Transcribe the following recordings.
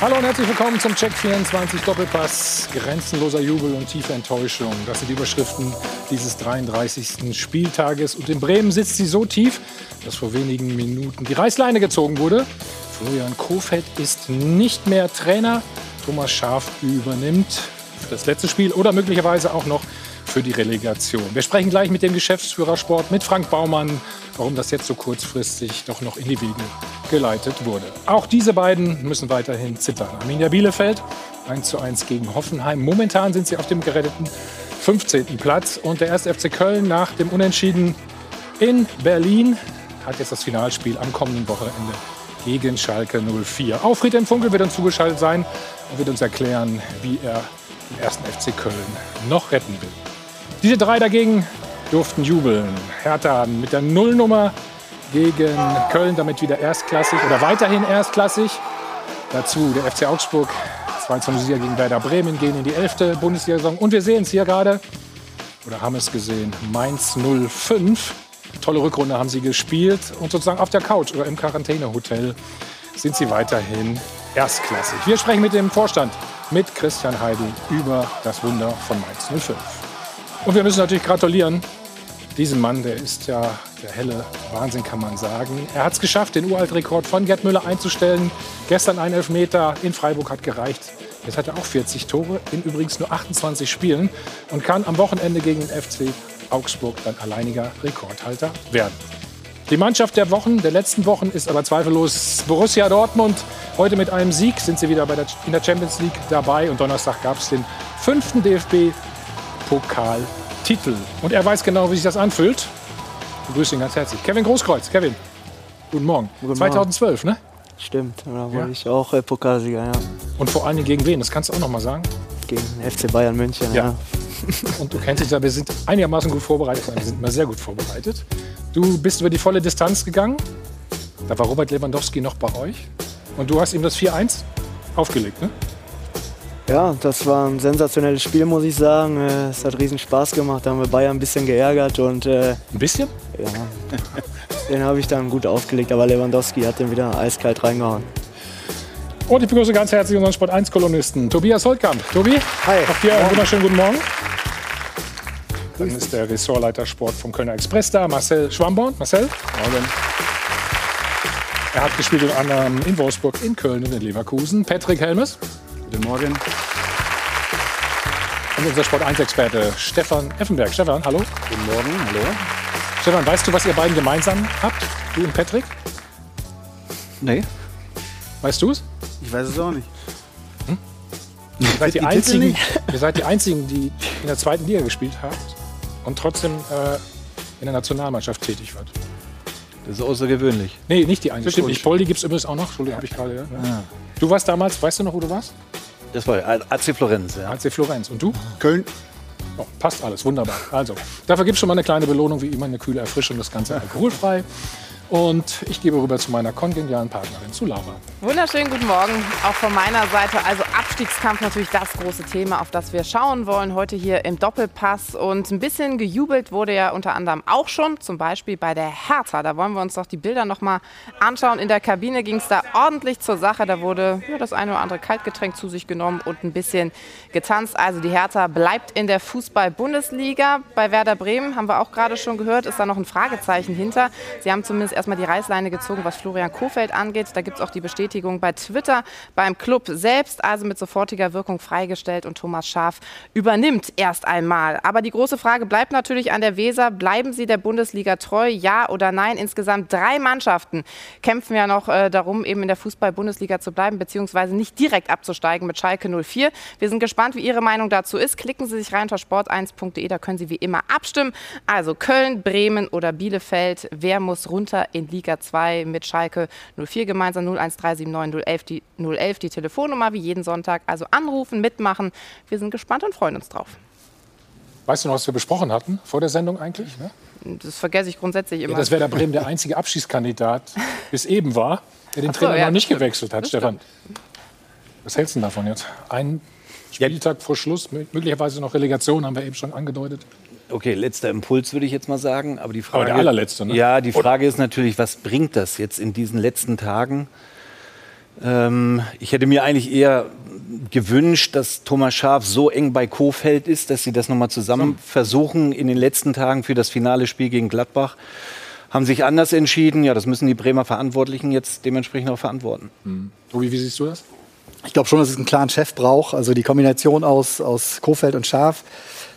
Hallo und herzlich willkommen zum Check 24 Doppelpass. Grenzenloser Jubel und tiefe Enttäuschung. Das sind die Überschriften dieses 33. Spieltages. Und in Bremen sitzt sie so tief, dass vor wenigen Minuten die Reißleine gezogen wurde. Florian Kofeld ist nicht mehr Trainer. Thomas Schaaf übernimmt das letzte Spiel oder möglicherweise auch noch für die Relegation. Wir sprechen gleich mit dem Geschäftsführer Sport, mit Frank Baumann, warum das jetzt so kurzfristig doch noch in die Wege geleitet wurde. Auch diese beiden müssen weiterhin zittern. Arminia Bielefeld 1 zu 1 gegen Hoffenheim. Momentan sind sie auf dem geretteten 15. Platz. Und der 1. FC Köln nach dem Unentschieden in Berlin hat jetzt das Finalspiel am kommenden Wochenende gegen Schalke 04. Auch Friedhelm Funkel wird uns zugeschaltet sein und wird uns erklären, wie er den 1. FC Köln noch retten will. Diese drei dagegen durften jubeln. Hertha mit der Nullnummer gegen Köln, damit wieder erstklassig oder weiterhin erstklassig. Dazu der FC Augsburg 2 zum Sieger gegen Werder Bremen gehen in die 11. Bundesliga-Saison. Und wir sehen es hier gerade, oder haben es gesehen, Mainz 05. Tolle Rückrunde haben sie gespielt. Und sozusagen auf der Couch oder im Quarantänehotel sind sie weiterhin erstklassig. Wir sprechen mit dem Vorstand, mit Christian Heidel, über das Wunder von Mainz 05. Und wir müssen natürlich gratulieren. Diesem Mann, der ist ja der helle Wahnsinn, kann man sagen. Er hat es geschafft, den Uraltrekord von Gerd Müller einzustellen. Gestern ein Elfmeter in Freiburg hat gereicht. Jetzt hat er auch 40 Tore in übrigens nur 28 Spielen und kann am Wochenende gegen den FC Augsburg dann alleiniger Rekordhalter werden. Die Mannschaft der Wochen, der letzten Wochen ist aber zweifellos Borussia Dortmund. Heute mit einem Sieg sind sie wieder der, in der Champions League dabei und Donnerstag gab es den fünften DFB Pokaltitel. Und er weiß genau, wie sich das anfühlt. Ich begrüße ihn ganz herzlich. Kevin Großkreuz. Kevin, guten Morgen. Guten 2012, ne? Stimmt, da war Ja. ich auch äh, Pokalsieger, ja. Und vor allen Dingen gegen wen? Das kannst du auch noch mal sagen. Gegen FC Bayern München, Ja. ja. Und du kennst dich ja, wir sind einigermaßen gut vorbereitet. Wir sind immer sehr gut vorbereitet. Du bist über die volle Distanz gegangen. Da war Robert Lewandowski noch bei euch. Und du hast ihm das 4-1 aufgelegt, ne? Ja, das war ein sensationelles Spiel, muss ich sagen. Äh, Es hat riesen Spaß gemacht. Da haben wir Bayern ein bisschen geärgert und äh, Ein bisschen? ja, den habe ich dann gut aufgelegt. Aber Lewandowski hat den wieder eiskalt reingehauen. Und ich begrüße ganz herzlich unseren Sport 1-Kolumnisten Tobias Holtkamp. Tobi, Hi. auch dir einen wunderschönen guten Morgen. Dann ist der Ressortleiter Sport vom Kölner Express da, Marcel Schwamborn. Marcel. Morgen. Er hat gespielt unter anderem in Wolfsburg, in Köln und in Leverkusen. Patrick Helmes. Guten Morgen. Und unser Sport 1-Experte Stefan Effenberg. Stefan, hallo. Guten Morgen. Hallo. Stefan, weißt du, was ihr beiden gemeinsam habt? Du und Patrick? Nee, Weißt du es? ich weiß es auch nicht. Ihr seid die, Die einzigen, nicht? ihr seid die einzigen, die in der zweiten Liga gespielt habt und trotzdem äh, in der Nationalmannschaft tätig wird. Das ist außergewöhnlich. Nee, nicht die einzige. Stimmt nicht. Poldi gibt es übrigens auch noch. Entschuldigung, habe ich gerade. Ja. Ah. Du warst damals, weißt du noch, wo du warst? Das war AC Florenz, ja. HC Florenz. Und du? Köln. Oh, passt alles, wunderbar. Also, dafür gibt es schon mal eine kleine Belohnung, wie immer eine kühle Erfrischung, das Ganze alkoholfrei. Und ich gebe rüber zu meiner kongenialen Partnerin, zu Laura. Wunderschönen guten Morgen, auch von meiner Seite. Also Abstiegskampf natürlich das große Thema, auf das wir schauen wollen heute hier im Doppelpass. Und ein bisschen gejubelt wurde ja unter anderem auch schon, zum Beispiel bei der Hertha. Da wollen wir uns doch die Bilder noch mal anschauen. In der Kabine ging es da ordentlich zur Sache. Da wurde ja, das eine oder andere Kaltgetränk zu sich genommen und ein bisschen getanzt. Also die Hertha bleibt in der Fußball-Bundesliga. Bei Werder Bremen haben wir auch gerade schon gehört, ist da noch ein Fragezeichen hinter. Sie haben zumindest erstmal die Reißleine gezogen, was Florian Kofeld angeht. Da gibt es auch die Bestätigung bei Twitter beim Club selbst, also mit sofortiger Wirkung freigestellt und Thomas Schaaf übernimmt erst einmal. Aber die große Frage bleibt natürlich an der Weser. Bleiben Sie der Bundesliga treu, ja oder nein? Insgesamt drei Mannschaften kämpfen ja noch äh, darum, eben in der Fußball-Bundesliga zu bleiben, beziehungsweise nicht direkt abzusteigen mit Schalke 04. Wir sind gespannt, wie Ihre Meinung dazu ist. Klicken Sie sich rein unter sport1.de, da können Sie wie immer abstimmen. Also Köln, Bremen oder Bielefeld, wer muss runter in Liga 2 mit Schalke 04 gemeinsam 01379 011 die, 011 die Telefonnummer wie jeden Sonntag. Also anrufen, mitmachen. Wir sind gespannt und freuen uns drauf. Weißt du noch, was wir besprochen hatten vor der Sendung eigentlich? Ne? Das vergesse ich grundsätzlich Ja, immer. dass Werder Bremen der einzige Abschießkandidat bis eben war, der den so, Trainer ja, noch nicht gewechselt hat, Stefan. Was hältst du denn davon jetzt? Ein Spieltag vor Schluss, mö- möglicherweise noch Relegation, haben wir eben schon angedeutet. Okay, letzter Impuls würde ich jetzt mal sagen. Aber die Frage, der allerletzte, ne? Ja, die Frage ist natürlich, was bringt das jetzt in diesen letzten Tagen? Ähm, ich hätte mir eigentlich eher gewünscht, dass Thomas Schaf so eng bei Kofeld ist, dass sie das nochmal zusammen versuchen in den letzten Tagen für das finale Spiel gegen Gladbach. Haben sich anders entschieden. Ja, das müssen die Bremer Verantwortlichen jetzt dementsprechend auch verantworten. Mhm. Tobi, wie siehst du das? Ich glaube schon, dass es einen klaren Chef braucht. Also die Kombination aus, aus Kofeld und Schaf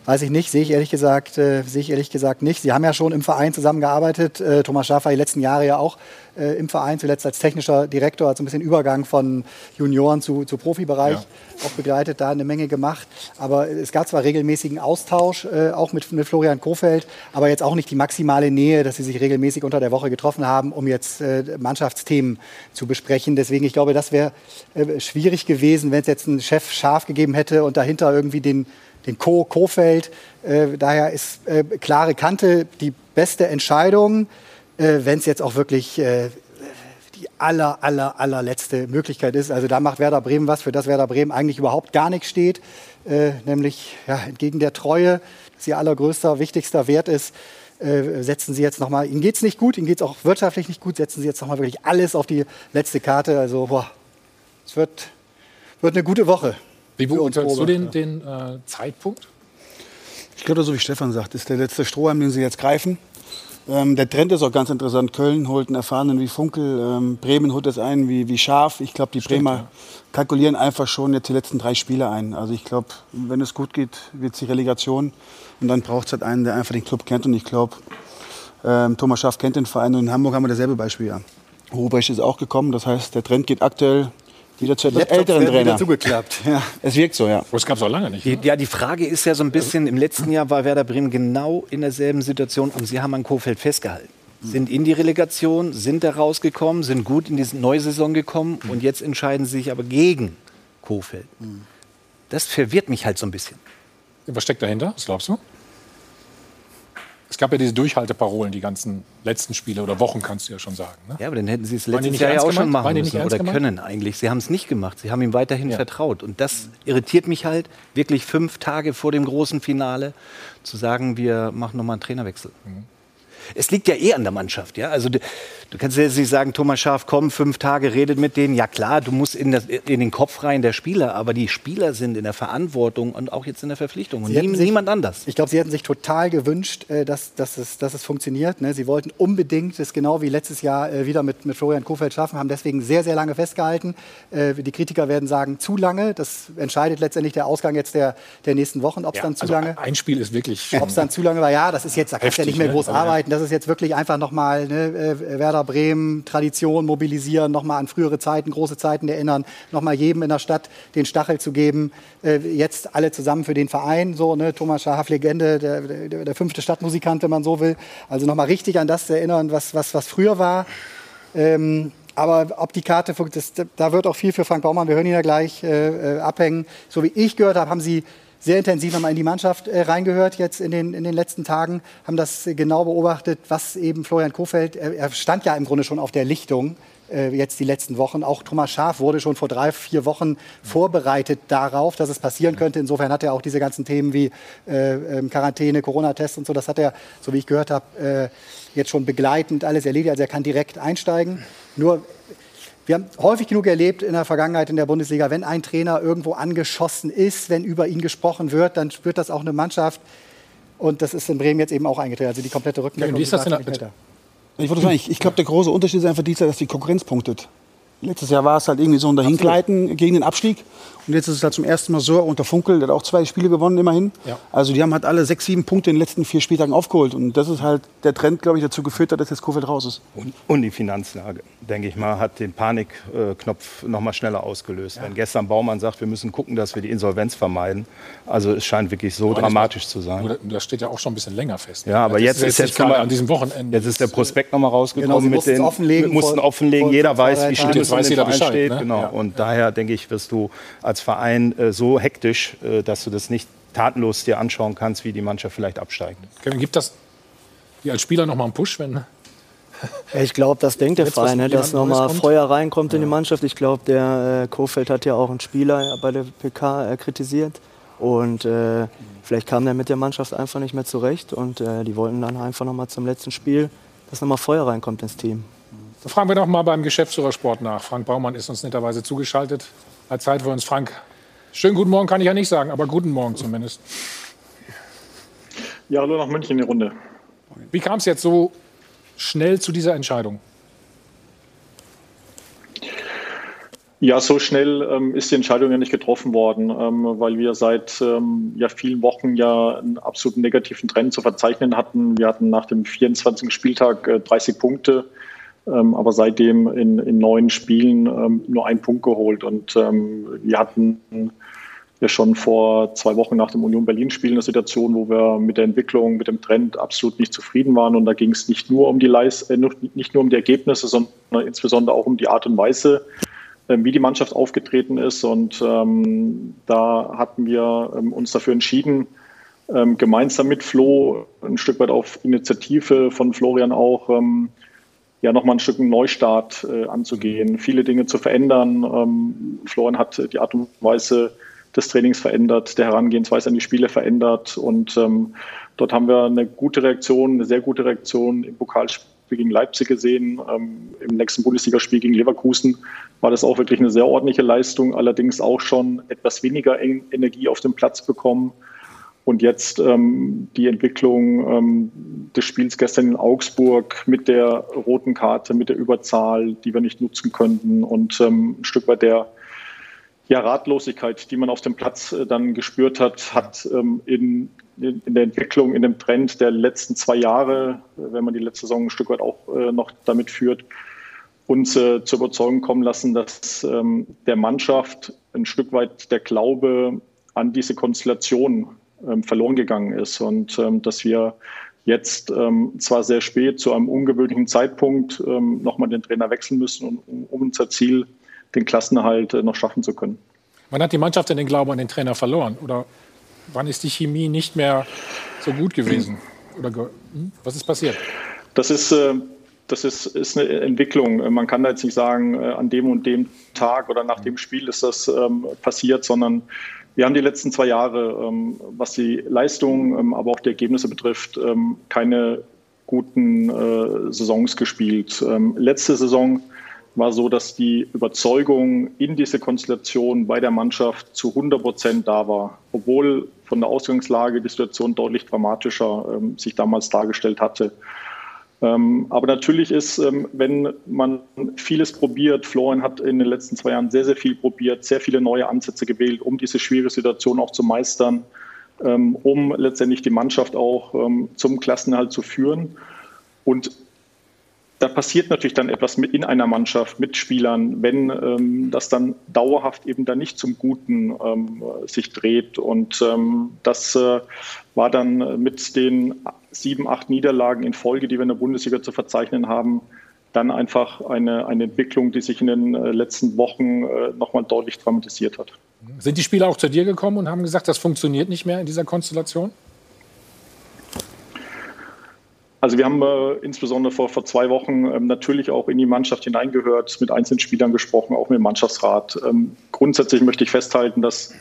Weiß ich nicht, sehe ich ehrlich gesagt, äh, sehe ich ehrlich gesagt nicht. Sie haben ja schon im Verein zusammengearbeitet. Äh, Thomas Schaaf war die letzten Jahre ja auch äh, im Verein, zuletzt als technischer Direktor, hat so ein bisschen Übergang von Junioren zu, zu Profibereich ja. auch begleitet, da eine Menge gemacht. Aber es gab zwar regelmäßigen Austausch, äh, auch mit, mit Florian Kofeld, aber jetzt auch nicht die maximale Nähe, dass sie sich regelmäßig unter der Woche getroffen haben, um jetzt äh, Mannschaftsthemen zu besprechen. Deswegen, ich glaube, das wäre äh, schwierig gewesen, wenn es jetzt einen Chef Schaf gegeben hätte und dahinter irgendwie den den Co. Kofeld. Äh, daher ist äh, klare Kante die beste Entscheidung, äh, wenn es jetzt auch wirklich äh, die aller, aller, allerletzte Möglichkeit ist. Also da macht Werder Bremen was, für das Werder Bremen eigentlich überhaupt gar nichts steht, äh, nämlich ja, entgegen der Treue, das ihr allergrößter, wichtigster Wert ist. Äh, setzen Sie jetzt nochmal, Ihnen geht es nicht gut, Ihnen geht es auch wirtschaftlich nicht gut, setzen Sie jetzt nochmal wirklich alles auf die letzte Karte. Also, boah, es wird, wird eine gute Woche. Wie beurteilst du den, den äh, Zeitpunkt? Ich glaube, so wie Stefan sagt, ist der letzte Strohhalm, den sie jetzt greifen. Ähm, der Trend ist auch ganz interessant. Köln holt einen Erfahrenen wie Funkel, ähm, Bremen holt es ein wie, wie Scharf. Ich glaube, die Stimmt, Bremer ja. kalkulieren einfach schon jetzt die letzten drei Spiele ein. Also ich glaube, wenn es gut geht, wird es die Relegation. Und dann braucht es halt einen, der einfach den Club kennt. Und ich glaube, ähm, Thomas Schaff kennt den Verein. Und in Hamburg haben wir dasselbe Beispiel. Ja. Ruprecht ist auch gekommen. Das heißt, der Trend geht aktuell wieder zu etwas älteren Trainer. zugeklappt. Ja. Es wirkt so, ja. Das gab es auch lange nicht. Die, ja, die Frage ist ja so ein bisschen, im letzten Jahr war Werder Bremen genau in derselben Situation und sie haben an Kofeld festgehalten. Sind in die Relegation, sind da rausgekommen, sind gut in diese neue Saison gekommen und jetzt entscheiden sie sich aber gegen Kofeld. Das verwirrt mich halt so ein bisschen. Was steckt dahinter? Was glaubst du? Es gab ja diese Durchhalteparolen, die ganzen letzten Spiele oder Wochen, kannst du ja schon sagen. Ne? Ja, aber dann hätten sie es letztes Jahr ja auch schon machen müssen oder gemeint? können eigentlich. Sie haben es nicht gemacht. Sie haben ihm weiterhin ja. vertraut. Und das irritiert mich halt, wirklich fünf Tage vor dem großen Finale zu sagen, wir machen nochmal einen Trainerwechsel. Mhm es liegt ja eh an der Mannschaft. Ja? Also du, du kannst jetzt nicht sagen, Thomas Schaf, komm, fünf Tage, redet mit denen. Ja klar, du musst in, das, in den Kopf rein der Spieler, aber die Spieler sind in der Verantwortung und auch jetzt in der Verpflichtung und nie, sich, niemand anders. Ich glaube, sie hätten sich total gewünscht, äh, dass, dass, es, dass es funktioniert. Ne? Sie wollten unbedingt das genau wie letztes Jahr äh, wieder mit, mit Florian Kofeld schaffen, haben deswegen sehr, sehr lange festgehalten. Äh, die Kritiker werden sagen, zu lange. Das entscheidet letztendlich der Ausgang jetzt der, der nächsten Wochen, ob es ja, dann zu also lange... Ein Spiel ist wirklich... Ob es dann zu lange war, ja, das ist jetzt, da kannst du ja nicht mehr groß ne? arbeiten. Das ist jetzt wirklich einfach nochmal ne, äh, Werder Bremen, Tradition mobilisieren, nochmal an frühere Zeiten, große Zeiten erinnern, nochmal jedem in der Stadt den Stachel zu geben. Äh, jetzt alle zusammen für den Verein, so, ne, Thomas Schaf, Legende, der, der, der, fünfte Stadtmusikant, wenn man so will. Also nochmal richtig an das erinnern, was, was, was früher war. Ähm, aber ob die Karte, das, da wird auch viel für Frank Baumann, wir hören ihn ja gleich, äh, äh abhängen. So wie ich gehört habe, haben sie sehr intensiv nochmal in die Mannschaft äh, reingehört jetzt in den, in den letzten Tagen, haben das genau beobachtet, was eben Florian Kofeld, er, er, stand ja im Grunde schon auf der Lichtung äh, jetzt die letzten Wochen. Auch Thomas Schaaf wurde schon vor drei, vier Wochen vorbereitet darauf, dass es passieren könnte. Insofern hat er auch diese ganzen Themen wie äh, ähm, Quarantäne, Corona-Tests und so, das hat er, so wie ich gehört habe, äh, jetzt schon begleitend alles erledigt. Also er kann direkt einsteigen. Nur wir haben häufig genug erlebt in der Vergangenheit in der Bundesliga, wenn ein Trainer irgendwo angeschossen ist, wenn über ihn gesprochen wird, dann spürt das auch eine Mannschaft. Und das ist in Bremen jetzt eben auch eingetreten. Also die komplette Rückendeckung. Ja, wie ist das denn? Ich, ich, ich glaube, der große Unterschied ist einfach dieser, dass die Konkurrenz punktet. Letztes Jahr war es halt irgendwie so ein Dahingleiten gegen den Abstieg. Und jetzt ist es halt zum ersten Mal so, unter Funkel, der hat auch zwei Spiele gewonnen immerhin. Ja. Also die haben halt alle sechs, sieben Punkte in den letzten vier Spieltagen aufgeholt. Und das ist halt der Trend, glaube ich, dazu geführt hat, dass jetzt Kofeld raus ist. Und, und die Finanzlage, denke ich mal, hat den Panikknopf noch mal schneller ausgelöst. Ja. Wenn gestern Baumann sagt, wir müssen gucken, dass wir die Insolvenz vermeiden. Also es scheint wirklich so aber dramatisch zu sein. Das steht ja auch schon ein bisschen länger fest. Ja, aber jetzt ist, jetzt, jetzt an diesem Wochenende. Jetzt ist der Prospekt noch mal rausgekommen. Genau, mit den, offenlegen, mussten offenlegen. Vor, jeder vor weiß, wie schlimm es in dem Verein steht. Ne? Genau. Ja. Und daher denke ich, wirst du als Verein äh, so hektisch, äh, dass du das nicht tatenlos dir anschauen kannst, wie die Mannschaft vielleicht absteigt. Kevin, gibt das dir als Spieler noch mal einen Push, wenn ich glaube, das denkt der Jetzt, Verein, ne, dass nochmal Feuer reinkommt ja. in die Mannschaft. Ich glaube, der äh, Kofeld hat ja auch einen Spieler bei der PK äh, kritisiert. Und äh, vielleicht kam der mit der Mannschaft einfach nicht mehr zurecht. Und äh, die wollten dann einfach nochmal zum letzten Spiel, dass nochmal Feuer reinkommt ins Team. Dann fragen wir doch mal beim Geschäftsführer Sport nach. Frank Baumann ist uns netterweise zugeschaltet. Hat Zeit für uns. Frank, schönen guten Morgen kann ich ja nicht sagen, aber guten Morgen zumindest. Ja, hallo nach München in die Runde. Wie kam es jetzt so schnell zu dieser Entscheidung? Ja, so schnell ähm, ist die Entscheidung ja nicht getroffen worden, ähm, weil wir seit ähm, ja, vielen Wochen ja einen absolut negativen Trend zu verzeichnen hatten. Wir hatten nach dem 24. Spieltag äh, 30 Punkte, ähm, aber seitdem in, in neun Spielen ähm, nur einen Punkt geholt. Und ähm, wir hatten ja schon vor zwei Wochen nach dem Union Berlin-Spiel eine Situation, wo wir mit der Entwicklung, mit dem Trend absolut nicht zufrieden waren. Und da ging es nicht nur um die Leis äh, nicht nur um die Ergebnisse, sondern insbesondere auch um die Art und Weise, ähm, wie die Mannschaft aufgetreten ist. Und ähm, da hatten wir ähm, uns dafür entschieden, ähm, gemeinsam mit Flo, ein Stück weit auf Initiative von Florian auch, ähm, ja nochmal ein Stück einen Neustart äh, anzugehen, viele Dinge zu verändern. Ähm, Florian hat die Art und Weise des Trainings verändert, der Herangehensweise an die Spiele verändert und ähm, dort haben wir eine gute Reaktion, eine sehr gute Reaktion im Pokalspiel gegen Leipzig gesehen. Ähm, Im nächsten Bundesligaspiel gegen Leverkusen war das auch wirklich eine sehr ordentliche Leistung, allerdings auch schon etwas weniger Energie auf dem Platz bekommen. Und jetzt ähm, die Entwicklung ähm, des Spiels gestern in Augsburg mit der roten Karte, mit der Überzahl, die wir nicht nutzen könnten und ähm, ein Stück weit der ja, Ratlosigkeit, die man auf dem Platz äh, dann gespürt hat, hat ähm, in, in, der Entwicklung, in dem Trend der letzten zwei Jahre, äh, wenn man die letzte Saison ein Stück weit auch äh, noch damit führt, uns äh, zur Überzeugung kommen lassen, dass ähm, der Mannschaft ein Stück weit der Glaube an diese Konstellation ähm, verloren gegangen ist und ähm, dass wir jetzt ähm, zwar sehr spät zu einem ungewöhnlichen Zeitpunkt ähm, nochmal den Trainer wechseln müssen, um, um unser Ziel, den Klassenerhalt, äh, noch schaffen zu können. Wann hat die Mannschaft denn den Glauben an den Trainer verloren? Oder wann ist die Chemie nicht mehr so gut gewesen? Oder hm? was ist passiert? Das ist äh, das ist, ist eine Entwicklung. Man kann da jetzt nicht sagen, äh, an dem und dem Tag oder nach dem Spiel ist das ähm, passiert, sondern wir haben die letzten zwei Jahre, ähm, was die Leistung, ähm, aber auch die Ergebnisse betrifft, keine guten äh, Saisons gespielt. Letzte Saison war so, dass die Überzeugung in diese Konstellation bei der Mannschaft zu 100 Prozent da war, obwohl von der Ausgangslage die Situation deutlich dramatischer ähm, sich damals dargestellt hatte. Ähm, aber natürlich ist, ähm, wenn man vieles probiert, Florian hat in den letzten zwei Jahren sehr, sehr viel probiert, sehr viele neue Ansätze gewählt, um diese schwierige Situation auch zu meistern, ähm, um letztendlich die Mannschaft auch zum Klassenhalt zu führen. Und da passiert natürlich dann etwas mit in einer Mannschaft mit Spielern, wenn ähm, das dann dauerhaft eben dann nicht zum Guten ähm, sich dreht. Und ähm, das äh, war dann mit den sieben, acht Niederlagen in Folge, die wir in der Bundesliga zu verzeichnen haben, dann einfach eine, eine Entwicklung, die sich in den äh, letzten Wochen äh, nochmal deutlich dramatisiert hat. Sind die Spieler auch zu dir gekommen und haben gesagt, das funktioniert nicht mehr in dieser Konstellation? Also wir haben äh, insbesondere vor, vor zwei Wochen ähm, natürlich auch in die Mannschaft hineingehört, mit einzelnen Spielern gesprochen, auch mit dem Mannschaftsrat. Ähm, grundsätzlich möchte ich festhalten, dass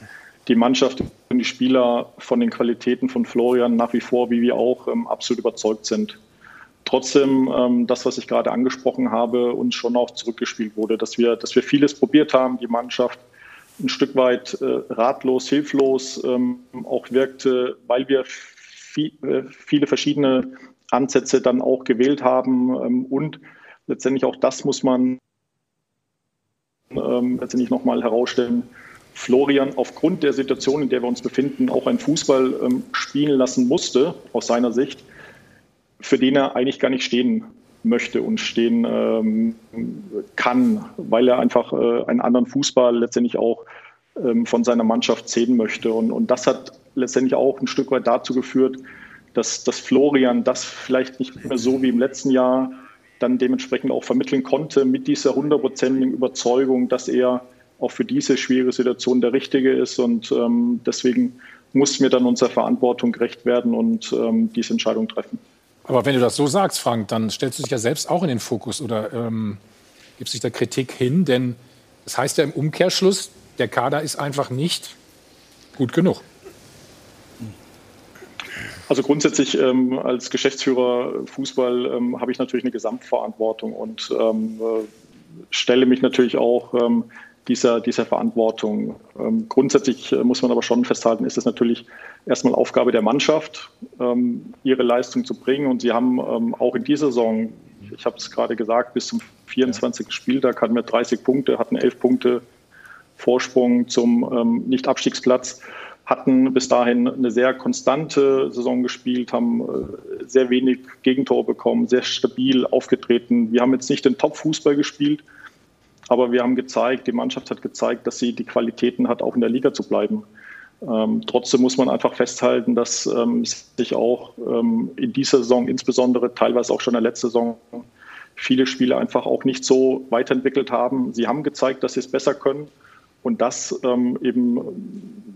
die Mannschaft und die Spieler von den Qualitäten von Florian nach wie vor, wie wir auch, ähm, absolut überzeugt sind. Trotzdem, ähm, das, was ich gerade angesprochen habe, uns schon auch zurückgespielt wurde, dass wir, dass wir vieles probiert haben, die Mannschaft ein Stück weit äh, ratlos, hilflos ähm, auch wirkte, weil wir viel, äh, viele verschiedene Ansätze dann auch gewählt haben. Ähm, und letztendlich auch das muss man ähm, letztendlich nochmal herausstellen. Florian aufgrund der Situation, in der wir uns befinden, auch einen Fußball ähm, spielen lassen musste, aus seiner Sicht, für den er eigentlich gar nicht stehen möchte und stehen ähm, kann, weil er einfach äh, einen anderen Fußball letztendlich auch ähm, von seiner Mannschaft sehen möchte. Und, und das hat letztendlich auch ein Stück weit dazu geführt, dass, dass Florian das vielleicht nicht mehr so wie im letzten Jahr dann dementsprechend auch vermitteln konnte mit dieser hundertprozentigen Überzeugung, dass er auch für diese schwierige Situation der Richtige ist. Und ähm, deswegen mussten wir dann unserer Verantwortung gerecht werden und ähm, diese Entscheidung treffen. Aber wenn du das so sagst, Frank, dann stellst du dich ja selbst auch in den Fokus oder ähm, gibst dich der Kritik hin, denn das heißt ja im Umkehrschluss, der Kader ist einfach nicht gut genug. Also grundsätzlich ähm, als Geschäftsführer Fußball ähm, habe ich natürlich eine Gesamtverantwortung und ähm, äh, stelle mich natürlich auch ähm, dieser, dieser Verantwortung. Ähm, grundsätzlich äh, muss man aber schon festhalten, ist es natürlich erstmal Aufgabe der Mannschaft, ähm, ihre Leistung zu bringen. Und sie haben auch in dieser Saison, ich habe es gerade gesagt, bis zum 24. Ja. Spieltag hatten wir 30 Punkte, hatten 11 Punkte Vorsprung zum Nicht-Abstiegsplatz hatten bis dahin eine sehr konstante Saison gespielt, haben äh, sehr wenig Gegentore bekommen, sehr stabil aufgetreten. Wir haben jetzt nicht den Top-Fußball gespielt, aber wir haben gezeigt, die Mannschaft hat gezeigt, dass sie die Qualitäten hat, auch in der Liga zu bleiben. Ähm, trotzdem muss man einfach festhalten, dass ähm, sich auch ähm, in dieser Saison, insbesondere teilweise auch schon in der letzten Saison, viele Spiele einfach auch nicht so weiterentwickelt haben. Sie haben gezeigt, dass sie es besser können. Und das ähm, eben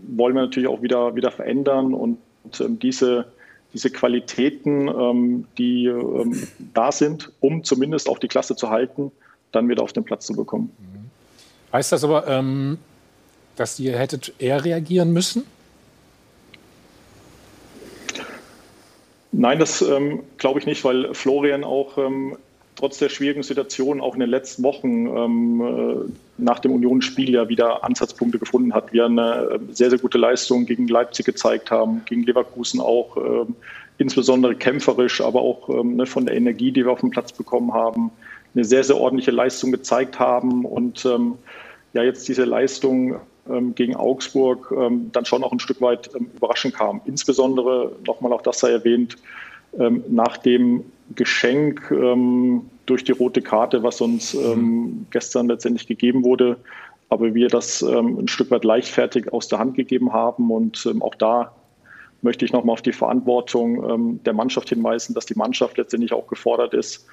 wollen wir natürlich auch wieder, wieder verändern und ähm, diese, diese Qualitäten, ähm, die ähm, da sind, um zumindest auch die Klasse zu halten, dann wieder auf den Platz zu bekommen. Heißt das aber, ähm, dass ihr hättet eher reagieren müssen? Nein, das ähm, glaube ich nicht, weil Florian auch trotz der schwierigen Situation auch in den letzten Wochen ähm, äh, nach dem Unionsspiel ja wieder Ansatzpunkte gefunden hat. Wir eine äh, sehr, sehr gute Leistung gegen Leipzig gezeigt haben, gegen Leverkusen auch, äh, insbesondere kämpferisch, aber auch ähm, ne, von der Energie, die wir auf dem Platz bekommen haben, eine sehr, sehr ordentliche Leistung gezeigt haben und ähm, ja jetzt diese Leistung ähm, gegen Augsburg ähm, dann schon auch ein Stück weit ähm, überraschend kam. Insbesondere, nochmal auch das sei erwähnt, nach dem Geschenk ähm, durch die rote Karte, was uns ähm, mhm. gestern letztendlich gegeben wurde, aber wir das ähm, ein Stück weit leichtfertig aus der Hand gegeben haben. Und ähm, auch da möchte ich nochmal auf die Verantwortung ähm, der Mannschaft hinweisen, dass die Mannschaft letztendlich auch gefordert ist,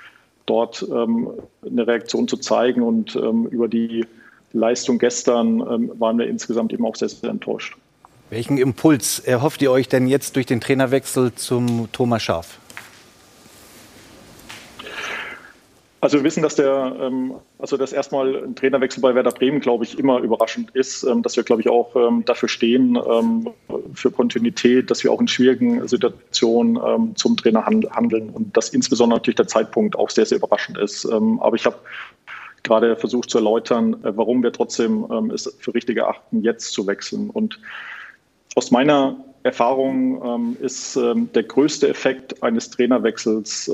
dort ähm, eine Reaktion zu zeigen. Und über die Leistung gestern waren wir insgesamt eben auch sehr, sehr enttäuscht. Welchen Impuls erhofft ihr euch denn jetzt durch den Trainerwechsel zum Thomas Schaf? Also wir wissen, dass der, ähm, also dass erstmal ein Trainerwechsel bei Werder Bremen, glaube ich, immer überraschend ist, ähm, dass wir, glaube ich, auch ähm, dafür stehen, für Kontinuität, dass wir auch in schwierigen Situationen zum Trainer handeln und dass insbesondere natürlich der Zeitpunkt auch sehr, sehr überraschend ist. Aber ich habe gerade versucht zu erläutern, äh, warum wir trotzdem es für richtig erachten, jetzt zu wechseln. Und aus meiner Erfahrung ist der größte Effekt eines Trainerwechsels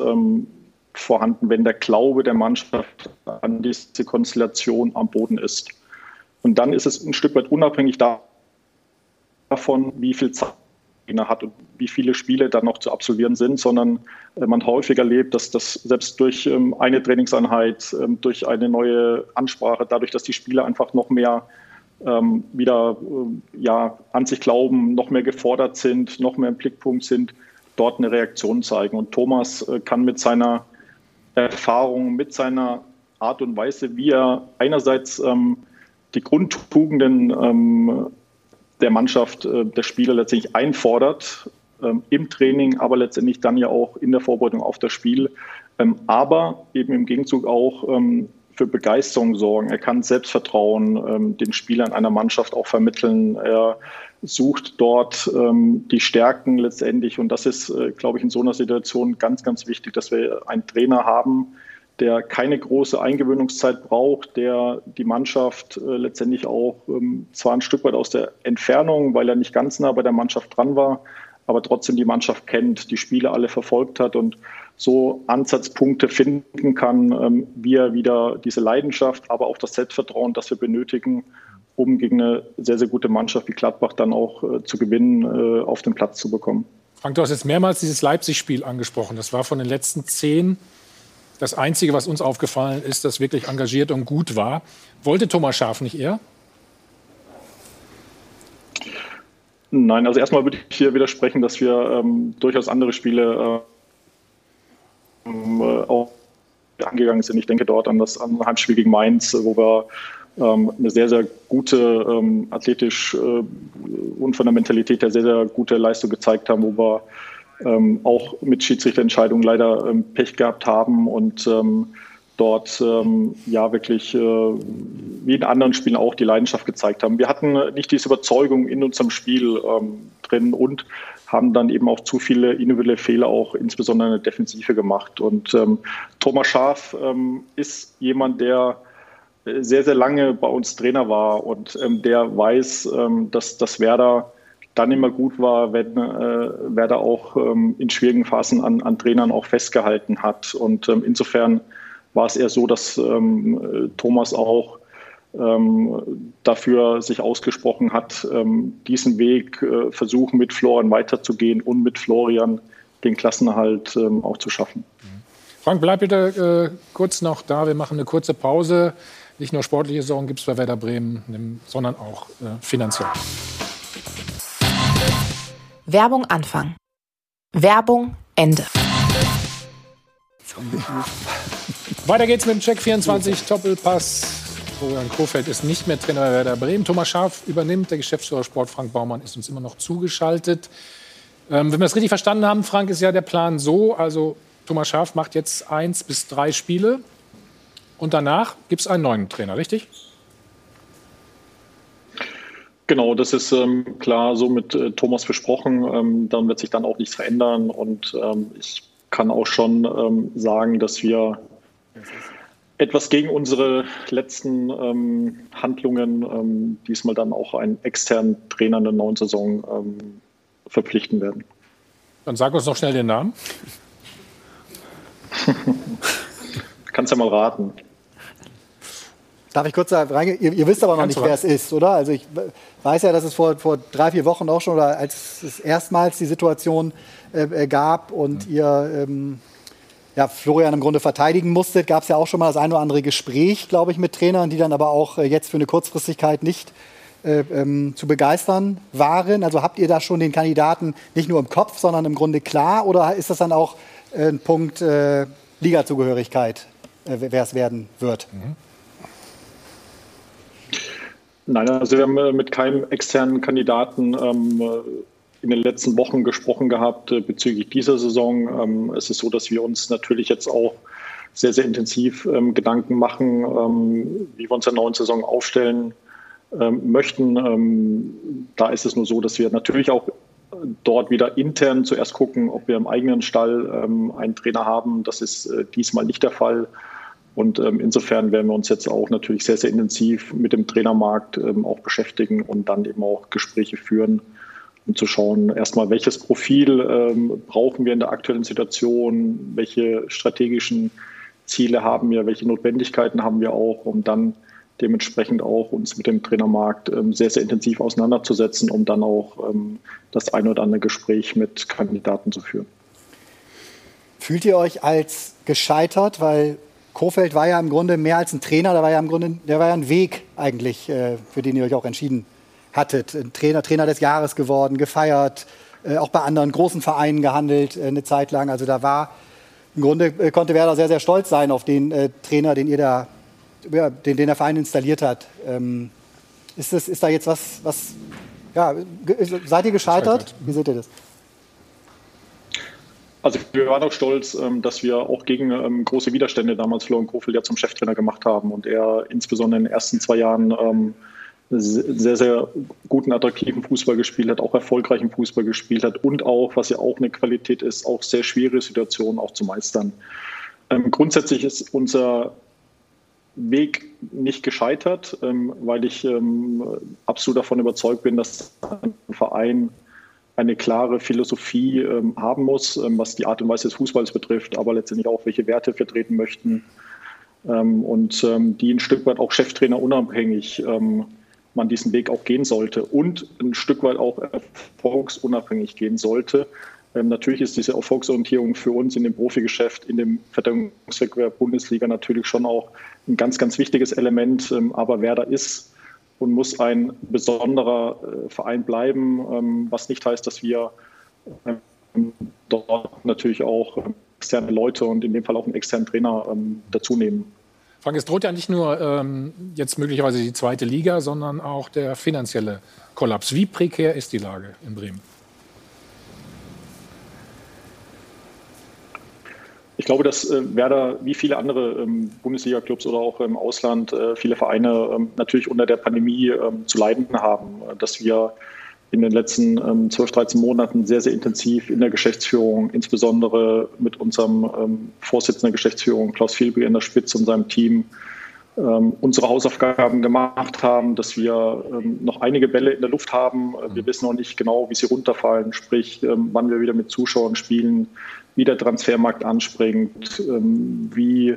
vorhanden, wenn der Glaube der Mannschaft an diese Konstellation am Boden ist. Und dann ist es ein Stück weit unabhängig davon, wie viel Zeit er hat und wie viele Spiele dann noch zu absolvieren sind, sondern äh, man häufig erlebt, dass das selbst durch ähm, eine Trainingseinheit, ähm, durch eine neue Ansprache, dadurch, dass die Spieler einfach noch mehr ähm, wieder ja, an sich glauben, noch mehr gefordert sind, noch mehr im Blickpunkt sind, dort eine Reaktion zeigen. Und Thomas äh, kann mit seiner Erfahrung, mit seiner Art und Weise, wie er einerseits ähm, die Grundtugenden ähm, der Mannschaft, äh, der Spieler letztendlich einfordert ähm, im Training, aber letztendlich dann ja auch in der Vorbereitung auf das Spiel, ähm, aber eben im Gegenzug auch ähm, für Begeisterung sorgen. Er kann Selbstvertrauen ähm, den Spielern einer Mannschaft auch vermitteln. Er sucht dort ähm, die Stärken letztendlich. Und das ist, äh, glaube ich, in so einer Situation ganz, ganz wichtig, dass wir einen Trainer haben, der keine große Eingewöhnungszeit braucht, der die Mannschaft äh, letztendlich auch ähm, zwar ein Stück weit aus der Entfernung, weil er nicht ganz nah bei der Mannschaft dran war, aber trotzdem die Mannschaft kennt, die Spiele alle verfolgt hat und so Ansatzpunkte finden kann, ähm, wie er wieder diese Leidenschaft, aber auch das Selbstvertrauen, das wir benötigen, um gegen eine sehr, sehr gute Mannschaft wie Gladbach dann auch äh, zu gewinnen, äh, auf den Platz zu bekommen. Frank, du hast jetzt mehrmals dieses Leipzig-Spiel angesprochen. Das war von den letzten zehn das Einzige, was uns aufgefallen ist, das wirklich engagiert und gut war. Wollte Thomas Schaf nicht eher? Nein, also erstmal würde ich hier widersprechen, dass wir ähm, durchaus andere Spiele äh, auch angegangen sind. Ich denke dort an das Heimspiel gegen Mainz, wo wir ähm, eine sehr, sehr gute, ähm, athletisch äh, und von der Mentalität her sehr, sehr gute Leistung gezeigt haben, wo wir ähm, auch mit Schiedsrichterentscheidungen leider ähm, Pech gehabt haben und ähm, dort ähm, ja wirklich äh, wie in anderen Spielen auch die Leidenschaft gezeigt haben. Wir hatten nicht diese Überzeugung in unserem Spiel ähm, drin und haben dann eben auch zu viele individuelle Fehler auch insbesondere in der Defensive gemacht. Und ähm, Thomas Schaaf ähm, ist jemand, der äh, sehr, sehr lange bei uns Trainer war und ähm, der weiß, ähm, dass, dass Werder dann immer gut war, wenn äh, Werder auch ähm, in schwierigen Phasen an, an Trainern auch festgehalten hat. Und ähm, insofern war es eher so, dass ähm, Thomas auch ähm, dafür sich ausgesprochen hat, ähm, diesen Weg äh, versuchen mit Florian weiterzugehen und mit Florian den Klassenerhalt ähm, auch zu schaffen. Frank, bleib bitte äh, kurz noch da. Wir machen eine kurze Pause. Nicht nur sportliche Sorgen gibt es bei Werder Bremen, sondern auch äh, finanziell. Werbung Anfang. Werbung Ende. Weiter geht's mit dem Check 24 Doppelpass. Florian Kofeld ist nicht mehr Trainer bei Werder Bremen. Thomas Schaaf übernimmt. Der Geschäftsführer Sport Frank Baumann ist uns immer noch zugeschaltet. Ähm, wenn wir das richtig verstanden haben, Frank, ist ja der Plan so: also Thomas Schaaf macht jetzt eins bis drei Spiele und danach gibt es einen neuen Trainer, richtig? Genau, das ist ähm, klar so mit äh, Thomas besprochen. Ähm, dann wird sich dann auch nichts verändern. Und ähm, ich kann auch schon ähm, sagen, dass wir etwas gegen unsere letzten ähm, Handlungen ähm, diesmal dann auch einen externen Trainer in der neuen Saison verpflichten werden. Dann sag uns noch schnell den Namen. Kannst ja mal raten. Darf ich kurz reingehen? Ihr, ihr wisst aber noch Kannst nicht, wer es ist, oder? Also ich weiß ja, dass es vor, vor drei, vier Wochen auch schon, oder als es erstmals die Situation äh, äh gab und mhm. ihr ähm, ja, Florian im Grunde verteidigen musstet, gab es ja auch schon mal das ein oder andere Gespräch, glaube ich, mit Trainern, die dann aber auch äh, jetzt für eine Kurzfristigkeit nicht äh, ähm, zu begeistern waren. Also habt ihr da schon den Kandidaten nicht nur im Kopf, sondern im Grunde klar? Oder ist das dann auch äh, ein Punkt äh, Ligazugehörigkeit, wer es werden wird? Mhm. Nein, also wir haben äh, mit keinem externen Kandidaten ähm, äh, in den letzten Wochen gesprochen gehabt äh, bezüglich dieser Saison. Ähm, es ist so, dass wir uns natürlich jetzt auch sehr, sehr intensiv ähm, Gedanken machen, ähm, wie wir uns in der neuen Saison aufstellen ähm, möchten. Ähm, da ist es nur so, dass wir natürlich auch dort wieder intern zuerst gucken, ob wir im eigenen Stall einen Trainer haben. Das ist äh, diesmal nicht der Fall. Und ähm, insofern werden wir uns jetzt auch natürlich sehr, sehr intensiv mit dem Trainermarkt ähm, auch beschäftigen und dann eben auch Gespräche führen, um zu schauen, erstmal, welches Profil ähm, brauchen wir in der aktuellen Situation, welche strategischen Ziele haben wir, welche Notwendigkeiten haben wir auch, um dann dementsprechend auch uns mit dem Trainermarkt ähm, sehr, sehr intensiv auseinanderzusetzen, um dann auch ähm, das ein oder andere Gespräch mit Kandidaten zu führen. Fühlt ihr euch als gescheitert, weil Kofeld war ja im Grunde mehr als ein Trainer, da war ja im Grunde, der war ja ein Weg eigentlich, äh, für den ihr euch auch entschieden hattet. Ein Trainer, Trainer des Jahres geworden, gefeiert, äh, auch bei anderen großen Vereinen gehandelt äh, eine Zeit lang. Also da war im Grunde konnte Werder sehr, sehr stolz sein auf den Trainer, den ihr da, ja, den, den der Verein installiert hat. Ähm, ist, das, ist da jetzt was, was ja, seid ihr gescheitert? Wie seht ihr das? Also wir waren auch stolz, ähm, dass wir auch gegen ähm, große Widerstände damals Florian Kofel ja zum Cheftrainer gemacht haben und er insbesondere in den ersten zwei Jahren sehr, sehr guten, attraktiven Fußball gespielt hat, auch erfolgreichen Fußball gespielt hat und auch, was ja auch eine Qualität ist, auch sehr schwere Situationen auch zu meistern. grundsätzlich ist unser Weg nicht gescheitert, weil ich absolut davon überzeugt bin, dass ein Verein eine klare Philosophie ähm, haben muss, ähm, was die Art und Weise des Fußballs betrifft, aber letztendlich auch, welche Werte vertreten möchten ähm, und ähm, die ein Stück weit auch Cheftrainer unabhängig ähm, man diesen Weg auch gehen sollte und ein Stück weit auch erfolgsunabhängig gehen sollte. Ähm, natürlich ist diese Erfolgsorientierung für uns in dem Profigeschäft, in dem Verteidigungswettbewerb Bundesliga natürlich schon auch ein ganz, ganz wichtiges Element, aber wer da ist, und muss ein besonderer äh, Verein bleiben, ähm, was nicht heißt, dass wir ähm, dort natürlich auch ähm, externe Leute und in dem Fall auch einen externen Trainer dazu nehmen. Frank, es droht ja nicht nur ähm, jetzt möglicherweise die zweite Liga, sondern auch der finanzielle Kollaps. Wie prekär ist die Lage in Bremen? ich glaube, dass äh, Werder wie viele andere ähm, Bundesliga-Clubs oder auch im Ausland äh, viele Vereine ähm, natürlich unter der Pandemie ähm, zu leiden haben, dass wir in den letzten ähm, 12, 13 Monaten sehr, sehr intensiv in der Geschäftsführung, insbesondere mit unserem ähm, Vorsitzenden der Geschäftsführung Klaus Vielby in der Spitze und seinem Team, ähm, unsere Hausaufgaben gemacht haben, dass wir ähm, noch einige Bälle in der Luft haben. Wir wissen noch nicht genau, wie sie runterfallen, sprich, ähm, wann wir wieder mit Zuschauern spielen, wie der Transfermarkt anspringt, ähm, wie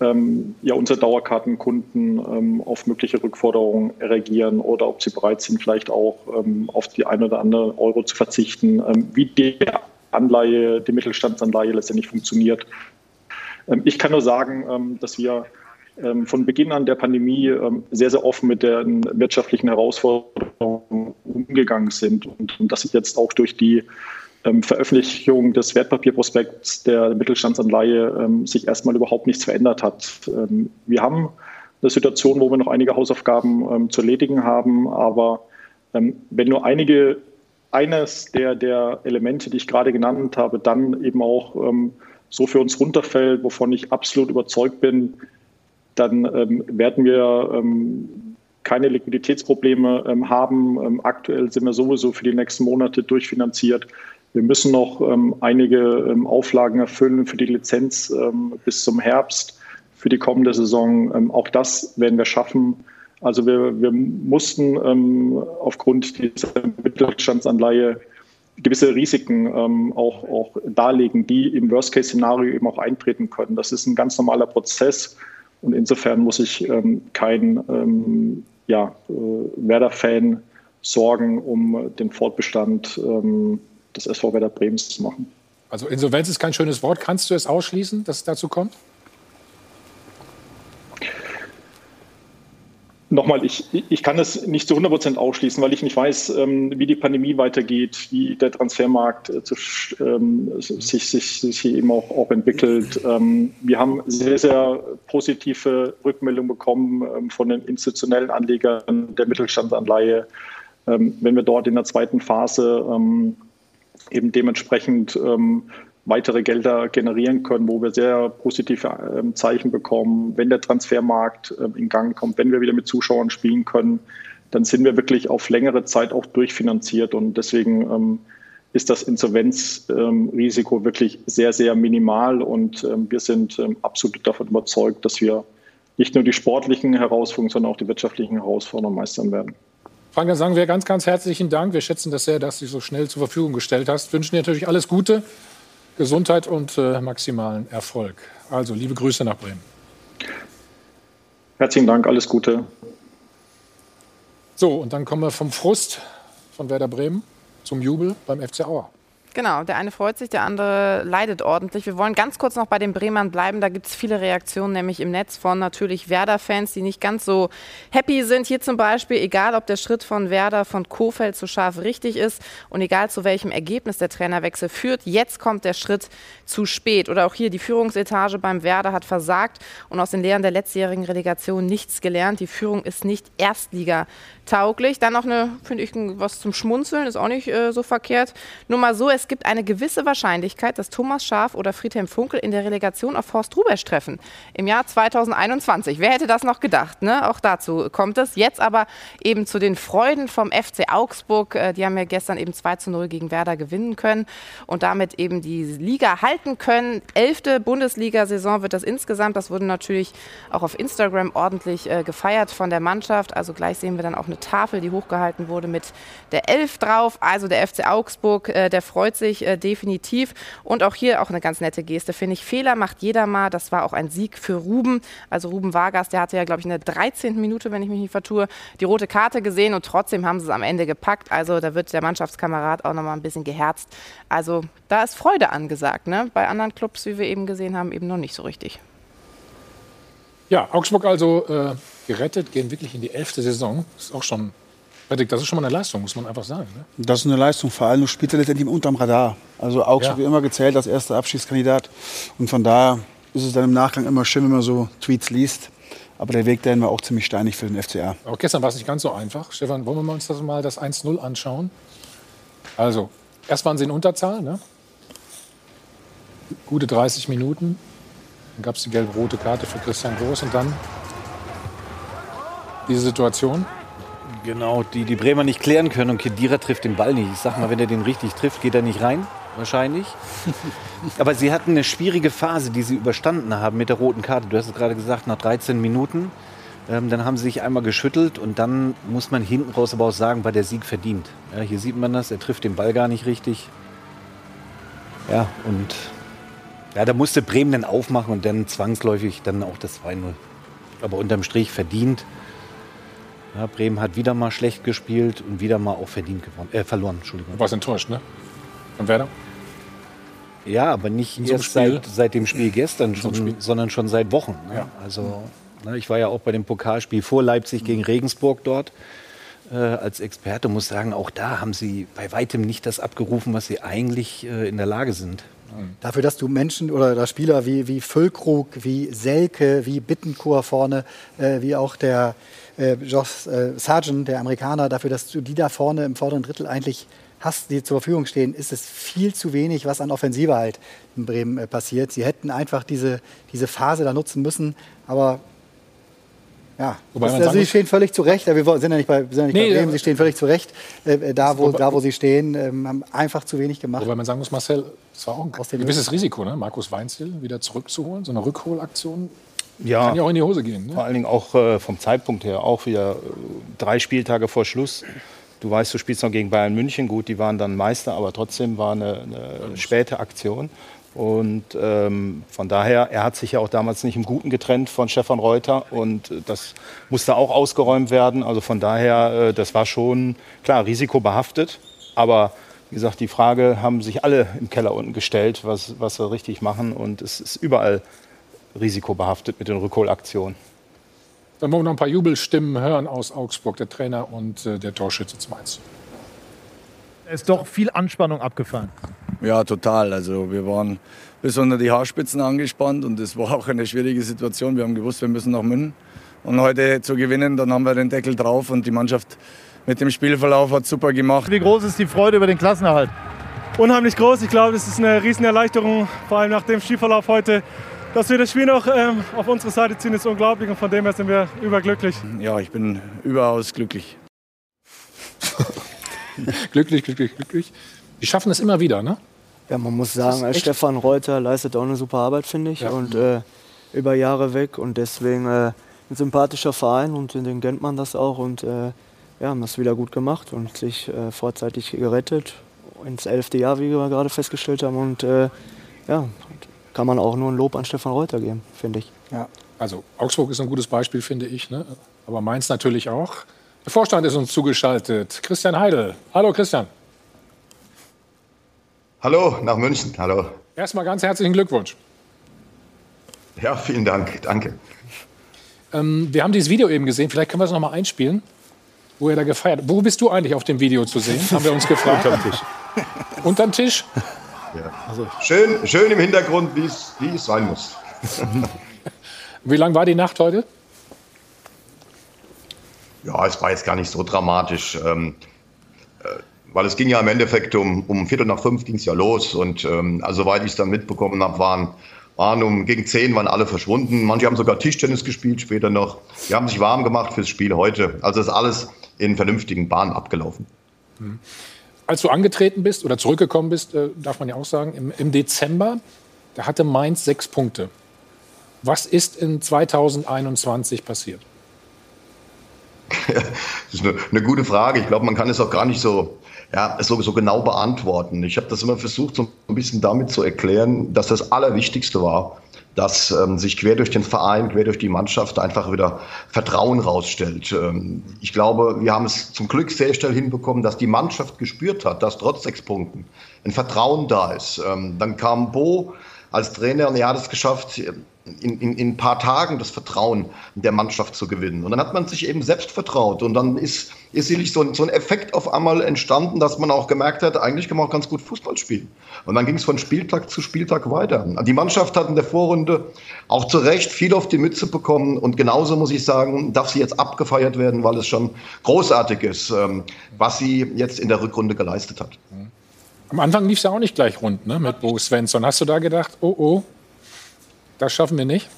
ähm, ja, unsere Dauerkartenkunden ähm, auf mögliche Rückforderungen reagieren oder ob sie bereit sind, vielleicht auch ähm, auf die ein oder andere Euro zu verzichten, ähm, wie die Anleihe, die Mittelstandsanleihe letztendlich funktioniert. Ähm, ich kann nur sagen, ähm, dass wir von Beginn an der Pandemie sehr, sehr offen mit den wirtschaftlichen Herausforderungen umgegangen sind und, und dass sich jetzt auch durch die Veröffentlichung des Wertpapierprospekts der Mittelstandsanleihe ähm, sich erstmal überhaupt nichts verändert hat. Ähm, wir haben eine Situation, wo wir noch einige Hausaufgaben ähm, zu erledigen haben, aber ähm, wenn nur einige eines der, der Elemente, die ich gerade genannt habe, dann eben auch ähm, so für uns runterfällt, wovon ich absolut überzeugt bin, dann werden wir keine Liquiditätsprobleme haben. aktuell sind wir sowieso für die nächsten Monate durchfinanziert. Wir müssen noch ähm, einige ähm, Auflagen erfüllen für die Lizenz ähm, bis zum Herbst für die kommende Saison. Ähm, auch das werden wir schaffen. Also wir, wir mussten ähm, aufgrund dieser Mittelstandsanleihe gewisse Risiken ähm, auch, auch darlegen, die im Worst-Case-Szenario eben auch eintreten können. Das ist ein ganz normaler Prozess und insofern muss ich kein ja, äh, Werder-Fan sorgen um den Fortbestand des SV Werder Bremens zu machen. Also Insolvenz ist kein schönes Wort. Kannst du es ausschließen, dass es dazu kommt? Nochmal, ich, ich kann es nicht zu 100 Prozent ausschließen, weil ich nicht weiß, ähm, wie die Pandemie weitergeht, wie der Transfermarkt äh, ähm, sich, sich, sich eben auch, auch entwickelt. Ähm, wir haben sehr, sehr positive Rückmeldungen bekommen von den institutionellen Anlegern der Mittelstandsanleihe. Wenn wir dort in der zweiten Phase eben dementsprechend ähm, weitere Gelder generieren können, wo wir sehr positive ähm, Zeichen bekommen. Wenn der Transfermarkt ähm, in Gang kommt, wenn wir wieder mit Zuschauern spielen können, dann sind wir wirklich auf längere Zeit auch durchfinanziert und deswegen ähm, ist das Insolvenzrisiko ähm, wirklich sehr, sehr minimal und ähm, wir sind absolut davon überzeugt, dass wir nicht nur die sportlichen Herausforderungen, sondern auch die wirtschaftlichen Herausforderungen meistern werden. Frank, dann sagen wir ganz, ganz herzlichen Dank. Wir schätzen das sehr, dass du dich so schnell zur Verfügung gestellt hast. Wünschen dir natürlich alles Gute, Gesundheit und äh, maximalen Erfolg. Also, liebe Grüße nach Bremen. Herzlichen Dank, alles Gute. So, und dann kommen wir vom Frust von Werder Bremen zum Jubel beim FC Auer. Genau, der eine freut sich, der andere leidet ordentlich. Wir wollen ganz kurz noch bei den Bremern bleiben. Da gibt es viele Reaktionen, nämlich im Netz von natürlich Werder-Fans, die nicht ganz so happy sind. Hier zum Beispiel, egal ob der Schritt von Werder von Kofeld zu Scharf richtig ist und egal zu welchem Ergebnis der Trainerwechsel führt, jetzt kommt der Schritt zu spät. Oder auch hier die Führungsetage beim Werder hat versagt und aus den Lehren der letztjährigen Relegation nichts gelernt. Die Führung ist nicht Erstliga tauglich. Dann noch eine, finde ich, was zum Schmunzeln, ist auch nicht äh, so verkehrt. Nur mal so, es gibt eine gewisse Wahrscheinlichkeit, dass Thomas Schaf oder Friedhelm Funkel in der Relegation auf Horst Rubesch treffen. Im Jahr 2021. Wer hätte das noch gedacht? Ne? Auch dazu kommt es. Jetzt aber eben zu den Freuden vom FC Augsburg. Äh, die haben ja gestern eben 2 zu 0 gegen Werder gewinnen können und damit eben die Liga halten können. Elfte Bundesliga-Saison wird das insgesamt. Das wurde natürlich auch auf Instagram ordentlich äh, gefeiert von der Mannschaft. Also gleich sehen wir dann auch eine Tafel, die hochgehalten wurde mit der Elf drauf. Also der FC Augsburg, äh, der freut sich äh, definitiv. Und auch hier auch eine ganz nette Geste, finde ich. Fehler macht jeder mal. Das war auch ein Sieg für Ruben. Also Ruben Vargas, der hatte ja, glaube ich, in der 13. Minute, wenn ich mich nicht vertue, die rote Karte gesehen und trotzdem haben sie es am Ende gepackt. Also da wird der Mannschaftskamerad auch nochmal ein bisschen geherzt. Also da ist Freude angesagt. Ne? Bei anderen Clubs, wie wir eben gesehen haben, eben noch nicht so richtig. Ja, Augsburg also äh, gerettet, gehen wirklich in die elfte Saison. Das ist auch schon, das ist schon mal eine Leistung, muss man einfach sagen. Ne? Das ist eine Leistung, vor allem du spielst ja letztendlich unterm Radar. Also Augsburg ja. wird immer gezählt als erster Abschiedskandidat. Und von daher ist es dann im Nachgang immer schön, wenn man so Tweets liest. Aber der Weg dahin war auch ziemlich steinig für den FCA. Auch gestern war es nicht ganz so einfach. Stefan, wollen wir uns das mal das 1-0 anschauen? Also, erst waren sie in Unterzahl, ne? gute 30 Minuten. Dann gab es die gelb-rote Karte für Christian Groß und dann diese Situation. Genau, die die Bremer nicht klären können und Kedira trifft den Ball nicht. Ich sag mal, wenn er den richtig trifft, geht er nicht rein, wahrscheinlich. Aber sie hatten eine schwierige Phase, die sie überstanden haben mit der roten Karte. Du hast es gerade gesagt, nach 13 Minuten. Ähm, dann haben sie sich einmal geschüttelt und dann muss man hinten raus aber auch sagen, war der Sieg verdient. Ja, hier sieht man das, er trifft den Ball gar nicht richtig. Ja, und ja, da musste Bremen dann aufmachen und dann zwangsläufig dann auch das 2-0. Aber unterm Strich verdient. Ja, Bremen hat wieder mal schlecht gespielt und wieder mal auch verdient gewonnen, äh, verloren. Entschuldigung. Du warst enttäuscht, ne? Und Werder? Ja, aber nicht so erst seit, seit dem Spiel gestern, schon, Spiel. sondern schon seit Wochen. Ne? Ja. Also, ne, ich war ja auch bei dem Pokalspiel vor Leipzig gegen Regensburg dort äh, als Experte. Muss sagen, auch da haben sie bei weitem nicht das abgerufen, was sie eigentlich äh, in der Lage sind. Dafür, dass du Menschen oder Spieler wie, wie Füllkrug, wie Selke, wie Bittencourt vorne, äh, wie auch der äh, Josh äh, Sargent, der Amerikaner, dafür, dass du die da vorne im vorderen Drittel eigentlich hast, die zur Verfügung stehen, ist es viel zu wenig, was an Offensive halt in Bremen äh, passiert. Sie hätten einfach diese, diese Phase da nutzen müssen, aber ja, Wobei das, also sie stehen völlig zu Recht. Wir sind ja nicht bei, sind ja nicht nee, bei Bremen, sie stehen völlig zu Recht. Äh, da, wo, da, wo sie stehen, ähm, haben einfach zu wenig gemacht. Wobei man sagen muss, Marcel, es war auch ein gewisses Risiko, ne? Markus Weinzel wieder zurückzuholen, so eine Rückholaktion. Ja, kann ja auch in die Hose gehen. Ne? Vor allen Dingen auch äh, vom Zeitpunkt her, auch wieder äh, drei Spieltage vor Schluss. Du weißt, du spielst noch gegen Bayern München. Gut, die waren dann Meister, aber trotzdem war eine, eine späte Aktion. Und ähm, von daher, er hat sich ja auch damals nicht im Guten getrennt von Stefan Reuter und äh, das musste auch ausgeräumt werden. Also von daher, äh, das war schon klar risikobehaftet. Aber wie gesagt, die Frage haben sich alle im Keller unten gestellt, was, was wir richtig machen. Und es ist überall risikobehaftet mit den Rückholaktionen. Dann wollen wir noch ein paar Jubelstimmen hören aus Augsburg, der Trainer und äh, der Torschütze zum 1 ist doch viel Anspannung abgefallen. Ja, total. Also wir waren bis unter die Haarspitzen angespannt und es war auch eine schwierige Situation. Wir haben gewusst, wir müssen nach München. Und heute zu gewinnen, dann haben wir den Deckel drauf und die Mannschaft mit dem Spielverlauf hat super gemacht. Wie groß ist die Freude über den Klassenerhalt? Unheimlich groß. Ich glaube, das ist eine Riesenerleichterung, vor allem nach dem Spielverlauf heute. Dass wir das Spiel noch ähm, auf unsere Seite ziehen, ist unglaublich und von dem her sind wir überglücklich. Ja, ich bin überaus glücklich. glücklich, glücklich, glücklich. Die schaffen es immer wieder, ne? Ja, man muss sagen, Stefan Reuter leistet auch eine super Arbeit, finde ich. Ja. Und äh, über Jahre weg und deswegen äh, ein sympathischer Verein und den kennt man das auch. Und äh, ja, haben das wieder gut gemacht und sich äh, vorzeitig gerettet. Ins elfte Jahr, wie wir gerade festgestellt haben. Und äh, ja, kann man auch nur ein Lob an Stefan Reuter geben, finde ich. Ja. Also Augsburg ist ein gutes Beispiel, finde ich. Ne? Aber Mainz natürlich auch. Der Vorstand ist uns zugeschaltet. Christian Heidel. Hallo Christian. Hallo, nach München. Hallo. Erstmal ganz herzlichen Glückwunsch. Ja, vielen Dank. Danke. Ähm, wir haben dieses Video eben gesehen. Vielleicht können wir es noch mal einspielen, wo er da gefeiert Wo bist du eigentlich auf dem Video zu sehen? Haben wir uns gefragt. Unterm Tisch. Unterm Tisch? Ja. Also. Schön, schön im Hintergrund, wie es sein muss. wie lang war die Nacht heute? Ja, es war jetzt gar nicht so dramatisch. Ähm, äh, weil es ging ja im Endeffekt um, um Viertel nach fünf ging es ja los und ähm, also soweit ich es dann mitbekommen habe, waren, waren um gegen zehn waren alle verschwunden. Manche haben sogar Tischtennis gespielt später noch. Die haben sich warm gemacht fürs Spiel heute. Also ist alles in vernünftigen Bahnen abgelaufen. Mhm. Als du angetreten bist oder zurückgekommen bist, äh, darf man ja auch sagen, im, im Dezember, da hatte Mainz sechs Punkte. Was ist in 2021 passiert? Das ist eine, eine, gute Frage. Ich glaube, man kann es auch gar nicht so, ja, so, so genau beantworten. Ich habe das immer versucht, so ein bisschen damit zu erklären, dass das Allerwichtigste war, dass ähm, sich quer durch den Verein, quer durch die Mannschaft einfach wieder Vertrauen rausstellt. Ähm, ich glaube, wir haben es zum Glück sehr schnell hinbekommen, dass die Mannschaft gespürt hat, dass trotz sechs Punkten ein Vertrauen da ist. Ähm, dann kam Bo als Trainer und er hat es geschafft, in, in, in ein paar Tagen das Vertrauen der Mannschaft zu gewinnen. Und dann hat man sich eben selbst vertraut. Und dann ist, ist sicherlich so ein, so ein Effekt auf einmal entstanden, dass man auch gemerkt hat, eigentlich kann man auch ganz gut Fußball spielen. Und dann ging es von Spieltag zu Spieltag weiter. Die Mannschaft hat in der Vorrunde auch zu Recht viel auf die Mütze bekommen. Und genauso muss ich sagen, darf sie jetzt abgefeiert werden, weil es schon großartig ist, ähm, was sie jetzt in der Rückrunde geleistet hat. Am Anfang lief es ja auch nicht gleich rund ne, mit Bo Svensson. Hast du da gedacht, oh oh, das schaffen wir nicht?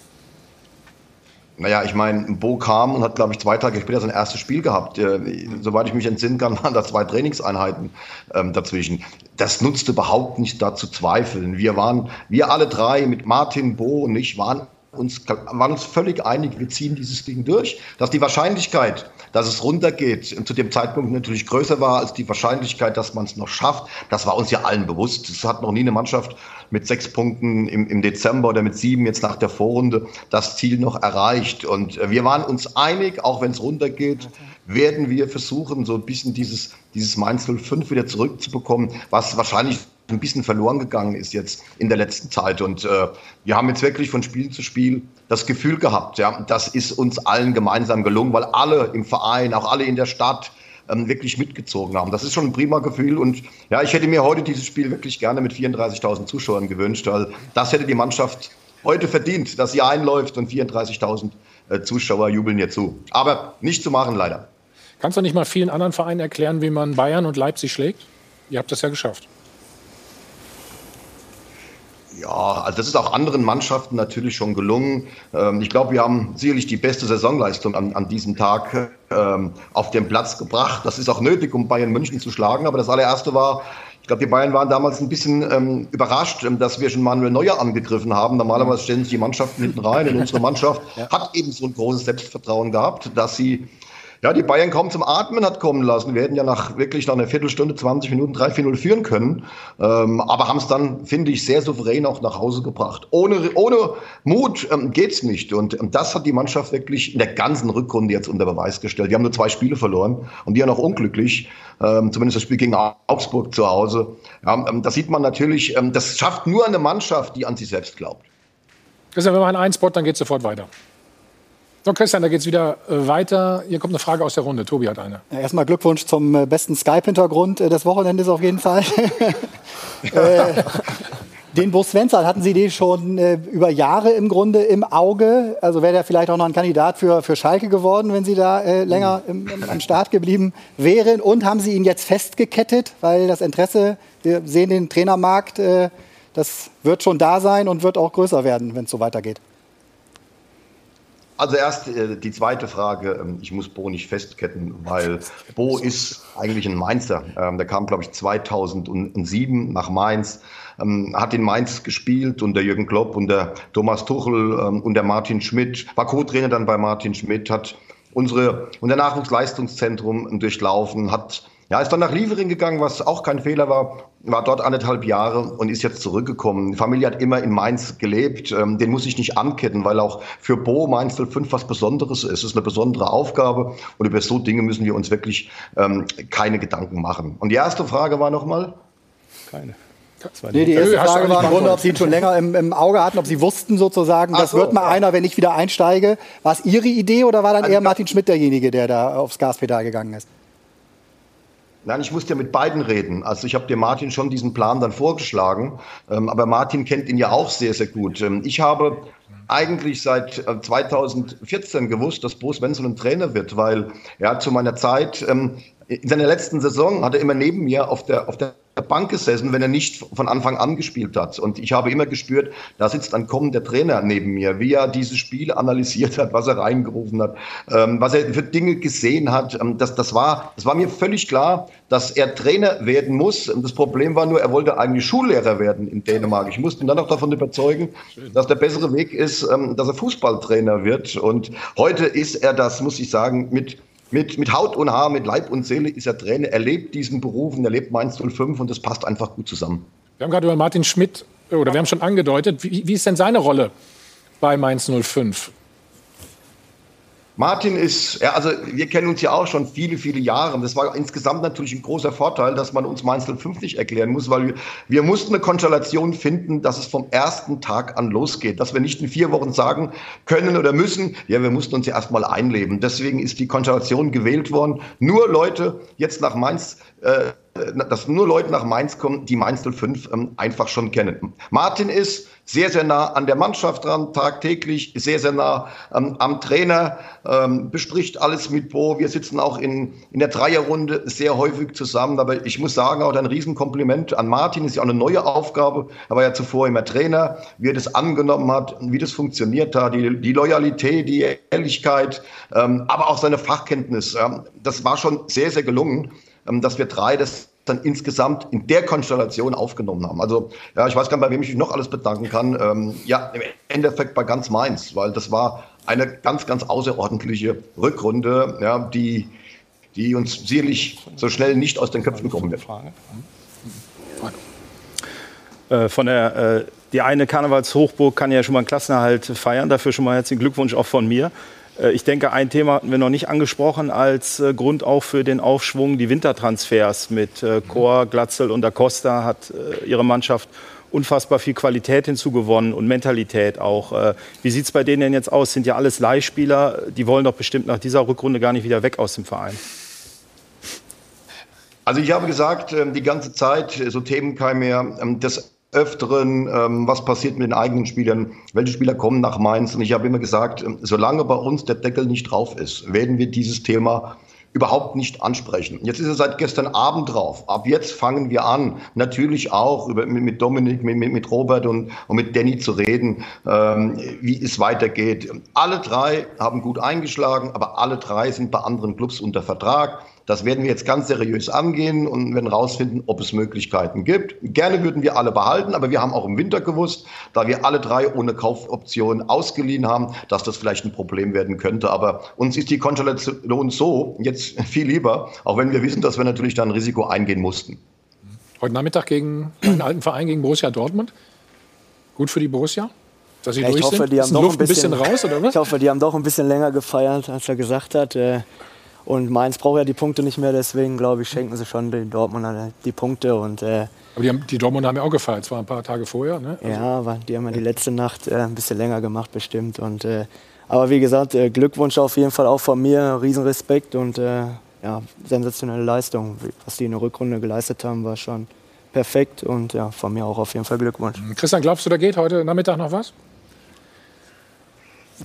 Naja, ich meine, Bo kam und hat, glaube ich, zwei Tage später sein erstes Spiel gehabt. Äh, soweit ich mich entsinnen kann, waren da zwei Trainingseinheiten ähm, dazwischen. Das nutzt überhaupt nicht da zu zweifeln. Wir waren, wir alle drei mit Martin, Bo und ich waren uns, waren uns völlig einig, wir ziehen dieses Ding durch. Dass die Wahrscheinlichkeit, dass es runtergeht, zu dem Zeitpunkt natürlich größer war als die Wahrscheinlichkeit, dass man es noch schafft, das war uns ja allen bewusst. Es hat noch nie eine Mannschaft mit sechs Punkten im, im Dezember oder mit sieben jetzt nach der Vorrunde das Ziel noch erreicht. Und äh, wir waren uns einig, auch wenn es runtergeht, werden wir versuchen, so ein bisschen dieses, dieses Mainz 05 wieder zurückzubekommen, was wahrscheinlich ein bisschen verloren gegangen ist jetzt in der letzten Zeit. Und äh, wir haben jetzt wirklich von Spiel zu Spiel das Gefühl gehabt, ja, das ist uns allen gemeinsam gelungen, weil alle im Verein, auch alle in der Stadt, ähm, wirklich mitgezogen haben. Das ist schon ein prima Gefühl und ja, ich hätte mir heute dieses Spiel wirklich gerne mit 34.000 Zuschauern gewünscht, weil das hätte die Mannschaft heute verdient, dass sie einläuft und 34.000 äh, Zuschauer jubeln ihr zu. Aber nicht zu machen, leider. Kannst du nicht mal vielen anderen Vereinen erklären, wie man Bayern und Leipzig schlägt? Ihr habt das ja geschafft. Ja, also das ist auch anderen Mannschaften natürlich schon gelungen. Ähm, ich glaube, wir haben sicherlich die beste Saisonleistung an, an diesem Tag ähm, auf den Platz gebracht. Das ist auch nötig, um Bayern München zu schlagen. Aber das allererste war, ich glaube, die Bayern waren damals ein bisschen ähm, überrascht, ähm, dass wir schon Manuel Neuer angegriffen haben. Normalerweise stellen sich die Mannschaften hinten rein und unsere Mannschaft ja. hat eben so ein großes Selbstvertrauen gehabt, dass sie ja, die Bayern kaum zum Atmen hat kommen lassen. Wir hätten ja nach wirklich nach einer Viertelstunde, 20 Minuten 3-4-0 führen können. Ähm, aber haben es dann, finde ich, sehr souverän auch nach Hause gebracht. Ohne, ohne Mut ähm, geht's nicht. Und ähm, das hat die Mannschaft wirklich in der ganzen Rückrunde jetzt unter Beweis gestellt. Die haben nur zwei Spiele verloren und die ja noch unglücklich. Ähm, zumindest das Spiel gegen Augsburg zu Hause. Ja, ähm, das sieht man natürlich, ähm, das schafft nur eine Mannschaft, die an sich selbst glaubt. Christian, wenn wir einen Spot, dann geht sofort weiter. So, Christian, da geht es wieder äh, weiter. Hier kommt eine Frage aus der Runde. Tobi hat eine. Ja, erstmal Glückwunsch zum äh, besten Skype-Hintergrund äh, des Wochenendes auf jeden Fall. den Bo Svensson, hatten Sie den schon äh, über Jahre im Grunde im Auge? Also wäre der vielleicht auch noch ein Kandidat für, für Schalke geworden, wenn Sie da äh, länger im, im, am Start geblieben wären? Und haben Sie ihn jetzt festgekettet? Weil das Interesse, wir sehen den Trainermarkt, das wird schon da sein und wird auch größer werden, wenn es so weitergeht. Also erst äh, die zweite Frage. Ähm, ich muss Bo nicht festketten, weil Bo ist eigentlich ein Mainzer. Ähm, der kam, glaube ich, 2007 nach Mainz, ähm, hat in Mainz gespielt unter Jürgen Klopp, unter Thomas Tuchel, ähm, unter Martin Schmidt, war Co-Trainer dann bei Martin Schmidt, hat unsere, unser Nachwuchsleistungszentrum durchlaufen, hat ja, ist dann nach Liefering gegangen, was auch kein Fehler war, war dort anderthalb Jahre und ist jetzt zurückgekommen. Die Familie hat immer in Mainz gelebt. Ähm, den muss ich nicht anketten, weil auch für Bo Mainz 05 was Besonderes ist. Es ist eine besondere Aufgabe und über so Dinge müssen wir uns wirklich ähm, keine Gedanken machen. Und die erste Frage war nochmal? Keine. Nee, die erste Frage war im Grunde, ob Sie ihn schon länger im, im, Auge hatten, ob Sie wussten sozusagen, das so, wird mal ja. einer, wenn ich wieder einsteige. War es Ihre Idee oder war dann also, eher Martin Schmidt derjenige, der da aufs Gaspedal gegangen ist? Nein, ich musste ja mit beiden reden. Also ich habe dir Martin schon diesen Plan dann vorgeschlagen, ähm, aber Martin kennt ihn ja auch sehr, sehr gut. Ähm, ich habe eigentlich seit 2014 äh, gewusst, dass Bo Svensson ein Trainer wird, weil er zu meiner Zeit ähm, in seiner letzten Saison hat er immer neben mir auf der, auf der Bank gesessen, wenn er nicht von Anfang an gespielt hat. Und ich habe immer gespürt, da sitzt ein kommender Trainer neben mir, wie er dieses Spiel analysiert hat, was er reingerufen hat, ähm, was er für Dinge gesehen hat. Ähm, das, das, war, das war mir völlig klar, dass er Trainer werden muss. Und das Problem war nur, er wollte eigentlich Schullehrer werden in Dänemark. Ich musste ihn dann auch davon überzeugen, dass der bessere Weg ist, ähm, dass er Fußballtrainer wird. Und heute ist er das, muss ich sagen, mit mit, mit Haut und Haar, mit Leib und Seele ist er Trainer. Er lebt diesen Beruf und er lebt Mainz 05 und das passt einfach gut zusammen. Wir haben gerade über Martin Schmidt, oder wir haben schon angedeutet, wie, wie ist denn seine Rolle bei Mainz 05? Martin ist, ja, also wir kennen uns ja auch schon viele, viele Jahre. Das war insgesamt natürlich ein großer Vorteil, dass man uns Mainz 05 nicht erklären muss, weil wir, wir mussten eine Konstellation finden, dass es vom ersten Tag an losgeht. Dass wir nicht in vier Wochen sagen können oder müssen, ja, wir mussten uns ja erstmal einleben. Deswegen ist die Konstellation gewählt worden. Nur Leute jetzt nach Mainz, äh, dass nur Leute nach Mainz kommen, die Mainz 05 ähm, einfach schon kennen. Martin ist sehr, sehr nah an der Mannschaft dran, tagtäglich, sehr, sehr nah ähm, am Trainer, ähm, bespricht alles mit Bo. Wir sitzen auch in, in der Dreierrunde sehr häufig zusammen. Aber ich muss sagen, auch ein Riesenkompliment an Martin. Ist ja auch eine neue Aufgabe. Er war ja zuvor immer Trainer. Wie er das angenommen hat, wie das funktioniert hat, die, die Loyalität, die Ehrlichkeit, ähm, aber auch seine Fachkenntnis. Ähm, das war schon sehr, sehr gelungen, ähm, dass wir drei das dann insgesamt in der Konstellation aufgenommen haben. Also ja, ich weiß gar nicht, bei wem ich mich noch alles bedanken kann. Ähm, ja, im Endeffekt bei ganz Mainz, weil das war eine ganz, ganz außerordentliche Rückrunde, ja, die, die uns sicherlich so schnell nicht aus den Köpfen kommen wird. Äh, von der, äh, die eine Karnevalshochburg kann ja schon mal einen Klassenerhalt feiern. Dafür schon mal herzlichen Glückwunsch auch von mir. Äh, ich denke, ein Thema hatten wir noch nicht angesprochen als äh, Grund auch für den Aufschwung. Die Wintertransfers mit äh, Chor, Glatzel und Acosta hat ihre Mannschaft unfassbar viel Qualität hinzugewonnen und Mentalität auch. Wie sieht es bei denen denn jetzt aus? Sind ja alles Leihspieler. Die wollen doch bestimmt nach dieser Rückrunde gar nicht wieder weg aus dem Verein. Also ich habe gesagt, ähm, die ganze Zeit, so Themen kein mehr, ähm, das Öfteren, ähm, was passiert mit den eigenen Spielern, welche Spieler kommen nach Mainz. Und ich habe immer gesagt, ähm, solange bei uns der Deckel nicht drauf ist, werden wir dieses Thema überhaupt nicht ansprechen. Jetzt ist er seit gestern Abend drauf. Ab jetzt fangen wir an, natürlich auch über, mit Dominik, mit, mit Robert und, und mit Danny zu reden, ähm, wie es weitergeht. Alle drei haben gut eingeschlagen, aber alle drei sind bei anderen Clubs unter Vertrag. Das werden wir jetzt ganz seriös angehen und werden herausfinden, ob es Möglichkeiten gibt. Gerne würden wir alle behalten, aber wir haben auch im Winter gewusst, da wir alle drei ohne Kaufoption ausgeliehen haben, dass das vielleicht ein Problem werden könnte. Aber uns ist die Konstellation so jetzt viel lieber, auch wenn wir wissen, dass wir natürlich da ein Risiko eingehen mussten. Heute Nachmittag gegen einen alten Verein gegen Borussia Dortmund. Gut für die Borussia? Dass sie ja, durch hoffe, sind? Die haben doch ein bisschen, bisschen, raus, oder was? Ich hoffe, die haben doch ein bisschen länger gefeiert, als er gesagt hat. Äh, und Mainz braucht ja die Punkte nicht mehr, deswegen glaube ich, schenken sie schon den Dortmund die Punkte. Und, äh, aber die, haben, die Dortmunder haben ja auch gefeiert, zwar ein paar Tage vorher. Ne? Also ja, aber die haben ja die letzte Nacht äh, ein bisschen länger gemacht, bestimmt. Und, äh, aber wie gesagt, äh, Glückwunsch auf jeden Fall auch von mir, Riesenrespekt und äh, ja, sensationelle Leistung. Was die in der Rückrunde geleistet haben, war schon perfekt und ja, von mir auch auf jeden Fall Glückwunsch. Christian, glaubst du, da geht heute Nachmittag noch was?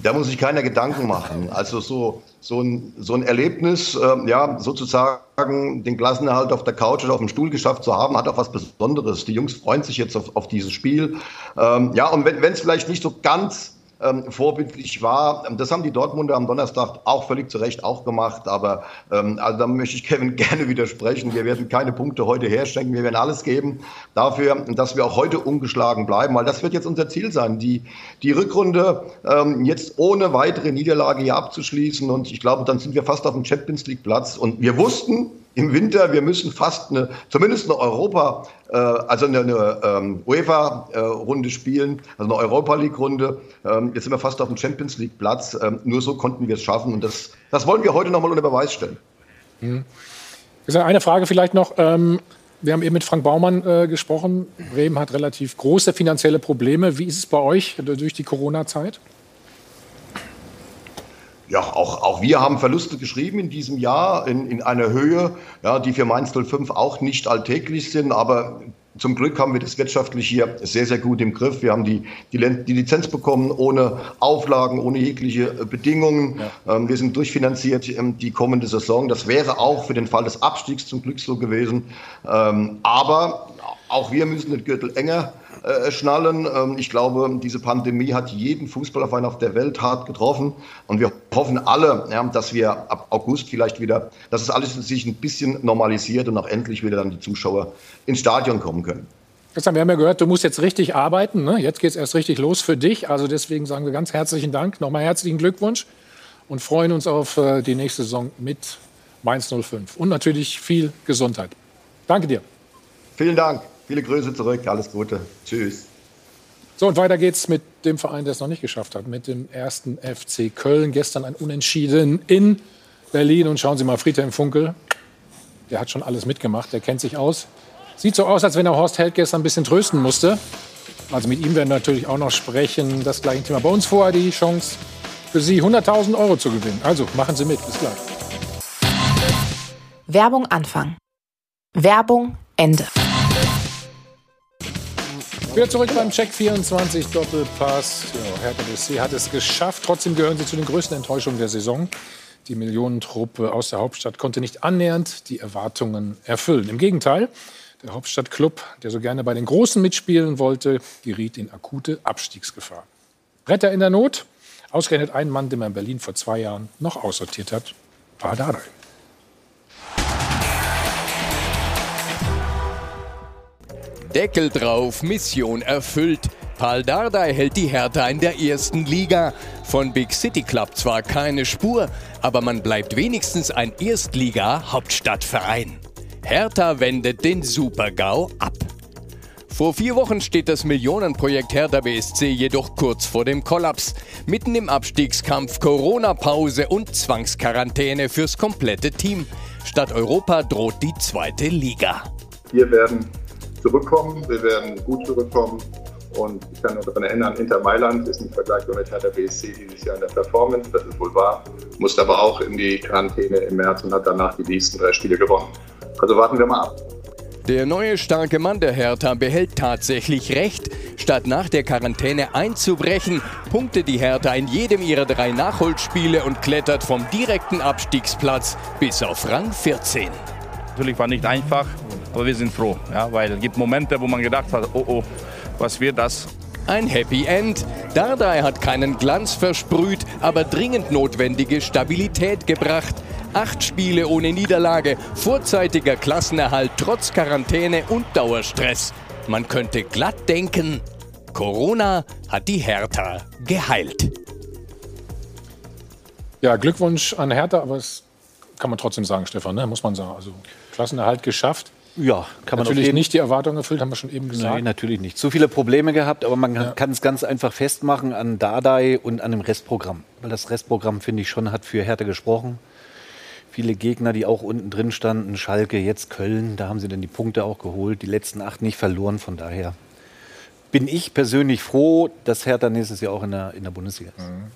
Da muss sich keiner Gedanken machen. Also so, so, ein, so ein Erlebnis, äh, ja, sozusagen den Klassenerhalt auf der Couch oder auf dem Stuhl geschafft zu haben, hat auch was Besonderes. Die Jungs freuen sich jetzt auf, auf dieses Spiel. Ähm, ja, und wenn es vielleicht nicht so ganz ähm, vorbildlich war. Das haben die Dortmunder am Donnerstag auch völlig zu Recht auch gemacht. Aber ähm, also da möchte ich Kevin gerne widersprechen. Wir werden keine Punkte heute herschenken. Wir werden alles geben dafür, dass wir auch heute ungeschlagen bleiben, weil das wird jetzt unser Ziel sein, die, die Rückrunde ähm, jetzt ohne weitere Niederlage hier abzuschließen. Und ich glaube, dann sind wir fast auf dem Champions League Platz. Und wir wussten, im Winter, wir müssen fast eine, zumindest eine Europa, also eine, eine ähm, UEFA-Runde spielen, also eine Europa League-Runde. Ähm, jetzt sind wir fast auf dem Champions League-Platz. Ähm, nur so konnten wir es schaffen und das, das wollen wir heute nochmal unter Beweis stellen. Mhm. Eine Frage vielleicht noch. Wir haben eben mit Frank Baumann äh, gesprochen. Bremen hat relativ große finanzielle Probleme. Wie ist es bei euch durch die Corona-Zeit? Ja, auch, auch wir haben Verluste geschrieben in diesem Jahr in, in einer Höhe, ja, die für Mainz 05 auch nicht alltäglich sind, aber zum Glück haben wir das wirtschaftlich hier sehr, sehr gut im Griff. Wir haben die, die, die Lizenz bekommen ohne Auflagen, ohne jegliche Bedingungen. Ja. Ähm, wir sind durchfinanziert ähm, die kommende Saison. Das wäre auch für den Fall des Abstiegs zum Glück so gewesen. Ähm, aber auch wir müssen den Gürtel enger äh, schnallen. Ähm, ich glaube, diese Pandemie hat jeden Fußballverein auf der Welt hart getroffen. Und wir hoffen alle, ja, dass wir ab August vielleicht wieder, dass es alles sich ein bisschen normalisiert und auch endlich wieder dann die Zuschauer ins Stadion kommen können. Christian, wir haben ja gehört, du musst jetzt richtig arbeiten. Ne? Jetzt geht es erst richtig los für dich. Also deswegen sagen wir ganz herzlichen Dank. Nochmal herzlichen Glückwunsch und freuen uns auf äh, die nächste Saison mit Mainz 05. Und natürlich viel Gesundheit. Danke dir. Vielen Dank. Viele Grüße zurück, alles Gute. Tschüss. So, und weiter geht's mit dem Verein, der es noch nicht geschafft hat, mit dem ersten FC Köln. Gestern ein Unentschieden in Berlin. Und schauen Sie mal, Friedhelm Funkel, der hat schon alles mitgemacht, der kennt sich aus. Sieht so aus, als wenn er Horst Held gestern ein bisschen trösten musste. Also mit ihm werden wir natürlich auch noch sprechen. Das gleiche Thema. Bei uns vorher die Chance für Sie, 100.000 Euro zu gewinnen. Also machen Sie mit. Bis gleich. Werbung Anfang. Werbung Ende. Wieder zurück beim Check 24 Doppelpass. Ja, Hertha BSC hat es geschafft. Trotzdem gehören sie zu den größten Enttäuschungen der Saison. Die Millionentruppe aus der Hauptstadt konnte nicht annähernd die Erwartungen erfüllen. Im Gegenteil, der Hauptstadtklub, der so gerne bei den Großen mitspielen wollte, geriet in akute Abstiegsgefahr. Retter in der Not, ausgerechnet ein Mann, den man in Berlin vor zwei Jahren noch aussortiert hat, war Dardai. Deckel drauf, Mission erfüllt. Paul Dardai hält die Hertha in der ersten Liga. Von Big City Club zwar keine Spur, aber man bleibt wenigstens ein Erstliga-Hauptstadtverein. Hertha wendet den Super-GAU ab. Vor vier Wochen steht das Millionenprojekt Hertha BSC jedoch kurz vor dem Kollaps. Mitten im Abstiegskampf Corona-Pause und Zwangsquarantäne fürs komplette Team. Statt Europa droht die zweite Liga. Wir werden zurückkommen, wir werden gut zurückkommen. Und ich kann nur daran erinnern, Inter Mailand ist nicht vergleichbar mit Hertha BSC dieses Jahr in der Performance, das ist wohl wahr. Musste aber auch in die Quarantäne im März und hat danach die nächsten drei Spiele gewonnen. Also warten wir mal ab. Der neue starke Mann der Hertha behält tatsächlich recht. Statt nach der Quarantäne einzubrechen, punkte die Hertha in jedem ihrer drei Nachholspiele und klettert vom direkten Abstiegsplatz bis auf Rang 14. Natürlich war nicht einfach, aber wir sind froh, ja, weil es gibt Momente, wo man gedacht hat, oh oh, was wird das? Ein Happy End. Dardai hat keinen Glanz versprüht, aber dringend notwendige Stabilität gebracht. Acht Spiele ohne Niederlage, vorzeitiger Klassenerhalt trotz Quarantäne und Dauerstress. Man könnte glatt denken, Corona hat die Hertha geheilt. Ja, Glückwunsch an Hertha, aber das kann man trotzdem sagen, Stefan, ne? muss man sagen. Also Klassenerhalt geschafft. Ja, kann man natürlich nicht die Erwartungen erfüllt, haben wir schon eben gesagt. Nein, natürlich nicht. Zu viele Probleme gehabt, aber man ja. kann es ganz einfach festmachen an Dardai und an dem Restprogramm. Weil das Restprogramm, finde ich schon, hat für Hertha gesprochen. Viele Gegner, die auch unten drin standen, Schalke, jetzt Köln, da haben sie dann die Punkte auch geholt, die letzten acht nicht verloren. Von daher bin ich persönlich froh, dass Hertha nächstes Jahr auch in der, in der Bundesliga ist. Mhm.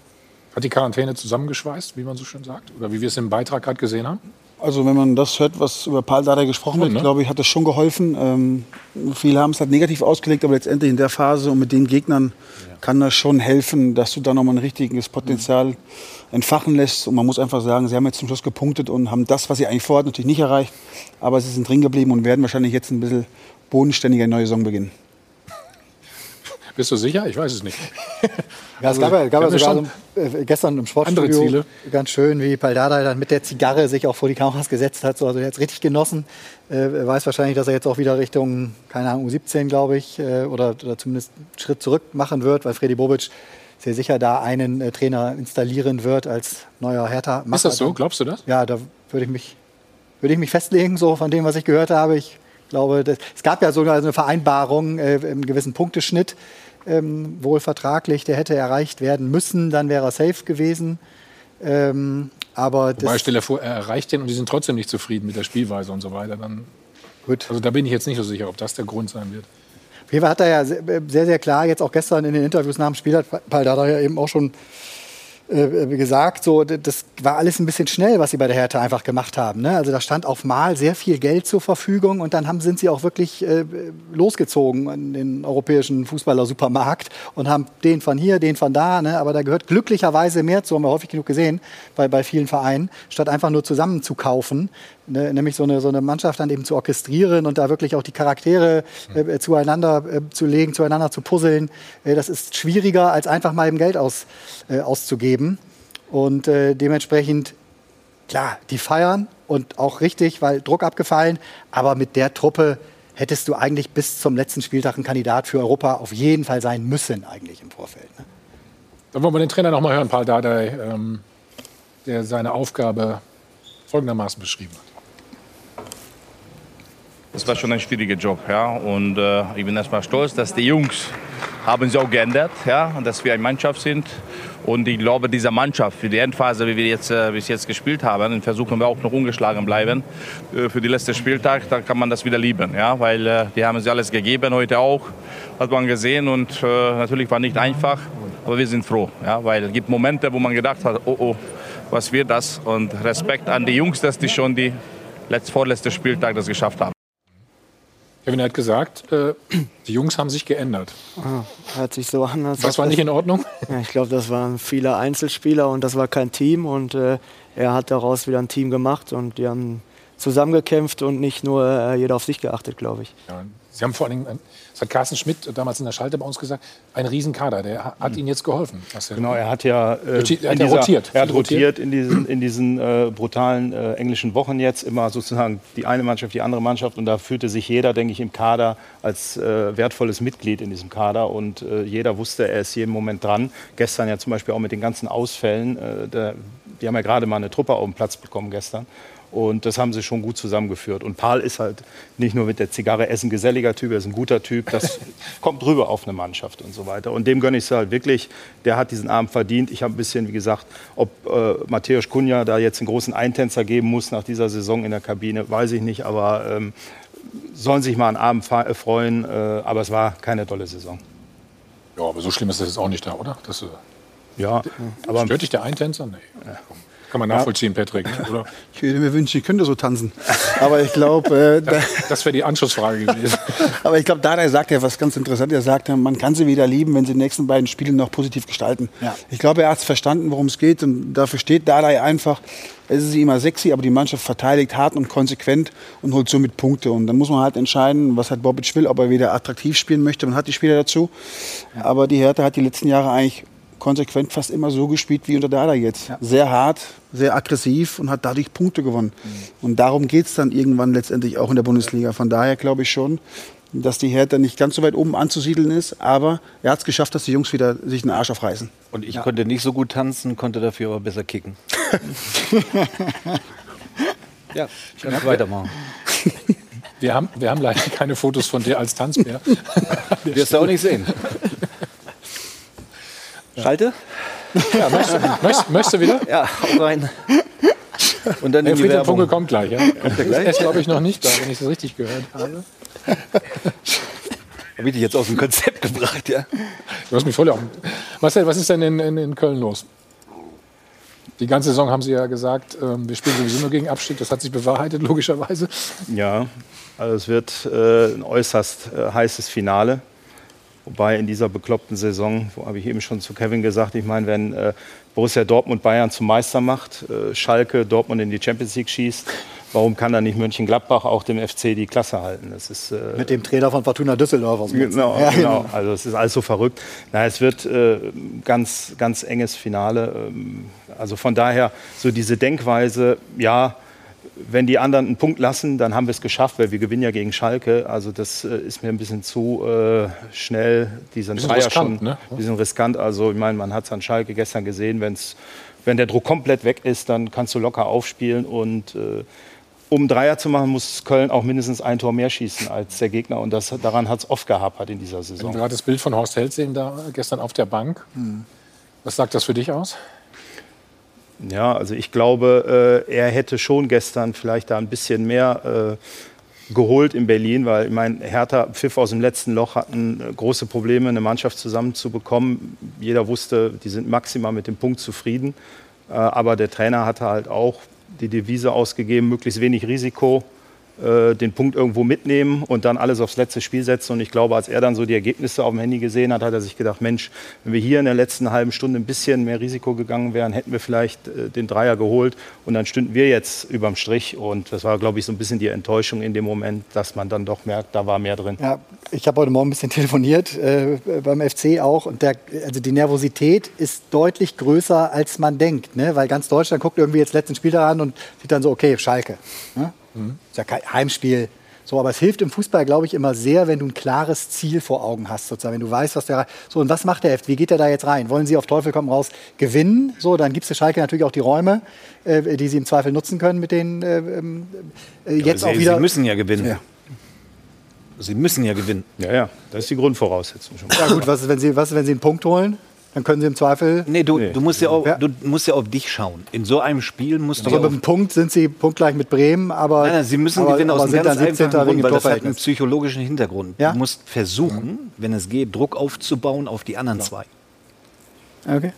Hat die Quarantäne zusammengeschweißt, wie man so schön sagt? Oder wie wir es im Beitrag gerade gesehen haben? Also wenn man das hört, was über Paul Dardai gesprochen wird, ne? glaube ich, hat das schon geholfen. Ähm, viele haben es halt negativ ausgelegt, aber letztendlich in der Phase und mit den Gegnern ja. kann das schon helfen, dass du da nochmal ein richtiges Potenzial mhm. entfachen lässt. Und man muss einfach sagen, sie haben jetzt zum Schluss gepunktet und haben das, was sie eigentlich vorhatten, natürlich nicht erreicht. Aber sie sind drin geblieben und werden wahrscheinlich jetzt ein bisschen bodenständiger in neue Saison beginnen. Bist du sicher? Ich weiß es nicht. Ja, es gab ja, gab ja sogar so, äh, gestern im Sportstudio ganz schön, wie Paldada dann mit der Zigarre sich auch vor die Kameras gesetzt hat. So, also er hat es richtig genossen. Äh, er weiß wahrscheinlich, dass er jetzt auch wieder Richtung, keine Ahnung, U17, glaube ich, äh, oder, oder zumindest einen Schritt zurück machen wird, weil Freddy Bobic sehr sicher da einen äh, Trainer installieren wird als neuer Hertha. Ist das so? Glaubst du das? Ja, da würde ich mich, würde ich mich festlegen, so von dem, was ich gehört habe. Ich glaube, das, es gab ja sogar eine Vereinbarung äh, im gewissen Punkteschnitt ähm, wohl vertraglich, der hätte erreicht werden müssen, dann wäre er safe gewesen. Ähm, aber Wobei, stell dir vor, er erreicht den und die sind trotzdem nicht zufrieden mit der Spielweise und so weiter. Dann, Gut. Also da bin ich jetzt nicht so sicher, ob das der Grund sein wird. Auf jeden Fall hat er ja sehr, sehr klar jetzt auch gestern in den Interviews nach dem Spiel, hat, da hat er ja eben auch schon gesagt, so, das war alles ein bisschen schnell, was sie bei der Hertha einfach gemacht haben. Ne? Also da stand auf Mal sehr viel Geld zur Verfügung und dann haben, sind sie auch wirklich äh, losgezogen in den europäischen Fußballer-Supermarkt und haben den von hier, den von da. Ne? Aber da gehört glücklicherweise mehr zu, haben wir häufig genug gesehen bei, bei vielen Vereinen, statt einfach nur zusammen zu kaufen ne, nämlich so eine, so eine Mannschaft dann eben zu orchestrieren und da wirklich auch die Charaktere äh, zueinander äh, zu legen, zueinander zu puzzeln. Äh, das ist schwieriger, als einfach mal eben Geld aus, äh, auszugeben. Und äh, dementsprechend, klar, die feiern und auch richtig, weil Druck abgefallen, aber mit der Truppe hättest du eigentlich bis zum letzten Spieltag ein Kandidat für Europa auf jeden Fall sein müssen, eigentlich im Vorfeld. Ne? Dann wollen wir den Trainer noch mal hören, Paul Dardai, ähm, der seine Aufgabe folgendermaßen beschrieben hat. Das war schon ein schwieriger Job, ja. Und äh, ich bin erstmal stolz, dass die Jungs haben sich auch geändert, ja, dass wir eine Mannschaft sind. Und ich glaube, diese Mannschaft für die Endphase, wie wir jetzt äh, bis jetzt gespielt haben, dann versuchen wir auch noch ungeschlagen bleiben. Äh, für die letzte Spieltag, da kann man das wieder lieben, ja, weil äh, die haben sich alles gegeben, heute auch, hat man gesehen. Und äh, natürlich war nicht einfach, aber wir sind froh, ja, weil es gibt Momente, wo man gedacht hat, oh oh, was wird das? Und Respekt an die Jungs, dass die schon die letzte, vorletzte Spieltag das geschafft haben. Kevin hat gesagt, äh, die Jungs haben sich geändert. Ah, hört sich so an. Was war nicht in Ordnung? Ja, ich glaube, das waren viele Einzelspieler und das war kein Team. Und äh, er hat daraus wieder ein Team gemacht und die haben zusammengekämpft und nicht nur äh, jeder auf sich geachtet, glaube ich. Ja, Sie haben vor allen Dingen das hat Carsten Schmidt damals in der Schalte bei uns gesagt, ein Riesenkader, der hat Ihnen jetzt geholfen. Genau, er hat ja äh, er hat dieser, rotiert. Er hat rotiert in diesen, in diesen äh, brutalen äh, englischen Wochen jetzt, immer sozusagen die eine Mannschaft, die andere Mannschaft und da fühlte sich jeder, denke ich, im Kader als äh, wertvolles Mitglied in diesem Kader und äh, jeder wusste, er ist jeden Moment dran. Gestern ja zum Beispiel auch mit den ganzen Ausfällen, äh, der, die haben ja gerade mal eine Truppe auf den Platz bekommen gestern. Und das haben sie schon gut zusammengeführt. Und Paul ist halt nicht nur mit der Zigarre essen geselliger Typ, er ist ein guter Typ. Das kommt drüber auf eine Mannschaft und so weiter. Und dem gönne ich es halt wirklich. Der hat diesen Abend verdient. Ich habe ein bisschen, wie gesagt, ob äh, Matthäus Kunja da jetzt einen großen Eintänzer geben muss nach dieser Saison in der Kabine, weiß ich nicht. Aber ähm, sollen sich mal einen Abend äh, freuen. Äh, aber es war keine tolle Saison. Ja, aber so schlimm ist das jetzt auch nicht da, oder? Das, äh, ja, aber stört dich der Eintänzer? Nee. Ja. Kann man nachvollziehen, ja. Patrick, oder? Ich würde mir wünschen, ich könnte so tanzen. Aber ich glaube. Äh, das, das wäre die Anschlussfrage gewesen. Aber ich glaube, Dada sagt ja was ganz Interessantes. Er sagt, man kann sie wieder lieben, wenn sie die nächsten beiden Spiele noch positiv gestalten. Ja. Ich glaube, er hat es verstanden, worum es geht. Und dafür steht Dada einfach. Es ist immer sexy, aber die Mannschaft verteidigt hart und konsequent und holt somit Punkte. Und dann muss man halt entscheiden, was hat Bobic will, ob er wieder attraktiv spielen möchte. Man hat die Spieler dazu. Ja. Aber die Hertha hat die letzten Jahre eigentlich konsequent fast immer so gespielt wie unter Dada jetzt. Ja. Sehr hart, sehr aggressiv und hat dadurch Punkte gewonnen. Mhm. Und darum geht es dann irgendwann letztendlich auch in der Bundesliga. Von daher glaube ich schon, dass die Hertha nicht ganz so weit oben anzusiedeln ist, aber er hat es geschafft, dass die Jungs wieder sich den Arsch aufreißen. Und ich ja. konnte nicht so gut tanzen, konnte dafür aber besser kicken. ja, ich kann weitermachen. Wir haben, wir haben leider keine Fotos von dir als Tanzbär. Wirst du auch nicht sehen. Schalte? Ja, möchtest, möchtest, möchtest du wieder? Ja, hau rein. Und dann hey, Friedhelm Funke kommt gleich. Ja? Kommt der gleich? Er ist, glaube ich, noch nicht da, wenn ich das richtig gehört habe. Habe ich dich jetzt aus dem Konzept gebracht, ja? Du hast mich voll auf. Marcel, was ist denn in, in, in Köln los? Die ganze Saison haben Sie ja gesagt, ähm, wir spielen sowieso nur gegen Abstieg. Das hat sich bewahrheitet, logischerweise. Ja, also es wird äh, ein äußerst äh, heißes Finale. Wobei in dieser bekloppten Saison, wo habe ich eben schon zu Kevin gesagt, ich meine, wenn äh, Borussia Dortmund Bayern zum Meister macht, äh, Schalke Dortmund in die Champions League schießt, warum kann dann nicht Mönchengladbach auch dem FC die Klasse halten? Das ist, äh, Mit dem Trainer von Fortuna Düsseldorf aus Genau, ja, genau. Also es ist alles so verrückt. Na, es wird äh, ganz, ganz enges Finale. Ähm, also von daher so diese Denkweise, ja, wenn die anderen einen Punkt lassen, dann haben wir es geschafft, weil wir gewinnen ja gegen Schalke. Also das äh, ist mir ein bisschen zu äh, schnell. Die sind bisschen riskant, schon ne? ein bisschen riskant. Also ich meine, man hat es an Schalke gestern gesehen, wenn's, wenn der Druck komplett weg ist, dann kannst du locker aufspielen und äh, um Dreier zu machen, muss Köln auch mindestens ein Tor mehr schießen als der Gegner. Und das, daran hat es oft gehapert in dieser Saison. Wenn wir gerade das Bild von Horst Held sehen, da gestern auf der Bank. Hm. Was sagt das für dich aus? Ja, also ich glaube, äh, er hätte schon gestern vielleicht da ein bisschen mehr äh, geholt in Berlin, weil ich meine, Hertha Pfiff aus dem letzten Loch hatten äh, große Probleme, eine Mannschaft zusammenzubekommen. Jeder wusste, die sind maximal mit dem Punkt zufrieden. Äh, aber der Trainer hatte halt auch die Devise ausgegeben, möglichst wenig Risiko äh, den Punkt irgendwo mitnehmen und dann alles aufs letzte Spiel setzen. Und ich glaube, als er dann so die Ergebnisse auf dem Handy gesehen hat, hat er sich gedacht, Mensch, wenn wir hier in der letzten halben Stunde ein bisschen mehr Risiko gegangen wären, hätten wir vielleicht äh, den Dreier geholt und dann stünden wir jetzt überm Strich. Und das war, glaube ich, so ein bisschen die Enttäuschung in dem Moment, dass man dann doch merkt, da war mehr drin. Ja, ich habe heute Morgen ein bisschen telefoniert, äh, beim FC auch. Und der, also die Nervosität ist deutlich größer, als man denkt. Ne? Weil ganz Deutschland guckt irgendwie jetzt letzten Spiel daran und sieht dann so, okay, Schalke. Ne? Mhm. Ist ja kein Heimspiel. So, aber es hilft im Fußball, glaube ich, immer sehr, wenn du ein klares Ziel vor Augen hast, sozusagen. Wenn du weißt, was der. So, und was macht der F? Wie geht er da jetzt rein? Wollen sie auf Teufel komm raus gewinnen? So, dann gibt es der Schalke natürlich auch die Räume, äh, die sie im Zweifel nutzen können mit den äh, ähm, äh, jetzt sie, auch wieder. Sie müssen ja gewinnen. Ja. Sie müssen ja gewinnen. Ja, ja, das ist die Grundvoraussetzung schon. Ja gut, was ist, wenn Sie, was ist, wenn Sie einen Punkt holen? Dann können Sie im Zweifel. Nee, du, nee. du, musst, ja auch, du musst ja auf dich schauen. In so einem Spiel musst also du. mit dem Punkt sind Sie punktgleich mit Bremen, aber. Nein, nein Sie müssen aber, gewinnen aus einem ganz einfachen Grund, weil das hat einen psychologischen Hintergrund. Ja? Du musst versuchen, mhm. wenn es geht, Druck aufzubauen auf die anderen ja. zwei. Okay.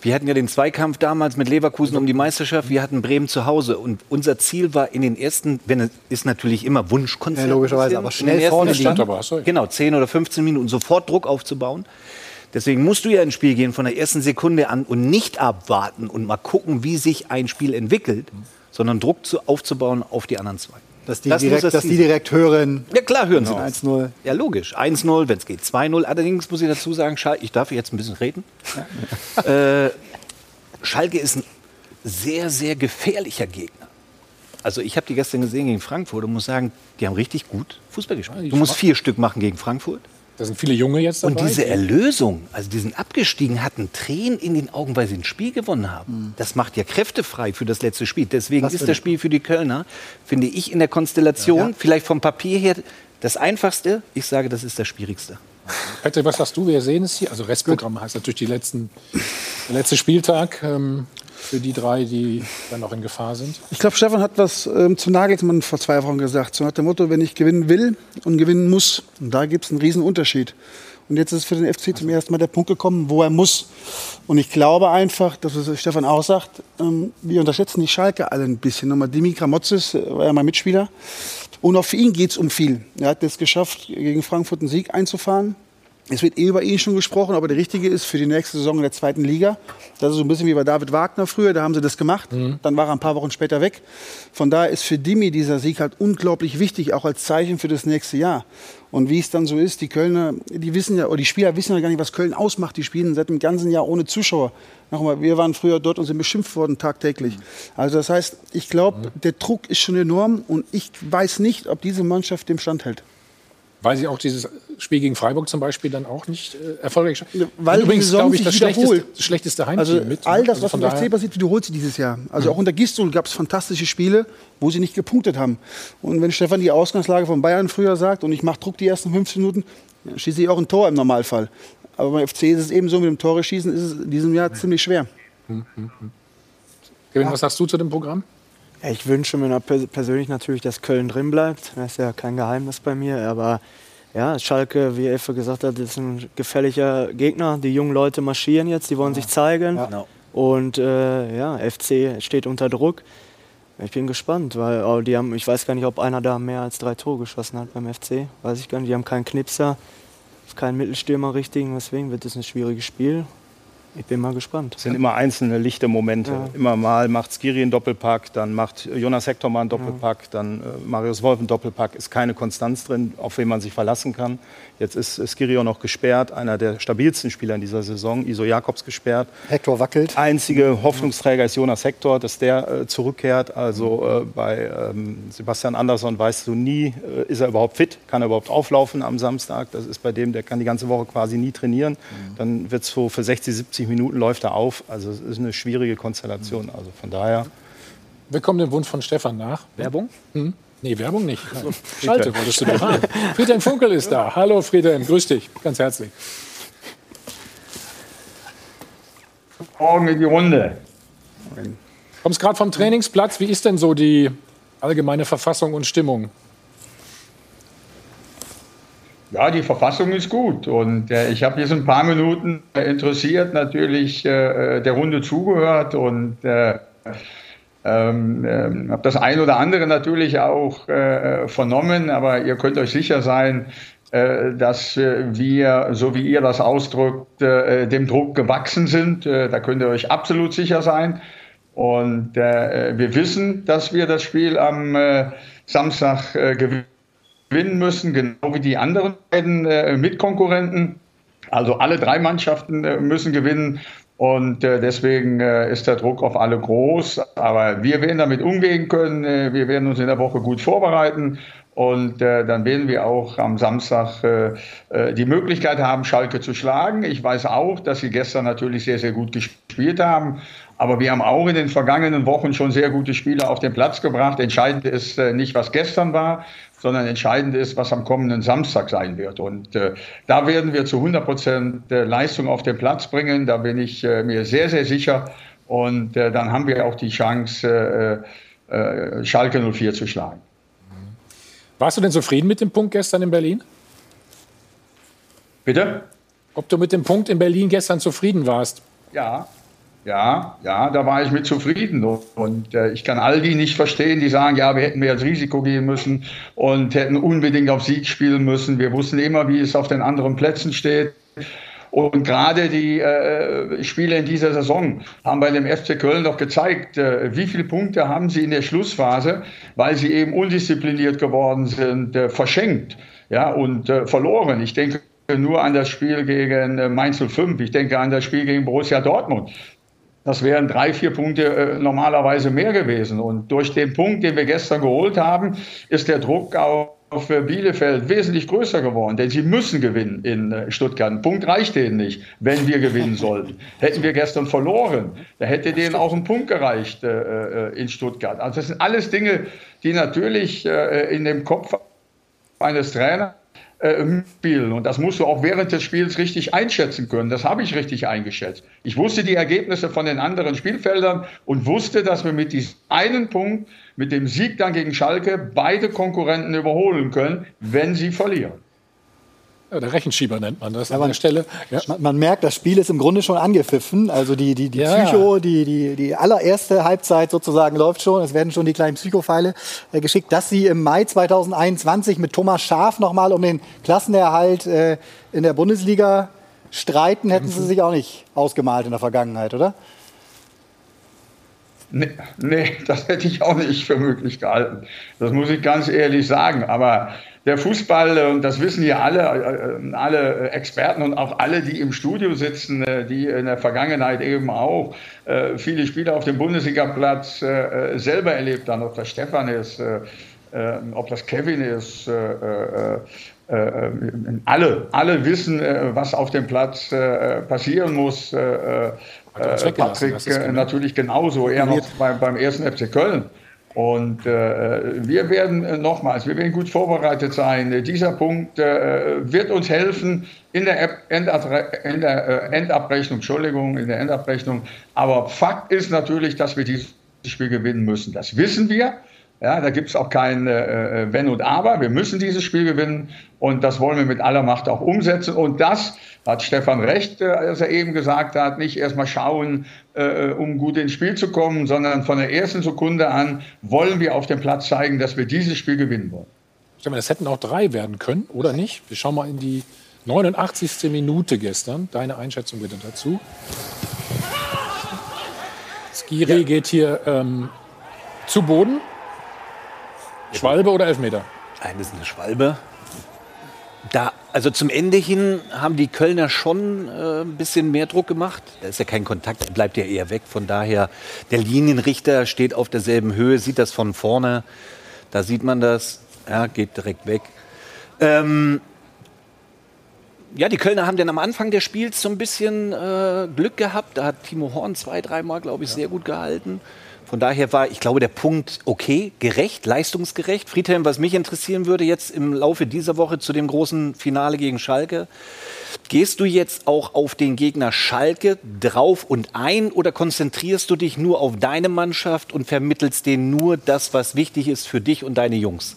Wir hatten ja den Zweikampf damals mit Leverkusen um die Meisterschaft. Wir hatten Bremen zu Hause. Und unser Ziel war in den ersten, wenn es ist natürlich immer Wunschkonzert. Ja, logischerweise, aber schnell vorne stand, aber, Genau, 10 oder 15 Minuten sofort Druck aufzubauen. Deswegen musst du ja ins Spiel gehen von der ersten Sekunde an und nicht abwarten und mal gucken, wie sich ein Spiel entwickelt, sondern Druck zu, aufzubauen auf die anderen zwei. Dass die, das direkt, das dass die direkt hören. Ja, klar, hören genau. sie 1-0. Ja, logisch. 1-0, wenn es geht. 2-0. Allerdings muss ich dazu sagen, Schalke, ich darf jetzt ein bisschen reden. äh, Schalke ist ein sehr, sehr gefährlicher Gegner. Also ich habe die gestern gesehen gegen Frankfurt und muss sagen, die haben richtig gut Fußball gespielt. Ja, du musst vier Stück machen gegen Frankfurt. Da sind viele Junge jetzt dabei. Und diese Erlösung, also die sind abgestiegen, hatten Tränen in den Augen, weil sie ein Spiel gewonnen haben. Mhm. Das macht ja Kräfte frei für das letzte Spiel. Deswegen Was ist das Spiel für die Kölner, finde ich, in der Konstellation, ja, ja. vielleicht vom Papier her, das einfachste. Ich sage, das ist das Schwierigste. Patrick, was sagst du? Wir sehen es hier. Also Restprogramm heißt natürlich die letzten, der letzte Spieltag. Ähm, für die drei, die dann noch in Gefahr sind? Ich glaube, Stefan hat was ähm, zu Nagelsmann vor zwei Wochen gesagt. So nach dem Motto, wenn ich gewinnen will und gewinnen muss, und da gibt es einen riesen Unterschied. Und jetzt ist für den FC zum ersten Mal der Punkt gekommen, wo er muss. Und ich glaube einfach, dass was Stefan auch sagt, ähm, wir unterschätzen die Schalke alle ein bisschen. Nochmal Dimi Kramotzes äh, war ja mein Mitspieler. Und auch für ihn geht es um viel. Er hat es geschafft, gegen Frankfurt einen Sieg einzufahren. Es wird eh über ihn schon gesprochen, aber der richtige ist für die nächste Saison in der zweiten Liga. Das ist so ein bisschen wie bei David Wagner früher, da haben sie das gemacht. Mhm. Dann war er ein paar Wochen später weg. Von daher ist für Dimi dieser Sieg halt unglaublich wichtig, auch als Zeichen für das nächste Jahr. Und wie es dann so ist, die Kölner, die wissen ja, oder die Spieler wissen ja gar nicht, was Köln ausmacht. Die spielen seit dem ganzen Jahr ohne Zuschauer. Nochmal, wir waren früher dort und sind beschimpft worden tagtäglich. Mhm. Also das heißt, ich glaube, mhm. der Druck ist schon enorm und ich weiß nicht, ob diese Mannschaft dem standhält. Weil sie auch dieses Spiel gegen Freiburg zum Beispiel dann auch nicht äh, erfolgreich Weil übrigens, glaube ich, das schlechteste, schlechteste Heimspiel also mit. All das, also was im FC passiert, wiederholt sie dieses Jahr. Also mhm. auch unter Gistol gab es fantastische Spiele, wo sie nicht gepunktet haben. Und wenn Stefan die Ausgangslage von Bayern früher sagt und ich mache Druck die ersten 15 Minuten, ja, schieße ich auch ein Tor im Normalfall. Aber beim FC ist es eben so, mit dem Tore schießen ist es in diesem Jahr ziemlich schwer. Mhm. Kevin, was sagst du zu dem Programm? Ich wünsche mir persönlich natürlich, dass Köln drin bleibt. Das ist ja kein Geheimnis bei mir. Aber ja, Schalke, wie Elfe gesagt hat, ist ein gefährlicher Gegner. Die jungen Leute marschieren jetzt, die wollen ja. sich zeigen. Ja. Genau. Und äh, ja, FC steht unter Druck. Ich bin gespannt, weil oh, die haben, ich weiß gar nicht, ob einer da mehr als drei Tore geschossen hat beim FC. Weiß ich gar nicht. Die haben keinen Knipser, keinen Mittelstürmer richtigen. Deswegen wird es ein schwieriges Spiel. Ich bin mal gespannt. Es sind immer einzelne lichte Momente. Ja. Immer mal macht Skiri einen Doppelpack, dann macht Jonas Hector mal einen Doppelpack, ja. dann äh, Marius Wolf einen Doppelpack. Ist keine Konstanz drin, auf wen man sich verlassen kann. Jetzt ist Skiri auch noch gesperrt, einer der stabilsten Spieler in dieser Saison. Iso Jakobs gesperrt. Hector wackelt. Einzige Hoffnungsträger ist Jonas Hector, dass der äh, zurückkehrt. Also äh, bei ähm, Sebastian Andersson weißt du nie, äh, ist er überhaupt fit, kann er überhaupt auflaufen am Samstag. Das ist bei dem, der kann die ganze Woche quasi nie trainieren. Mhm. Dann wird es so für 60, 70 Minuten läuft er auf. Also es ist eine schwierige Konstellation. Mhm. Also von daher. Wir kommen dem Wunsch von Stefan nach. Werbung? Hm? Nee, Werbung nicht. Also, Schalte wolltest du doch haben. Friedhelm Funkel ist da. Hallo Friedhelm, grüß dich. Ganz herzlich. Morgen in die Runde. Kommst gerade vom Trainingsplatz. Wie ist denn so die allgemeine Verfassung und Stimmung? Ja, die Verfassung ist gut. Und äh, ich habe jetzt ein paar Minuten interessiert natürlich äh, der Runde zugehört und äh, ähm, äh, habe das ein oder andere natürlich auch äh, vernommen, aber ihr könnt euch sicher sein, äh, dass wir, so wie ihr das ausdrückt, dem Druck gewachsen sind. da könnt ihr euch absolut sicher sein. Und wir wissen, dass wir das Spiel am Samstag gewinnen gewinnen müssen, genau wie die anderen beiden äh, Mitkonkurrenten. Also alle drei Mannschaften äh, müssen gewinnen und äh, deswegen äh, ist der Druck auf alle groß. Aber wir werden damit umgehen können. Äh, wir werden uns in der Woche gut vorbereiten und äh, dann werden wir auch am Samstag die Möglichkeit haben, Schalke zu schlagen. Ich weiß auch, dass sie gestern natürlich sehr, sehr gut gespielt haben. Aber wir haben auch in den vergangenen Wochen schon sehr gute Spiele auf den Platz gebracht. Entscheidend ist nicht, was gestern war, sondern entscheidend ist, was am kommenden Samstag sein wird. Und äh, da werden wir zu 100 Prozent äh, Leistung auf den Platz bringen. Da bin ich äh, mir sehr, sehr sicher. Und äh, dann haben wir auch die Chance, äh, äh, Schalke 04 zu schlagen. Warst du denn zufrieden mit dem Punkt gestern in Berlin? Bitte? Ob du mit dem Punkt in Berlin gestern zufrieden warst? Ja, Ja, ja, da war ich mit zufrieden. Und äh, ich kann all die nicht verstehen, die sagen, ja, wir hätten mehr als Risiko gehen müssen und hätten unbedingt auf Sieg spielen müssen. Wir wussten immer, wie es auf den anderen Plätzen steht. Und gerade die äh, Spiele in dieser Saison haben bei dem FC Köln doch gezeigt, äh, wie viele Punkte haben sie in der Schlussphase, weil sie eben undiszipliniert geworden sind, äh, verschenkt ja, und äh, verloren. Ich denke nur an das Spiel gegen äh, Mainz 05, ich denke an das Spiel gegen Borussia Dortmund. Das wären drei, vier Punkte äh, normalerweise mehr gewesen. Und durch den Punkt, den wir gestern geholt haben, ist der Druck auf Bielefeld wesentlich größer geworden, denn sie müssen gewinnen in äh, Stuttgart. Ein Punkt reicht denen nicht, wenn wir gewinnen sollten. Hätten wir gestern verloren, da hätte denen auch ein Punkt gereicht äh, äh, in Stuttgart. Also das sind alles Dinge, die natürlich äh, in dem Kopf eines Trainers äh, spielen. Und das musst du auch während des Spiels richtig einschätzen können. Das habe ich richtig eingeschätzt. Ich wusste die Ergebnisse von den anderen Spielfeldern und wusste, dass wir mit diesem einen Punkt, mit dem Sieg dann gegen Schalke, beide Konkurrenten überholen können, wenn sie verlieren. Ja, der Rechenschieber nennt man das ja, an man, der Stelle. Ja. Man, man, merkt, das Spiel ist im Grunde schon angepfiffen. Also die, die, die ja, Psycho, Die, die, die allererste Halbzeit sozusagen läuft schon. Es werden schon die kleinen Psychopfeile äh, geschickt, dass sie im Mai 2021 mit Thomas Schaf nochmal um den Klassenerhalt äh, in der Bundesliga streiten, hätten sie sich auch nicht ausgemalt in der Vergangenheit, oder? Nee, nee, das hätte ich auch nicht für möglich gehalten. Das muss ich ganz ehrlich sagen. Aber der Fußball, und das wissen ja alle, äh, alle Experten und auch alle, die im Studio sitzen, äh, die in der Vergangenheit eben auch äh, viele Spiele auf dem Bundesligaplatz selber erlebt haben, ob das Stefan ist, ob das Kevin ist, alle, alle wissen, was auf dem Platz passieren muss. Patrick natürlich genauso, er noch beim, beim ersten FC Köln. Und äh, wir werden äh, nochmals, wir werden gut vorbereitet sein. Dieser Punkt äh, wird uns helfen in der, Endabre in der äh, Endabrechnung, Entschuldigung, in der Endabrechnung. Aber Fakt ist natürlich, dass wir dieses Spiel gewinnen müssen. Das wissen wir. Ja, da gibt es auch kein äh, äh, Wenn und Aber. Wir müssen dieses Spiel gewinnen und das wollen wir mit aller Macht auch umsetzen. Und das hat Stefan recht, äh, als er eben gesagt hat, nicht erstmal schauen, äh, um gut ins Spiel zu kommen, sondern von der ersten Sekunde an wollen wir auf dem Platz zeigen, dass wir dieses Spiel gewinnen wollen. Stefan, das hätten auch drei werden können, oder nicht? Wir schauen mal in die 89. Minute gestern. Deine Einschätzung bitte dazu. Skiri ja. geht hier ähm, zu Boden. Schwalbe oder Elfmeter? Nein, das ist eine Schwalbe. Da, also zum Ende hin haben die Kölner schon äh, ein bisschen mehr Druck gemacht. Da ist ja kein Kontakt, bleibt ja eher weg. Von daher, der Linienrichter steht auf derselben Höhe, sieht das von vorne. Da sieht man das, ja, geht direkt weg. Ähm, ja, die Kölner haben dann am Anfang des Spiels so ein bisschen äh, Glück gehabt. Da hat Timo Horn zwei, dreimal, glaube ich, ja. sehr gut gehalten. Von daher war, ich glaube, der Punkt okay, gerecht, leistungsgerecht. Friedhelm, was mich interessieren würde jetzt im Laufe dieser Woche zu dem großen Finale gegen Schalke, gehst du jetzt auch auf den Gegner Schalke drauf und ein oder konzentrierst du dich nur auf deine Mannschaft und vermittelst denen nur das, was wichtig ist für dich und deine Jungs?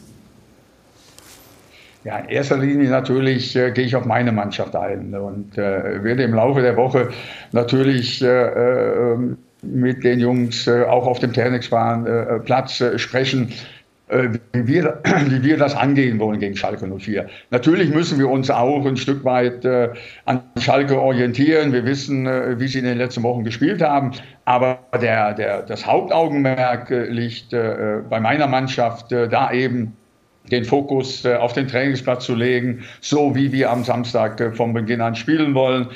Ja, in erster Linie natürlich äh, gehe ich auf meine Mannschaft ein und äh, werde im Laufe der Woche natürlich äh, äh, mit den Jungs äh, auch auf dem Trainingsplatz äh, sprechen, äh, wie wir, wie wir das angehen wollen gegen Schalke 04. Natürlich müssen wir uns auch ein Stück weit an Schalke orientieren. Wir wissen, wie sie in den letzten Wochen gespielt haben. Aber der, der, das Hauptaugenmerk liegt bei meiner Mannschaft, da eben den Fokus auf den Trainingsplatz zu legen, so wie wir am Samstag vom Beginn an spielen wollen.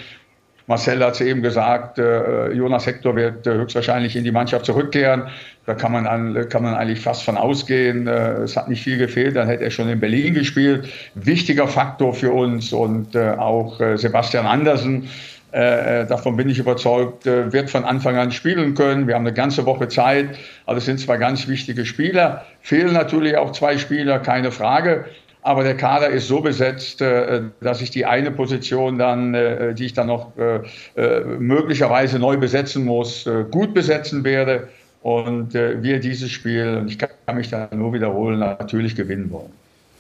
Marcel hat es eben gesagt, äh, Jonas Hector wird äh, höchstwahrscheinlich in die Mannschaft zurückkehren. Da kann man, an, kann man eigentlich fast von ausgehen. Äh, es hat nicht viel gefehlt, dann hätte er schon in Berlin gespielt. Wichtiger Faktor für uns und auch Sebastian Andersen. Davon bin ich überzeugt, wird von Anfang an spielen können. Wir haben eine ganze Woche Zeit. Also es sind zwei ganz wichtige Spieler. Fehlen natürlich auch zwei Spieler, keine Frage. Aber der Kader ist so besetzt, äh, dass ich die eine Position dann, äh, die ich dann noch äh, möglicherweise neu besetzen muss, gut besetzen werde. Und wir dieses Spiel, und ich kann mich da nur wiederholen, natürlich gewinnen wollen.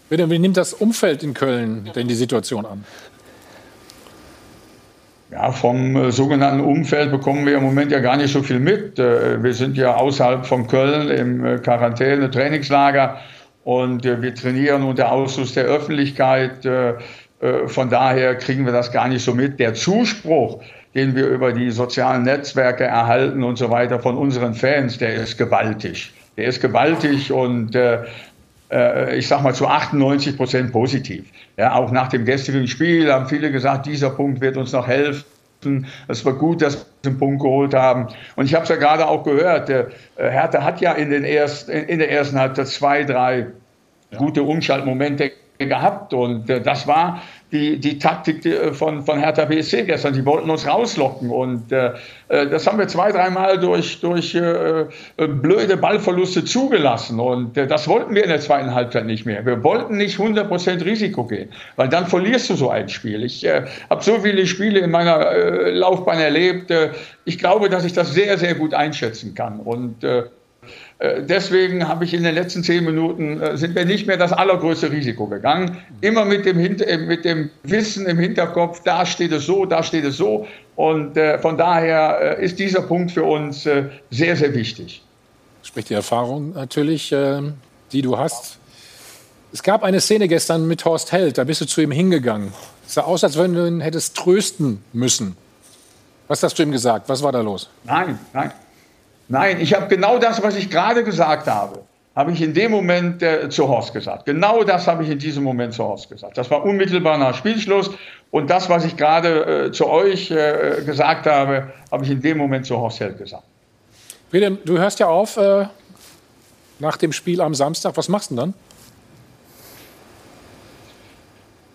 Wie nimmt das Umfeld in Köln denn die Situation an? ja, vom äh, sogenannten Umfeld bekommen wir im Moment ja gar nicht so viel mit. Äh, wir sind ja außerhalb von Köln im äh, Quarantäne-Trainingslager und äh, wir trainieren unter Ausschluss der Öffentlichkeit. Äh, äh, von daher kriegen wir das gar nicht so mit. Der Zuspruch, den wir über die sozialen Netzwerke erhalten und so weiter von unseren Fans, der ist gewaltig. Der ist gewaltig und ich sag mal zu 98 Prozent positiv. Ja, auch nach dem gestrigen Spiel haben viele gesagt, dieser Punkt wird uns noch helfen. Es war gut, dass wir den Punkt geholt haben. Und ich habe es ja gerade auch gehört, der Hertha hat ja in, den ersten, in der ersten Halbzeit zwei, drei ja. gute Umschaltmomente gehabt. Und äh, das war die, die Taktik äh, von, von Hertha BSC gestern. Die wollten uns rauslocken. Und äh, äh, das haben wir zwei, dreimal durch, durch äh, blöde Ballverluste zugelassen. Und äh, das wollten wir in der zweiten Halbzeit nicht mehr. Wir wollten nicht 100% Risiko gehen, weil dann verlierst du so ein Spiel. Ich äh, habe so viele Spiele in meiner äh, Laufbahn erlebt. Äh, ich glaube, dass ich das sehr, sehr gut einschätzen kann. Und äh, äh, deswegen habe ich in den letzten zehn Minuten, äh, sind wir nicht mehr das allergrößte Risiko gegangen. Immer mit dem, äh, mit dem Wissen im Hinterkopf, da steht es so, da steht es so. Und von daher ist dieser Punkt für uns sehr, sehr wichtig. Spricht die Erfahrung natürlich, die du hast. Es gab eine Szene gestern mit Horst Held, da bist du zu ihm hingegangen. Es sah aus, als wenn du ihn hättest trösten müssen. Was hast du ihm gesagt? Was war da los? Nein, nein. Nein, ich habe genau das, was ich gerade gesagt habe, habe ich in dem Moment äh, zu Horst gesagt. Genau das habe ich in diesem Moment zu Horst gesagt. Das war unmittelbar nach Spielschluss. Und das, was ich gerade äh, zu euch äh, gesagt habe, habe ich in dem Moment zu Horst Held gesagt. William, du hörst ja auf äh, nach dem Spiel am Samstag. Was machst du denn dann?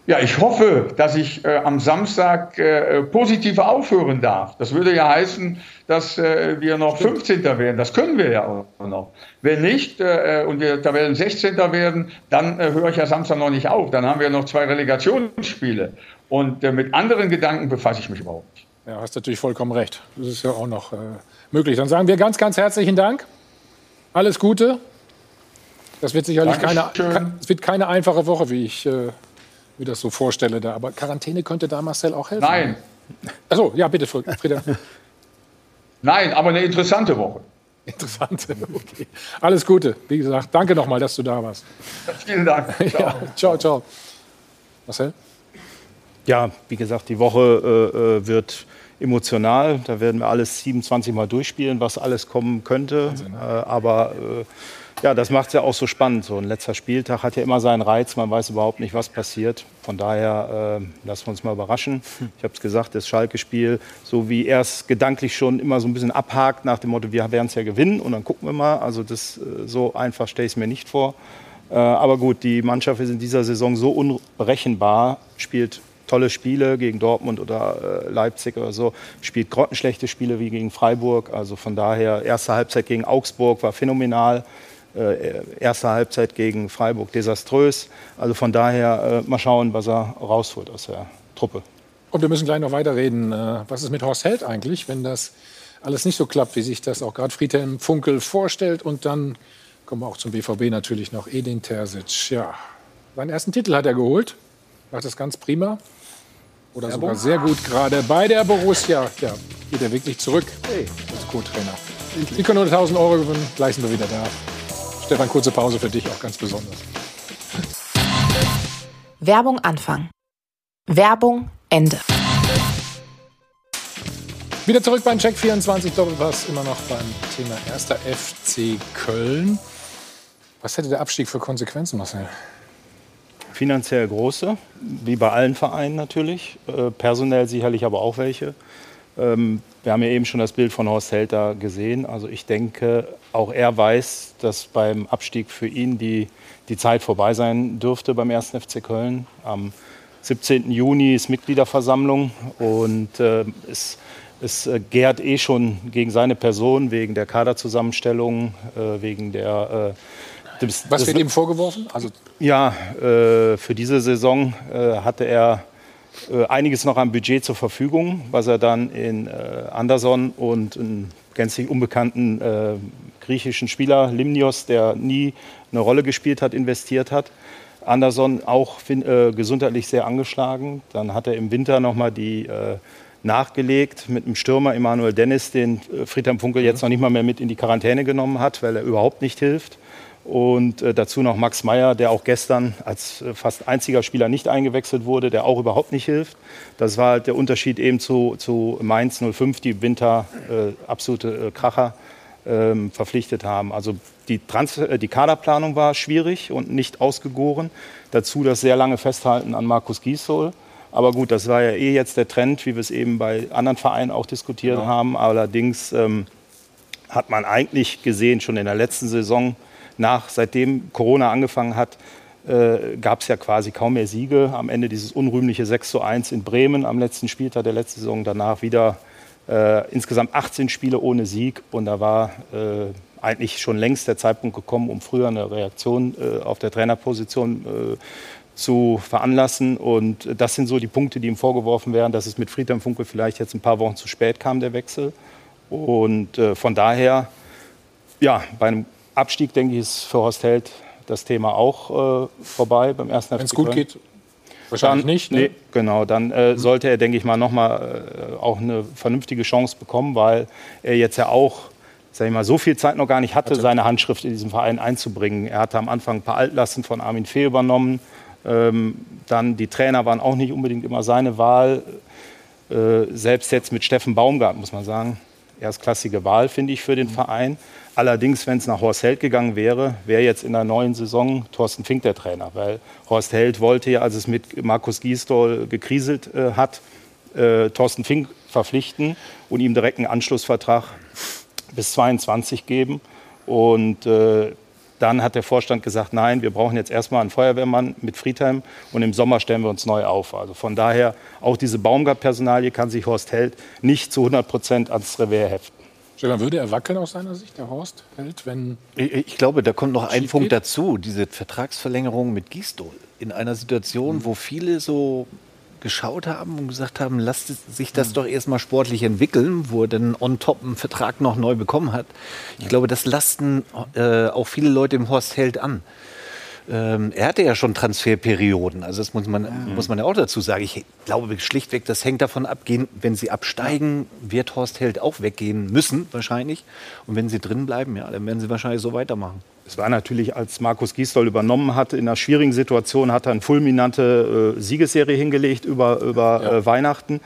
Ja, ich hoffe, dass ich äh, am Samstag äh, positiv aufhören darf. Das würde ja heißen, dass äh, wir noch 15. werden. Das können wir ja auch noch. Wenn nicht äh, und wir Tabellen 16. werden, dann äh, höre ich ja Samstag noch nicht auf. Dann haben wir noch zwei Relegationsspiele. Und äh, mit anderen Gedanken befasse ich mich überhaupt nicht. Ja, hast natürlich vollkommen recht. Das ist ja auch noch möglich. Dann sagen wir ganz, ganz herzlichen Dank. Alles Gute. Das wird sicherlich keine, es wird keine einfache Woche, wie ich mir das so vorstelle da. Aber Quarantäne könnte da Marcel auch helfen. Nein. Achso, ja, bitte, Frieda. Nein, aber eine interessante Woche. Interessante, okay. Alles Gute. Wie gesagt, danke nochmal, dass du da warst. Vielen Dank. Ciao. Ja, ciao, ciao. Marcel? Ja, wie gesagt, die Woche äh, äh wird emotional. Da werden wir alles 27 Mal durchspielen, was alles kommen könnte. Wahnsinn, ne? äh, aber äh, ja, das macht es ja auch so spannend. So ein letzter Spieltag hat ja immer seinen Reiz. Man weiß überhaupt nicht, was passiert. Von daher äh, lassen wir uns mal überraschen. Ich habe es gesagt, das Schalke-Spiel, so wie er es gedanklich schon immer so ein bisschen abhakt, nach dem Motto, wir werden es ja gewinnen und dann gucken wir mal. Also das, äh, so einfach stelle ich es mir nicht vor. Äh, aber gut, die Mannschaft ist in dieser Saison so unberechenbar, spielt tolle Spiele gegen Dortmund oder äh, Leipzig oder so, spielt grottenschlechte Spiele wie gegen Freiburg. Also von daher, erste Halbzeit gegen Augsburg war phänomenal. Äh, erste Halbzeit gegen Freiburg desaströs. Also von daher äh, mal schauen, was er rausholt aus der Truppe. Und wir müssen gleich noch weiterreden. Äh, was ist mit Horst Held eigentlich, wenn das alles nicht so klappt, wie sich das auch gerade Friedhelm Funkel vorstellt? Und dann kommen wir auch zum BVB natürlich noch. Edin Terzic, ja, seinen ersten Titel hat er geholt. Macht das ganz prima. Oder sogar sehr gut gerade bei der Borussia. Ja, geht er wirklich zurück hey. als Co-Trainer. Sie können 100.000 Euro gewinnen. Gleich sind wir wieder da. Stefan, kurze Pause für dich auch ganz besonders. Werbung Anfang. Werbung Ende. Wieder zurück beim Check 24 Doppelpass, immer noch beim Thema 1. FC Köln. Was hätte der Abstieg für Konsequenzen, Marcel? Finanziell große, wie bei allen Vereinen natürlich. Äh, personell sicherlich aber auch welche. Ähm, wir haben ja eben schon das Bild von Horst Helter gesehen. Also ich denke, auch er weiß, dass beim Abstieg für ihn die, die Zeit vorbei sein dürfte beim 1. FC Köln. Am 17. Juni ist Mitgliederversammlung und äh, es, es äh, gärt eh schon gegen seine Person, wegen der Kaderzusammenstellung, äh, wegen der... Äh, des, Was wird ihm vorgeworfen? Also ja, äh, für diese Saison äh, hatte er äh, einiges noch an Budget zur Verfügung, was er dann in äh, Anderson und einen gänzlich unbekannten äh, griechischen Spieler, Limnios, der nie eine Rolle gespielt hat, investiert hat. Anderson auch äh, gesundheitlich sehr angeschlagen. Dann hat er im Winter nochmal die, äh, nachgelegt mit einem Stürmer Emanuel Dennis, den Friedhelm Funkel jetzt noch nicht mal mehr mit in die Quarantäne genommen hat, weil er überhaupt nicht hilft. Und äh, dazu noch Max Meyer, der auch gestern als äh, fast einziger Spieler nicht eingewechselt wurde, der auch überhaupt nicht hilft. Das war halt der Unterschied eben zu, zu Mainz 05, die Winter äh, absolute äh, Kracher ähm, verpflichtet haben. Also die, Transfer äh, die Kaderplanung war schwierig und nicht ausgegoren. Dazu das sehr lange Festhalten an Markus Giesol. Aber gut, das war ja eh jetzt der Trend, wie wir es eben bei anderen Vereinen auch diskutiert ja. haben. Allerdings ähm, hat man eigentlich gesehen, schon in der letzten Saison, nach, seitdem Corona angefangen hat, äh, gab es ja quasi kaum mehr Siege. Am Ende dieses unrühmliche 6 zu 1 in Bremen am letzten Spieltag der letzten Saison. Danach wieder äh, insgesamt 18 Spiele ohne Sieg. Und da war äh, eigentlich schon längst der Zeitpunkt gekommen, um früher eine Reaktion äh, auf der Trainerposition äh, zu veranlassen. Und das sind so die Punkte, die ihm vorgeworfen werden, dass es mit Friedhelm Funkel vielleicht jetzt ein paar Wochen zu spät kam, der Wechsel. Und äh, von daher, ja, bei einem Abstieg, denke ich, ist für Horst Held das Thema auch äh, vorbei beim ersten Wenn es gut geht, wahrscheinlich dann, nicht. Ne? Nee, genau, dann äh, sollte er, denke ich mal, nochmal äh, auch eine vernünftige Chance bekommen, weil er jetzt ja auch sag ich mal, so viel Zeit noch gar nicht hatte, seine Handschrift in diesem Verein einzubringen. Er hatte am Anfang ein paar Altlasten von Armin Fee übernommen. Ähm, dann die Trainer waren auch nicht unbedingt immer seine Wahl. Äh, selbst jetzt mit Steffen Baumgart muss man sagen, erstklassige Wahl finde ich für den mhm. Verein. Allerdings, wenn es nach Horst Held gegangen wäre, wäre jetzt in der neuen Saison Thorsten Fink der Trainer, weil Horst Held wollte ja, als es mit Markus Giesdoll gekriselt äh, hat, äh, Thorsten Fink verpflichten und ihm direkt einen Anschlussvertrag bis 22 geben. Und äh, dann hat der Vorstand gesagt, nein, wir brauchen jetzt erstmal einen Feuerwehrmann mit Friedheim und im Sommer stellen wir uns neu auf. Also von daher, auch diese Baumgart-Personalie kann sich Horst Held nicht zu 100 Prozent ans Revers heften. Stefan, würde er wackeln aus seiner Sicht, der Horst Held, wenn. Ich, ich glaube, da kommt noch ein Punkt geht? dazu: diese Vertragsverlängerung mit Gisdol. In einer Situation, mhm. wo viele so geschaut haben und gesagt haben, lasst sich das mhm. doch erstmal sportlich entwickeln, wo er dann on top einen Vertrag noch neu bekommen hat. Ich glaube, das lasten äh, auch viele Leute im Horst Held an. Ähm, er hatte ja schon Transferperioden, also das muss man, ja. muss man ja auch dazu sagen. Ich glaube schlichtweg, das hängt davon ab, wenn sie absteigen, wird Horst Held auch weggehen müssen, wahrscheinlich. Und wenn sie drin bleiben, ja, dann werden sie wahrscheinlich so weitermachen. Es war natürlich, als Markus Gisdol übernommen hat, in einer schwierigen Situation, hat er eine fulminante äh, Siegesserie hingelegt über, über ja. äh, Weihnachten.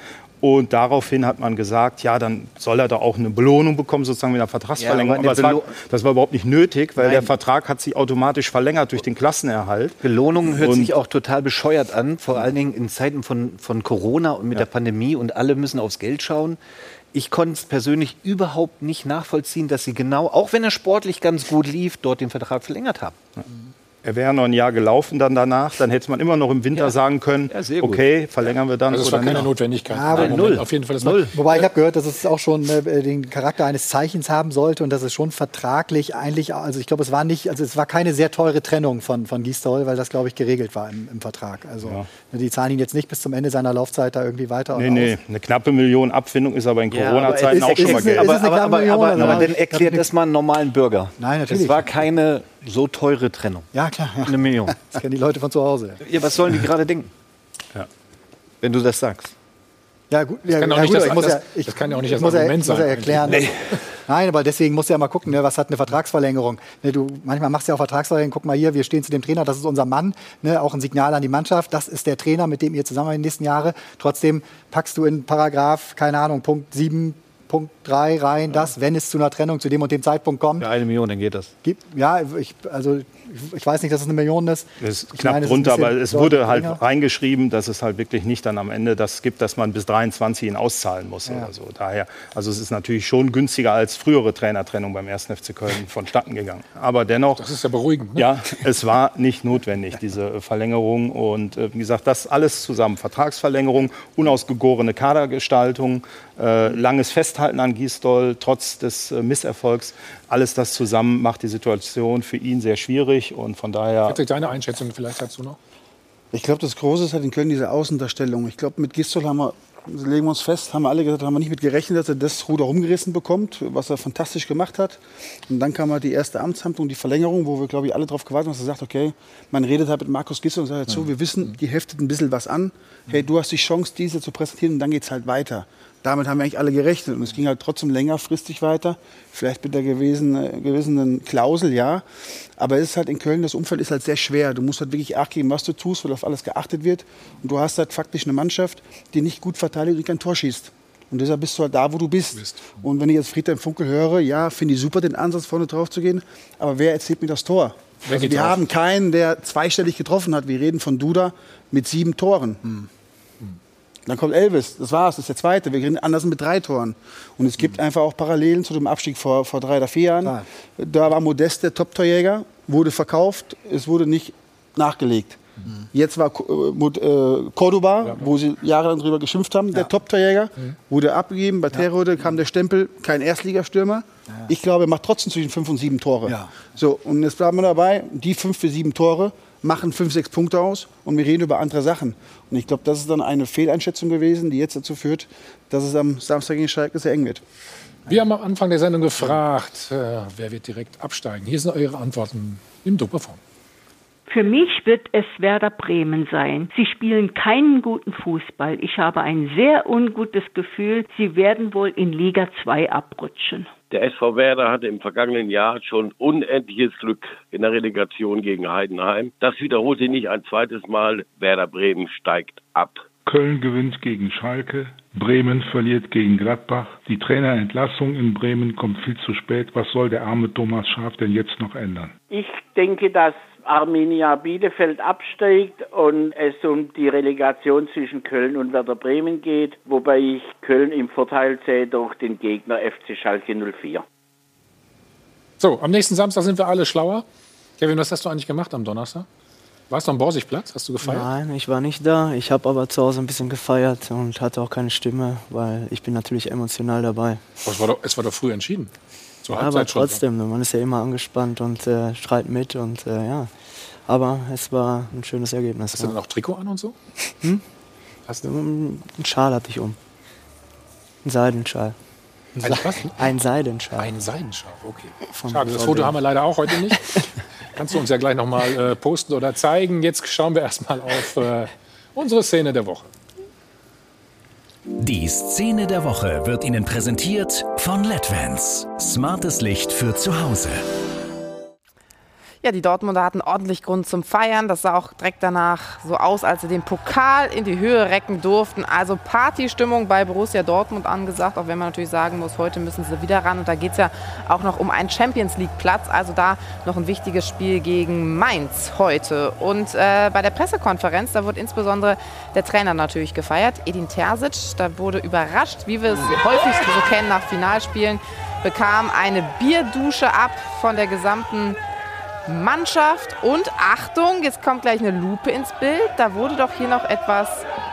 Und daraufhin hat man gesagt, ja, dann soll er da auch eine Belohnung bekommen, sozusagen mit einer Vertragsverlängerung. Ja, aber, aber das, war, das, war, überhaupt nicht nötig, weil Nein. der Vertrag hat sich automatisch verlängert durch den Klassenerhalt. Belohnung hört und sich auch total bescheuert an, vor allen Dingen in Zeiten von, von Corona und mit ja. der Pandemie und alle müssen aufs Geld schauen ich konnte es persönlich überhaupt nicht nachvollziehen, dass sie genau, auch wenn er sportlich ganz gut lief, dort den Vertrag verlängert haben. Er wäre noch ein Jahr gelaufen dann danach, dann hätte man immer noch im Winter ja. sagen können, ja, okay, verlängern wir dann. Also es war keine Notwendigkeit. Ja, aber null. Auf jeden Fall das null. Wobei ich habe gehört, dass es auch schon äh, den Charakter eines Zeichens haben sollte und dass es schon vertraglich eigentlich, also ich glaube, es war nicht, also es war keine sehr teure Trennung von, von Gisdol, weil das, glaube ich, geregelt war im, im Vertrag. Also ja. Ne, die zahlen ihn jetzt nicht bis zum Ende seiner Laufzeit da irgendwie weiter. Nee, nee, eine knappe Million Abfindung ist aber in Corona-Zeiten auch schon mal Geld. Aber, aber, aber, aber, aber dann erklärt das mal einen normalen Bürger. Nein, natürlich. Es war keine so teure Trennung. Ja, klar. Ja. Eine Million. Das kennen die Leute von zu Hause. Ja, was sollen die gerade denken? Ja. Wenn du das sagst. Ja, gut. Ja, kann, ja, gut, das, muss das, ja, ich, das kann ja auch nicht das muss Argument sein. Muss ja erklären. Nee. Nein, aber deswegen musst du ja mal gucken, ne, was hat eine Vertragsverlängerung. Ne, du, manchmal machst du ja auch Vertragsverlängerung. Guck mal hier, wir stehen zu dem Trainer, das ist unser Mann. Ne, auch ein Signal an die Mannschaft. Das ist der Trainer, mit dem ihr zusammen in den nächsten Jahren. Trotzdem packst du in Paragraph, keine Ahnung, Punkt 7 Punkt 3 rein, das, wenn es zu einer Trennung zu dem und dem Zeitpunkt kommt. Ja, eine Million, dann geht das. Ja, ich, also ich weiß nicht, dass es eine Million ist. Es ist knapp meine, drunter, aber es wurde halt länger. reingeschrieben, dass es halt wirklich nicht dann am Ende das gibt, dass man bis 23 ihn auszahlen muss ja. oder so. Daher, also es ist natürlich schon günstiger als frühere Trainertrennung beim 1. FC Köln vonstatten gegangen. Aber dennoch. Das ist ja beruhigend. Ne? Ja, es war nicht notwendig, diese Verlängerung. Und äh, wie gesagt, das alles zusammen. Vertragsverlängerung, unausgegorene Kadergestaltung, äh, langes Festhalten an Gisdol, trotz des äh, Misserfolgs. Alles das zusammen macht die Situation für ihn sehr schwierig und von daher. Patrick, deine Einschätzung vielleicht dazu noch? Ich glaube, das Große ist halt in Köln diese Außendarstellung. Ich glaube, mit Gistol haben wir legen wir uns fest, haben wir alle gesagt, haben wir nicht mit gerechnet, dass er das Ruder rumgerissen bekommt, was er fantastisch gemacht hat. Und dann kam halt die erste Amtshandlung, die Verlängerung, wo wir, glaube ich, alle darauf gewartet haben, dass er sagt, okay, man redet halt mit Markus Gisser und sagt halt so, wir wissen, die heftet ein bisschen was an. Hey, du hast die Chance, diese zu präsentieren und dann geht es halt weiter damit haben wir eigentlich alle gerechnet. Und es ging halt trotzdem längerfristig weiter. Vielleicht mit der gewesen, äh, gewissenen Klausel, ja. Aber es ist halt in Köln, das Umfeld ist halt sehr schwer. Du musst halt wirklich Acht geben, was du tust, weil auf alles geachtet wird. Und du hast halt faktisch eine Mannschaft, die nicht gut verteidigt und kein Tor schießt. Und deshalb bist du halt da, wo du bist. bist. Und wenn ich jetzt Friedhelm Funkel höre, ja, finde ich super, den Ansatz vorne drauf zu gehen. Aber wer erzählt mir das Tor? Also wir drauf? haben keinen, der zweistellig getroffen hat. Wir reden von Duda mit sieben Toren. Hm. Dann kommt Elvis, das war's, das ist der zweite. Wir gehen anders mit drei Toren. Und es gibt mhm. einfach auch Parallelen zu dem Abstieg vor, vor drei oder vier Jahren. Ah. Da war Modest der Top-Torjäger, wurde verkauft, es wurde nicht nachgelegt. Mhm. Jetzt war äh, Cordoba, ja. wo sie jahrelang drüber geschimpft haben, ja. der Top-Torjäger, mhm. wurde abgegeben. Bei Terode kam der Stempel, kein Erstligastürmer. Ja. Ich glaube, er macht trotzdem zwischen fünf und sieben Tore. So, und jetzt bleiben wir dabei, die fünf für sieben Tore machen fünf, sechs Punkte aus und wir reden über andere Sachen. Und ich glaube, das ist dann eine Fehleinschätzung gewesen, die jetzt dazu führt, dass es am Samstag gegen Schalke sehr eng wird. Wir haben am Anfang der Sendung gefragt, äh, wer wird direkt absteigen. Hier sind eure Antworten im Doppelform. Für mich wird es Werder Bremen sein. Sie spielen keinen guten Fußball. Ich habe ein sehr ungutes Gefühl, sie werden wohl in Liga 2 abrutschen. Der SV Werder hatte im vergangenen Jahr schon unendliches Glück in der Relegation gegen Heidenheim. Das wiederholt sich nicht ein zweites Mal. Werder Bremen steigt ab. Köln gewinnt gegen Schalke, Bremen verliert gegen Gladbach. Die Trainerentlassung in Bremen kommt viel zu spät. Was soll der arme Thomas Schaf denn jetzt noch ändern? Ich denke, dass Arminia Bielefeld absteigt und es um die Relegation zwischen Köln und Werder Bremen geht, wobei ich Köln im Vorteil sehe durch den Gegner FC Schalke 04. So, am nächsten Samstag sind wir alle schlauer. Kevin, was hast du eigentlich gemacht am Donnerstag? Warst du am Borsigplatz? Hast du gefeiert? Nein, ich war nicht da. Ich habe aber zu Hause ein bisschen gefeiert und hatte auch keine Stimme, weil ich bin natürlich emotional dabei. es, war doch, es war doch früh entschieden. Zur aber trotzdem, schon. man ist ja immer angespannt und äh, schreit mit und äh, ja. Aber es war ein schönes Ergebnis. Hast ja. du dann auch Trikot an und so? Hm? Hast du? Einen Schal hatte ich um. Einen Seidenschal. Ein, was? Ein Seidenschal. Ein Seidenschal, okay. Von Schade, das Foto haben wir leider auch heute nicht. Kannst du uns ja gleich noch mal äh, posten oder zeigen. Jetzt schauen wir erstmal auf äh, unsere Szene der Woche. Die Szene der Woche wird Ihnen präsentiert von LEDVANCE. Smartes Licht für zu Hause. Ja, die Dortmunder hatten ordentlich Grund zum Feiern. Das sah auch direkt danach so aus, als sie den Pokal in die Höhe recken durften. Also Partystimmung bei Borussia Dortmund angesagt, auch wenn man natürlich sagen muss, heute müssen sie wieder ran. Und da geht es ja auch noch um einen Champions League-Platz. Also da noch ein wichtiges Spiel gegen Mainz heute. Und äh, bei der Pressekonferenz, da wurde insbesondere der Trainer natürlich gefeiert, Edin Terzic. Da wurde überrascht, wie wir es häufig so kennen nach Finalspielen, bekam eine Bierdusche ab von der gesamten Mannschaft. Und Achtung, jetzt kommt gleich eine Lupe ins Bild. Da wurde doch hier noch etwas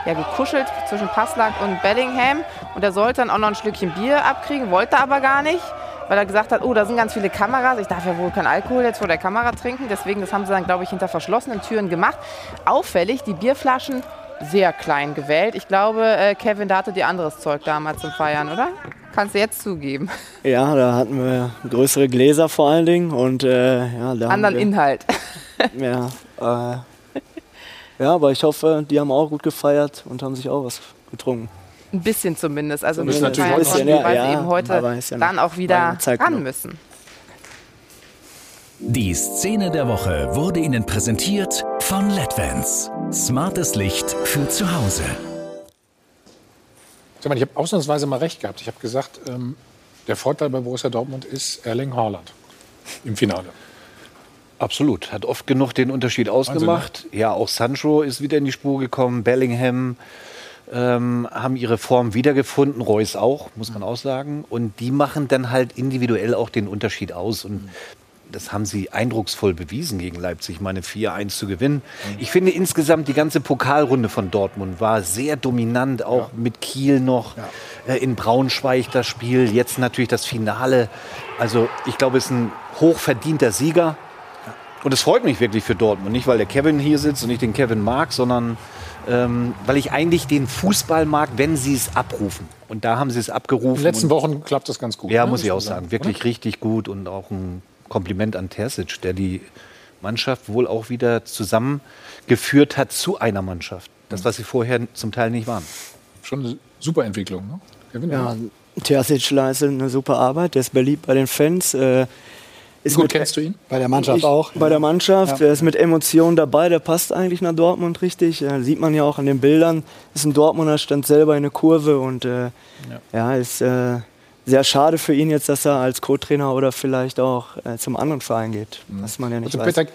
ja, gekuschelt zwischen Passlack und Bellingham. Und er sollte dann auch noch ein Schlückchen Bier abkriegen, wollte aber gar nicht, weil er gesagt hat, oh, da sind ganz viele Kameras. Ich darf ja wohl keinen Alkohol jetzt vor der Kamera trinken. Deswegen, das haben sie dann, glaube ich, hinter verschlossenen Türen gemacht. Auffällig, die Bierflaschen sehr klein gewählt. Ich glaube, äh, Kevin, da hatte die anderes Zeug damals zum Feiern, oder? Kannst du jetzt zugeben. Ja, da hatten wir größere Gläser vor allen Dingen und äh, ja, da anderen wir, Inhalt. ja, äh, ja, aber ich hoffe, die haben auch gut gefeiert und haben sich auch was getrunken. Ein bisschen zumindest. Also müssen natürlich ein bisschen, ja, weil ja, sie eben heute ja dann auch wieder ran müssen. Die Szene der Woche wurde Ihnen präsentiert von LEDVANCE. Smartes Licht für zu Hause. Ich habe ausnahmsweise mal recht gehabt. Ich habe gesagt, ähm, der Vorteil bei Borussia Dortmund ist Erling Haaland im Finale. Absolut. Hat oft genug den Unterschied ausgemacht. Wahnsinn, ne? Ja, auch Sancho ist wieder in die Spur gekommen. Bellingham ähm, haben ihre Form wiedergefunden. Reus auch, muss man auch sagen. Und die machen dann halt individuell auch den Unterschied aus. Und das haben sie eindrucksvoll bewiesen gegen Leipzig, meine 4-1 zu gewinnen. Ich finde insgesamt die ganze Pokalrunde von Dortmund war sehr dominant, auch ja. mit Kiel noch, ja. äh, in Braunschweig das Spiel, jetzt natürlich das Finale. Also ich glaube, es ist ein hochverdienter Sieger. Und es freut mich wirklich für Dortmund. Nicht, weil der Kevin hier sitzt und ich den Kevin mag, sondern ähm, weil ich eigentlich den Fußball mag, wenn sie es abrufen. Und da haben sie es abgerufen. In den letzten Wochen klappt das ganz gut. Ja, ne? muss ich auch sagen. Wirklich oder? richtig gut und auch ein Kompliment an Terzic, der die Mannschaft wohl auch wieder zusammengeführt hat zu einer Mannschaft. Das, was sie vorher zum Teil nicht waren. Schon eine super Entwicklung, ne? Ja, Terzic leistet eine super Arbeit, der ist beliebt bei den Fans. Äh, ist Gut, kennst du ihn? Bei der Mannschaft ich, auch. Bei der Mannschaft, ja. er ist mit Emotionen dabei, der passt eigentlich nach Dortmund richtig. Ja, sieht man ja auch an den Bildern. Ist ein Dortmunder, stand selber in der Kurve und äh, ja. ja. ist äh, sehr schade für ihn jetzt, dass er als Co-Trainer oder vielleicht auch äh, zum anderen Verein geht. Mhm. Was man ja nicht also weiß. Peter,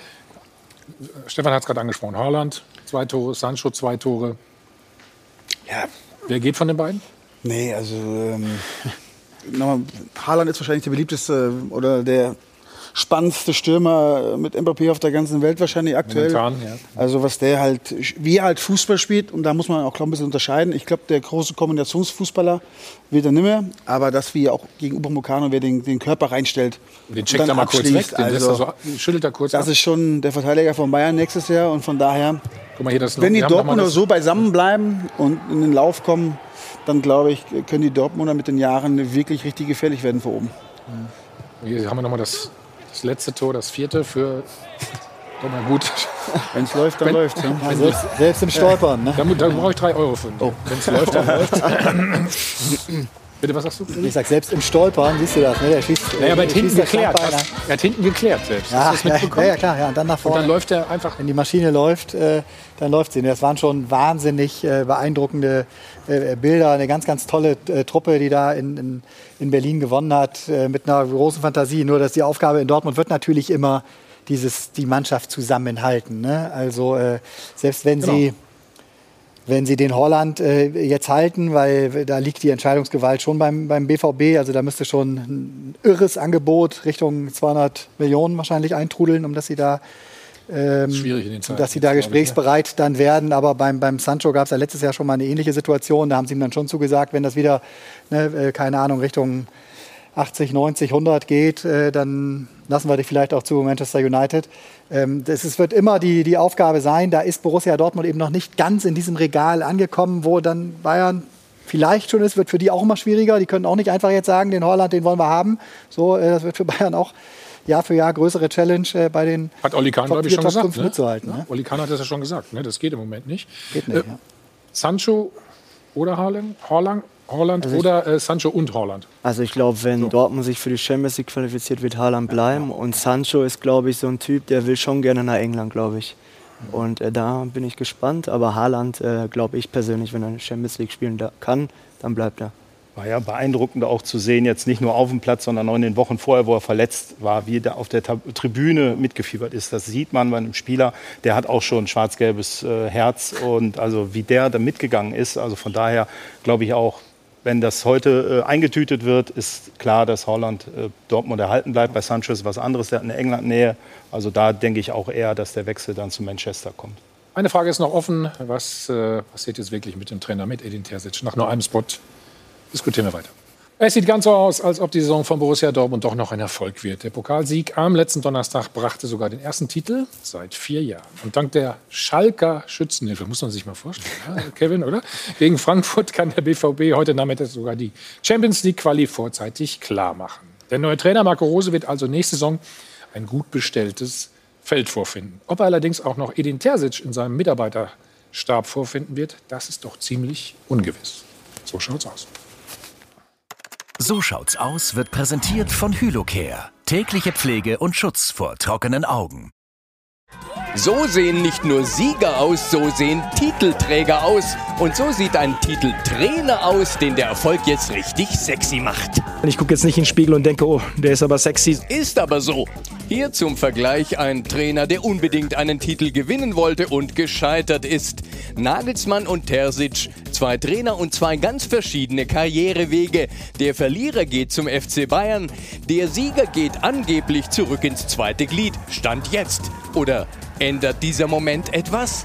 Stefan hat es gerade angesprochen. Haaland, zwei Tore, Sancho, zwei Tore. Ja. Wer geht von den beiden? Nee, also ähm, Haaland ist wahrscheinlich der beliebteste oder der spannendste Stürmer mit Mbappé auf der ganzen Welt wahrscheinlich aktuell. Momentan, ja. Also was der halt, wie er halt Fußball spielt und da muss man auch glaub, ein bisschen unterscheiden. Ich glaube, der große Kombinationsfußballer wird er nicht mehr, aber das wie auch gegen Upamecano, wer den, den Körper reinstellt. Den checkt er mal kurz weg, den also, so, schüttelt er kurz Das ab. ist schon der Verteidiger von Bayern nächstes Jahr und von daher, mal, wenn die Dortmunder so beisammen bleiben und in den Lauf kommen, dann glaube ich, können die Dortmunder mit den Jahren wirklich richtig gefährlich werden vor oben. Hier haben wir nochmal das das letzte Tor, das vierte für. Doch mal gut. Wenn es läuft, dann läuft ja. Also selbst, selbst, im Stolpern. Ne? Da, da brauche ich drei Euro für. Oh. Wenn es läuft, dann läuft Bitte, was sagst du? Ich sag, selbst im Stolpern, siehst du das, ne? Der schießt. Naja, aber er hat hinten geklärt. Er hat hinten geklärt selbst. Ja, ja, ja, klar. Ja, und dann nach vorne. Und dann läuft er einfach. Wenn die Maschine läuft, äh, dann läuft sie. Das waren schon wahnsinnig äh, beeindruckende äh, Bilder. Eine ganz, ganz tolle Truppe, die da in, in, in Berlin gewonnen hat, mit einer großen Fantasie. Nur, dass die Aufgabe in Dortmund wird natürlich immer dieses, die Mannschaft zusammenhalten. Ne? Also, selbst wenn genau. sie wenn sie den Holland äh, jetzt halten, weil da liegt die Entscheidungsgewalt schon beim, beim BVB. Also da müsste schon ein irres Angebot Richtung 200 Millionen wahrscheinlich eintrudeln, um dass sie da ähm, Zeiten, dass sie da gesprächsbereit ich, ne? dann werden. Aber beim, beim Sancho gab es ja letztes Jahr schon mal eine ähnliche Situation. Da haben sie ihm dann schon zugesagt, wenn das wieder, ne, äh, keine Ahnung, Richtung 80, 90, 100 geht, äh, dann lassen wir dich vielleicht auch zu Manchester United. Ähm, das ist, wird immer die, die Aufgabe sein. Da ist Borussia Dortmund eben noch nicht ganz in diesem Regal angekommen, wo dann Bayern vielleicht schon ist. Wird für die auch immer schwieriger. Die können auch nicht einfach jetzt sagen, den Holland, den wollen wir haben. So, äh, das wird für Bayern auch Jahr für Jahr größere Challenge äh, bei den Hat Olli Kahn, glaube ich, schon gesagt. Ne? Mitzuhalten, ja, ne? Olli Kahn hat das ja schon gesagt. Ne? Das geht im Moment nicht. Geht nicht, äh, ja. Sancho oder Haaland, Haaland Holland also oder äh, Sancho und Holland? Also ich glaube, wenn so. Dortmund sich für die Champions League qualifiziert, wird Haaland bleiben. Und Sancho ist, glaube ich, so ein Typ, der will schon gerne nach England, glaube ich. Und äh, da bin ich gespannt. Aber Haaland, äh, glaube ich persönlich, wenn er Champions League spielen kann, dann bleibt er. War ja beeindruckend auch zu sehen, jetzt nicht nur auf dem Platz, sondern auch in den Wochen vorher, wo er verletzt war, wie er auf der Tribüne mitgefiebert ist. Das sieht man bei einem Spieler, der hat auch schon ein schwarz-gelbes äh, Herz und also wie der da mitgegangen ist. Also von daher glaube ich auch, wenn das heute äh, eingetütet wird, ist klar, dass Holland äh, Dortmund erhalten bleibt. Bei Sancho ist was anderes, der hat eine England-Nähe. Also da denke ich auch eher, dass der Wechsel dann zu Manchester kommt. Eine Frage ist noch offen. Was äh, passiert jetzt wirklich mit dem Trainer, mit Edin Terzic? Nach nur einem Spot diskutieren wir weiter. Es sieht ganz so aus, als ob die Saison von Borussia Dortmund doch noch ein Erfolg wird. Der Pokalsieg am letzten Donnerstag brachte sogar den ersten Titel seit vier Jahren. Und dank der Schalker Schützenhilfe, muss man sich mal vorstellen, ja, Kevin, oder? Gegen Frankfurt kann der BVB heute Nachmittag sogar die Champions League Quali vorzeitig klar machen. Der neue Trainer Marco Rose wird also nächste Saison ein gut bestelltes Feld vorfinden. Ob er allerdings auch noch Edin Terzic in seinem Mitarbeiterstab vorfinden wird, das ist doch ziemlich ungewiss. So schaut's aus. So schaut's aus wird präsentiert von Hylocare. Tägliche Pflege und Schutz vor trockenen Augen. So sehen nicht nur Sieger aus, so sehen Titelträger aus. Und so sieht ein Titeltrainer aus, den der Erfolg jetzt richtig sexy macht. Ich gucke jetzt nicht in den Spiegel und denke, oh, der ist aber sexy. Ist aber so. Hier zum Vergleich ein Trainer, der unbedingt einen Titel gewinnen wollte und gescheitert ist. Nagelsmann und Terzic, zwei Trainer und zwei ganz verschiedene Karrierewege. Der Verlierer geht zum FC Bayern, der Sieger geht angeblich zurück ins zweite Glied. Stand jetzt. Oder ändert dieser Moment etwas?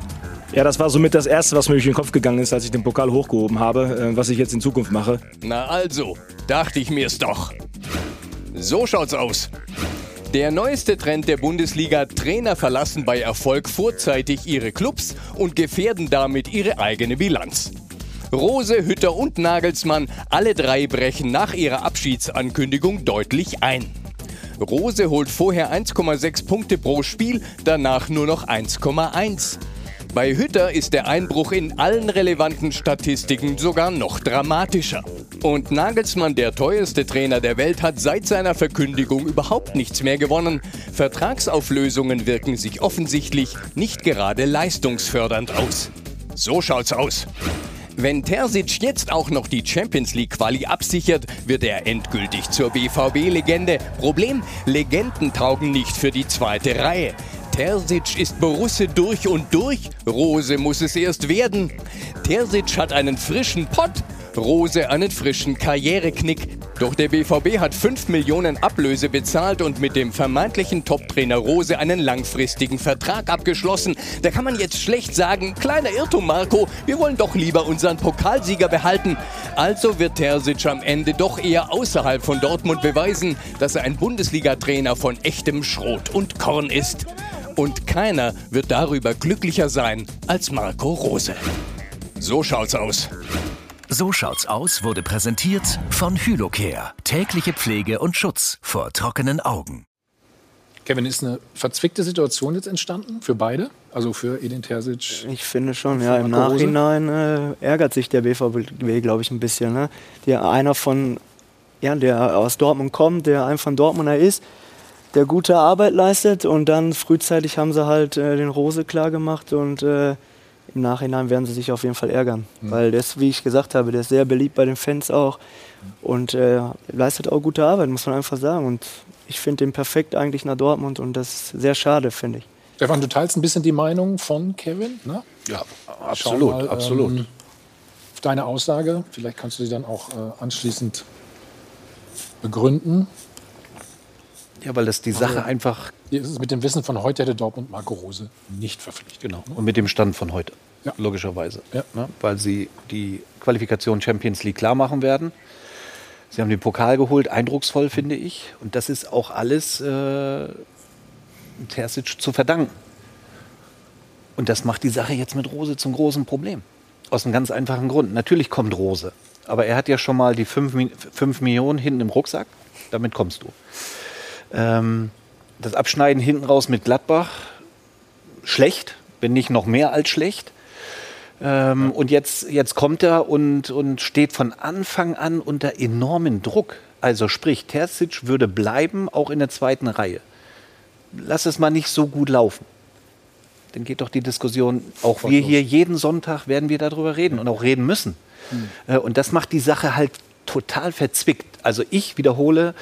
Ja, das war somit das Erste, was mir durch den Kopf gegangen ist, als ich den Pokal hochgehoben habe, äh, was ich jetzt in Zukunft mache. Na also, dachte ich mir's doch. So schaut's aus. Der neueste Trend der Bundesliga, Trainer verlassen bei Erfolg vorzeitig ihre Clubs und gefährden damit ihre eigene Bilanz. Rose, Hütter und Nagelsmann, alle drei brechen nach ihrer Abschiedsankündigung deutlich ein. Rose holt vorher 1,6 Punkte pro Spiel, danach nur noch 1,1. Bei Hütter ist der Einbruch in allen relevanten Statistiken sogar noch dramatischer. Und Nagelsmann, der teuerste Trainer der Welt, hat seit seiner Verkündigung überhaupt nichts mehr gewonnen. Vertragsauflösungen wirken sich offensichtlich nicht gerade leistungsfördernd aus. So schaut's aus. Wenn Terzic jetzt auch noch die Champions League Quali absichert, wird er endgültig zur BVB-Legende. Problem, Legenden taugen nicht für die zweite Reihe. Terzic ist Borusse durch und durch, Rose muss es erst werden. Terzic hat einen frischen Pott, Rose einen frischen Karriereknick. Doch der BVB hat 5 Millionen Ablöse bezahlt und mit dem vermeintlichen Top-Trainer Rose einen langfristigen Vertrag abgeschlossen. Da kann man jetzt schlecht sagen, kleiner Irrtum Marco, wir wollen doch lieber unseren Pokalsieger behalten. Also wird Terzic am Ende doch eher außerhalb von Dortmund beweisen, dass er ein Bundesliga-Trainer von echtem Schrot und Korn ist. Und keiner wird darüber glücklicher sein als Marco Rose. So schaut's aus. So schaut's aus wurde präsentiert von Hylocare. Tägliche Pflege und Schutz vor trockenen Augen. Kevin, ist eine verzwickte Situation jetzt entstanden für beide? Also für Edin Terzic? Ich finde schon, ja. Im Nachhinein äh, ärgert sich der BVB, glaube ich, ein bisschen. Ne? Der einer von, ja, der aus Dortmund kommt, der ein von Dortmunder ist, der gute Arbeit leistet und dann frühzeitig haben sie halt äh, den Rose klar gemacht und äh, im Nachhinein werden sie sich auf jeden Fall ärgern. Mhm. Weil das, wie ich gesagt habe, der ist sehr beliebt bei den Fans auch und äh, leistet auch gute Arbeit, muss man einfach sagen. Und ich finde den perfekt eigentlich nach Dortmund und das ist sehr schade, finde ich. Stefan, du teilst ein bisschen die Meinung von Kevin, ne? Ja, absolut, mal, absolut. Ähm, deine Aussage, vielleicht kannst du sie dann auch äh, anschließend begründen. Ja, weil das die Sache einfach. Mit dem Wissen von heute hätte Dortmund Marco Rose nicht verpflichtet. Genau. Und mit dem Stand von heute. Ja. Logischerweise. Ja. Ne? Weil sie die Qualifikation Champions League klar machen werden. Sie haben den Pokal geholt, eindrucksvoll, finde ich. Und das ist auch alles äh, Terzic zu verdanken. Und das macht die Sache jetzt mit Rose zum großen Problem. Aus einem ganz einfachen Grund. Natürlich kommt Rose. Aber er hat ja schon mal die 5 Millionen hinten im Rucksack. Damit kommst du. Ähm, das Abschneiden hinten raus mit Gladbach, schlecht, wenn nicht noch mehr als schlecht. Ähm, ja. Und jetzt, jetzt kommt er und, und steht von Anfang an unter enormen Druck. Also sprich, Terzic würde bleiben, auch in der zweiten Reihe. Lass es mal nicht so gut laufen. Dann geht doch die Diskussion, auch wir hier jeden Sonntag werden wir darüber reden und auch reden müssen. Hm. Und das macht die Sache halt total verzwickt. Also ich wiederhole,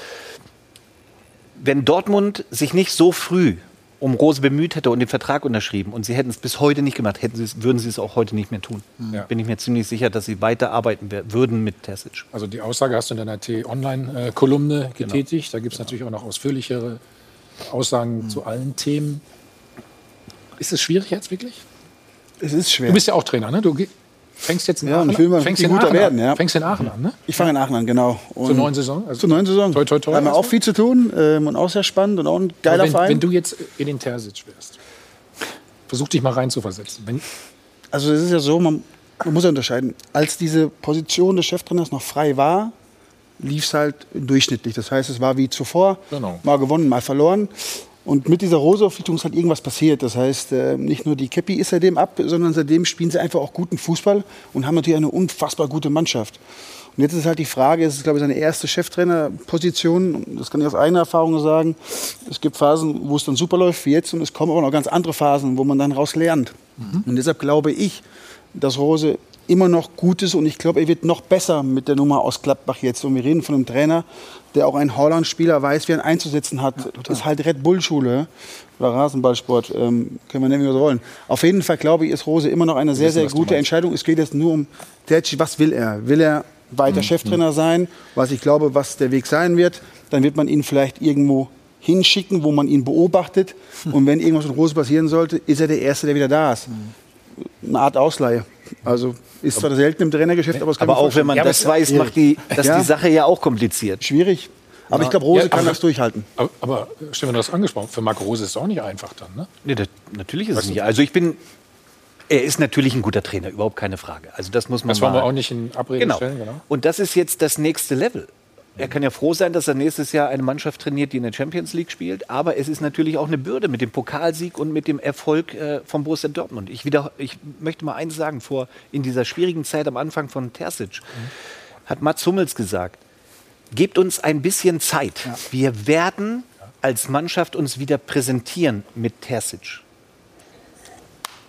wenn Dortmund sich nicht so früh um Rose bemüht hätte und den Vertrag unterschrieben und sie hätten es bis heute nicht gemacht, hätten würden sie es auch heute nicht mehr tun. Ja. Bin ich mir ziemlich sicher, dass sie weiterarbeiten würden mit Terzic. Also die Aussage hast du in deiner T-Online-Kolumne genau. getätigt. Da gibt es genau. natürlich auch noch ausführlichere Aussagen mhm. zu allen Themen. Ist es schwierig jetzt wirklich? Es ist schwer. Du bist ja auch Trainer, ne? Du Fängst jetzt in ja, Aachen ich will mal fängst in guter werden, ja. Fängst in Aachen an, ne? Ich fange in Aachen an, genau. Und Zur neuen Saison? Also zur neuen Saison. Toi, toi, toi. Haben wir auch viel zu tun ähm, und auch sehr spannend und auch ein geiler wenn, Verein. Wenn du jetzt in den Terzic wärst, versuch dich mal reinzuversetzen. Wenn also es ist ja so, man, man muss ja unterscheiden. Als diese Position des Cheftrainers noch frei war, lief es halt durchschnittlich. Das heißt, es war wie zuvor, genau. mal gewonnen, mal verloren. Und mit dieser Rose-Auflichtung ist halt irgendwas passiert. Das heißt, äh, nicht nur die Käppi ist seitdem ab, sondern seitdem spielen sie einfach auch guten Fußball und haben natürlich eine unfassbar gute Mannschaft. Und jetzt ist halt die Frage, es ist, glaube ich, seine erste Cheftrainerposition. Das kann ich aus eigener Erfahrung sagen. Es gibt Phasen, wo es dann super läuft wie jetzt und es kommen aber noch ganz andere Phasen, wo man dann raus lernt. Mhm. Und deshalb glaube ich, dass Rose immer noch gut ist und ich glaube, er wird noch besser mit der Nummer aus Gladbach jetzt. Und wir reden von einem Trainer, der auch einen Holland-Spieler weiß, wie er ihn einzusetzen hat. Ja, das ist halt Red Bull-Schule oder Rasenballsport, ähm, können wir nennen, wie wir wollen. Auf jeden Fall, glaube ich, ist Rose immer noch eine sehr, wissen, sehr gute Entscheidung. Es geht jetzt nur um Terci, was will er? Will er weiter mhm. Cheftrainer sein, was ich glaube, was der Weg sein wird? Dann wird man ihn vielleicht irgendwo hinschicken, wo man ihn beobachtet. Mhm. Und wenn irgendwas mit Rose passieren sollte, ist er der Erste, der wieder da ist. Mhm. Eine Art Ausleihe. Also ist zwar selten im Trainergeschäft, aber es kann Aber auch wenn man ja, das weiß, macht die, das ja. die Sache ja auch kompliziert. Schwierig. Aber ich glaube, Rose ja, kann das durchhalten. Aber, aber Stefan, du hast angesprochen, für Marc Rose ist es auch nicht einfach dann, ne? Nee, das, natürlich ist weißt es nicht. Also ich bin, er ist natürlich ein guter Trainer, überhaupt keine Frage. Also das muss man Das wollen wir auch nicht in Abrede genau. stellen. Genau. Und das ist jetzt das nächste Level. Er kann ja froh sein, dass er nächstes Jahr eine Mannschaft trainiert, die in der Champions League spielt. Aber es ist natürlich auch eine Bürde mit dem Pokalsieg und mit dem Erfolg äh, von Borussia Dortmund. Ich, wieder, ich möchte mal eins sagen: vor, In dieser schwierigen Zeit am Anfang von Terzic mhm. hat Mats Hummels gesagt: Gebt uns ein bisschen Zeit. Ja. Wir werden als Mannschaft uns wieder präsentieren mit Terzic.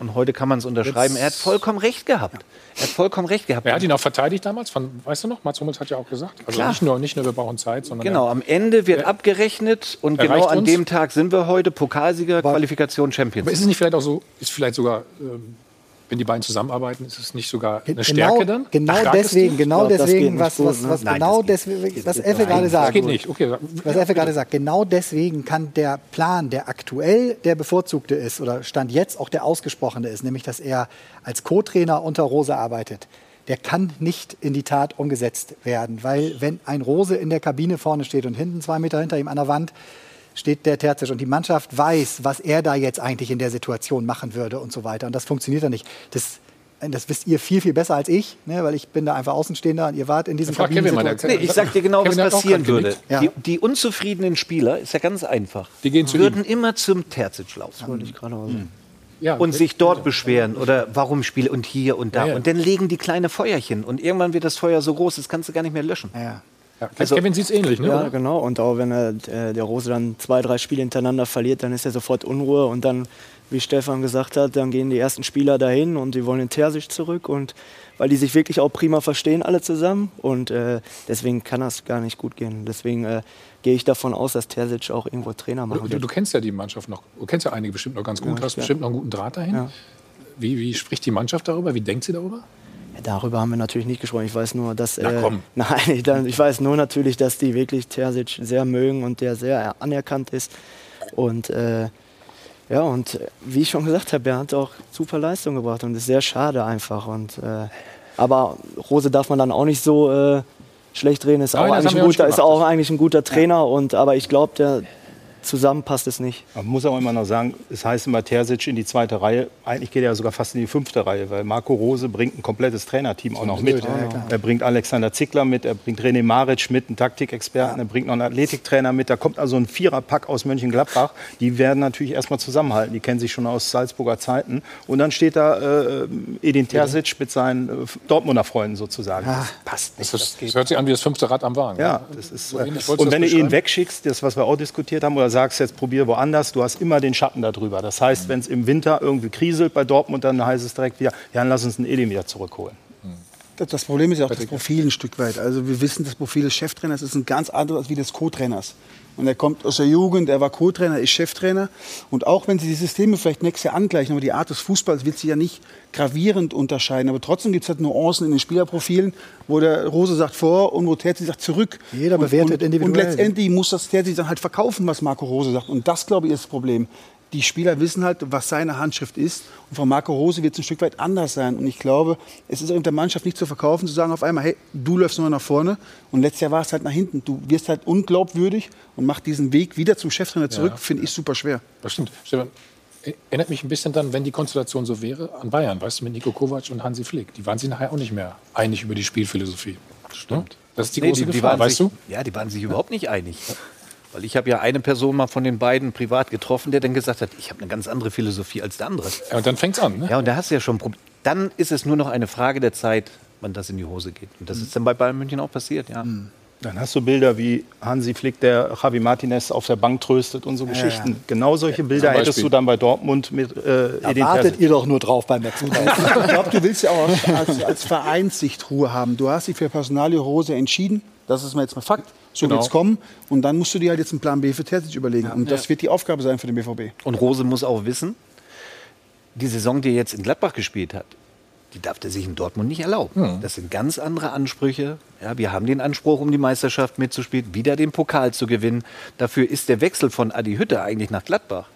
Und heute kann man es unterschreiben. Jetzt er hat vollkommen recht gehabt. Er hat vollkommen recht gehabt. Er hat ihn auch verteidigt damals, von, weißt du noch? Mats Hummels hat ja auch gesagt. Also Klar. Nicht, nur, nicht nur, wir brauchen Zeit, sondern. Genau, am Ende wird er, abgerechnet und genau an uns. dem Tag sind wir heute Pokalsieger, Qualifikation Champions. Aber ist es nicht vielleicht auch so, ist vielleicht sogar. Ähm, wenn die beiden zusammenarbeiten, ist es nicht sogar eine genau, Stärke dann? Genau Ach, deswegen, genau glaub, deswegen, was, was, was Nein, genau deswegen, was Effe gerade sagt. Das geht nicht. Okay. Was Effe gerade sagt, genau deswegen kann der Plan, der aktuell der bevorzugte ist oder stand jetzt auch der ausgesprochene ist, nämlich dass er als Co-Trainer unter Rose arbeitet der kann nicht in die Tat umgesetzt werden. Weil wenn ein Rose in der Kabine vorne steht und hinten zwei Meter hinter ihm an der Wand steht der Terzic und die Mannschaft weiß, was er da jetzt eigentlich in der Situation machen würde und so weiter. Und das funktioniert dann nicht. Das, das wisst ihr viel, viel besser als ich, ne, weil ich bin da einfach Außenstehender und ihr wart in diesem Kabinen nee, Ich sag dir genau, was passieren würde. Ja. Die, die, unzufriedenen Spieler, ist ja ganz einfach, die gehen zu würden ihm. immer zum Terzic laufen. Das wollte ich gerade hm. Ja, und sich dort beschweren oder warum spiele und hier und da. Ja, ja. Und dann legen die kleine Feuerchen und irgendwann wird das Feuer so groß, das kannst du gar nicht mehr löschen. Ja. Ja, also, Kevin sieht es ähnlich, ne? Ja, genau. Und auch wenn er, äh, der Rose dann zwei, drei Spiele hintereinander verliert, dann ist er sofort Unruhe. Und dann, wie Stefan gesagt hat, dann gehen die ersten Spieler dahin und die wollen den Terzic zurück. Und weil die sich wirklich auch prima verstehen, alle zusammen. Und äh, deswegen kann das gar nicht gut gehen. Deswegen äh, gehe ich davon aus, dass Terzic auch irgendwo Trainer machen wird. Du, du, kennst ja die Mannschaft noch, du kennst ja einige bestimmt noch ganz gut, ja, hast bestimmt noch einen guten Draht dahin. Ja. Wie, wie spricht die Mannschaft darüber? Wie denkt sie darüber? Darüber haben wir natürlich nicht gesprochen. Ich weiß nur, dass. Na, äh, nein, ich weiß nur natürlich, dass die wirklich Terzic sehr mögen und der sehr anerkannt ist. Und äh, ja, und wie ich schon gesagt habe, er hat auch super Leistung gebracht und ist sehr schade einfach. Und, äh, aber Rose darf man dann auch nicht so äh, schlecht reden. Ist, auch, eigentlich ein guter, ist auch eigentlich ein guter Trainer. Ja. Und, aber ich glaube, der, zusammen passt es nicht. Man muss auch immer noch sagen, es heißt immer Terzic in die zweite Reihe. Eigentlich geht er ja sogar fast in die fünfte Reihe, weil Marco Rose bringt ein komplettes Trainerteam auch noch mit. Ja, er bringt Alexander Zickler mit, er bringt René Maric mit, einen Taktikexperten, ja. er bringt noch einen Athletiktrainer mit. Da kommt also ein Viererpack aus Mönchengladbach. Die werden natürlich erstmal zusammenhalten. Die kennen sich schon aus Salzburger Zeiten. Und dann steht da äh, Edin Terzic mit seinen äh, Dortmunder Freunden sozusagen. Ja. Das passt nicht. Das, das, das, hört sich an wie das fünfte Rad am Wagen. Ja, das ist, so und wenn du ihn wegschickst, das, was wir auch diskutiert haben, oder sagst, jetzt probier woanders, du hast immer den Schatten darüber. Das heißt, wenn es im Winter irgendwie kriselt bei Dortmund, dann heißt es direkt wieder, ja, dann lass uns einen Edin wieder zurückholen. Das Problem ist ja auch das Profil ein Stück weit. Also wir wissen, das Profil des Cheftrainers ist ein ganz anderes als wie des Co-Trainers. Und er kommt aus der Jugend, er war Co-Trainer, ist Cheftrainer. Und auch wenn sie die Systeme vielleicht nächstes Jahr angleichen, aber die Art des Fußballs wird sich ja nicht gravierend unterscheiden. Aber trotzdem gibt es halt Nuancen in den Spielerprofilen, wo der Rose sagt vor und wo Terzi sagt zurück. Jeder bewertet und, individuell. Und letztendlich muss das Terzi dann halt verkaufen, was Marco Rose sagt. Und das, glaube ich, ist das Problem die Spieler wissen halt, was seine Handschrift ist. Und von Marco Rose wird es ein Stück weit anders sein. Und ich glaube, es ist auch in der Mannschaft nicht zu verkaufen, zu sagen auf einmal, hey, du läufst nur nach vorne. Und letztes Jahr war es halt nach hinten. Du wirst halt unglaubwürdig und machst diesen Weg wieder zum Cheftrainer zurück, ja. finde ich super schwer. Das stimmt. Stefan, erinnert mich ein bisschen dann, wenn die Konstellation so wäre, an Bayern, weißt du, mit Nico Kovac und Hansi Flick. Die waren sich nachher auch nicht mehr einig über die Spielphilosophie. Das stimmt. Das ist die nee, große die, die Gefahr, weißt sich, du? Ja, die waren sich überhaupt nicht einig. Weil ich habe ja eine Person mal von den beiden privat getroffen, der dann gesagt hat, ich habe eine ganz andere Philosophie als der andere. Ja, und dann fängt es an. Ne? Ja, und da hast du ja schon Problem. Dann ist es nur noch eine Frage der Zeit, wann das in die Hose geht. Und das mhm. ist dann bei Bayern München auch passiert, ja. Mhm. Dann hast du Bilder wie Hansi Flick, der Javi Martinez auf der Bank tröstet und so ja, Geschichten. Ja. Genau solche Bilder hättest du dann bei Dortmund mit äh, da Edin wartet ihr doch nur drauf beim Max. ich glaube, du willst ja auch als, als Vereinssicht Ruhe haben. Du hast dich für Personalie Rose entschieden. Das ist mal jetzt mal Fakt. So genau. wird's kommen. Und dann musst du dir halt jetzt einen Plan B für Terzic überlegen. Ja. Und das wird die Aufgabe sein für den BVB. Und Rose muss auch wissen, die Saison, die er jetzt in Gladbach gespielt hat, die darf er sich in Dortmund nicht erlauben. Mhm. Das sind ganz andere Ansprüche. Ja, wir haben den Anspruch, um die Meisterschaft mitzuspielen, wieder den Pokal zu gewinnen. Dafür ist der Wechsel von Adi Hütte eigentlich nach Gladbach,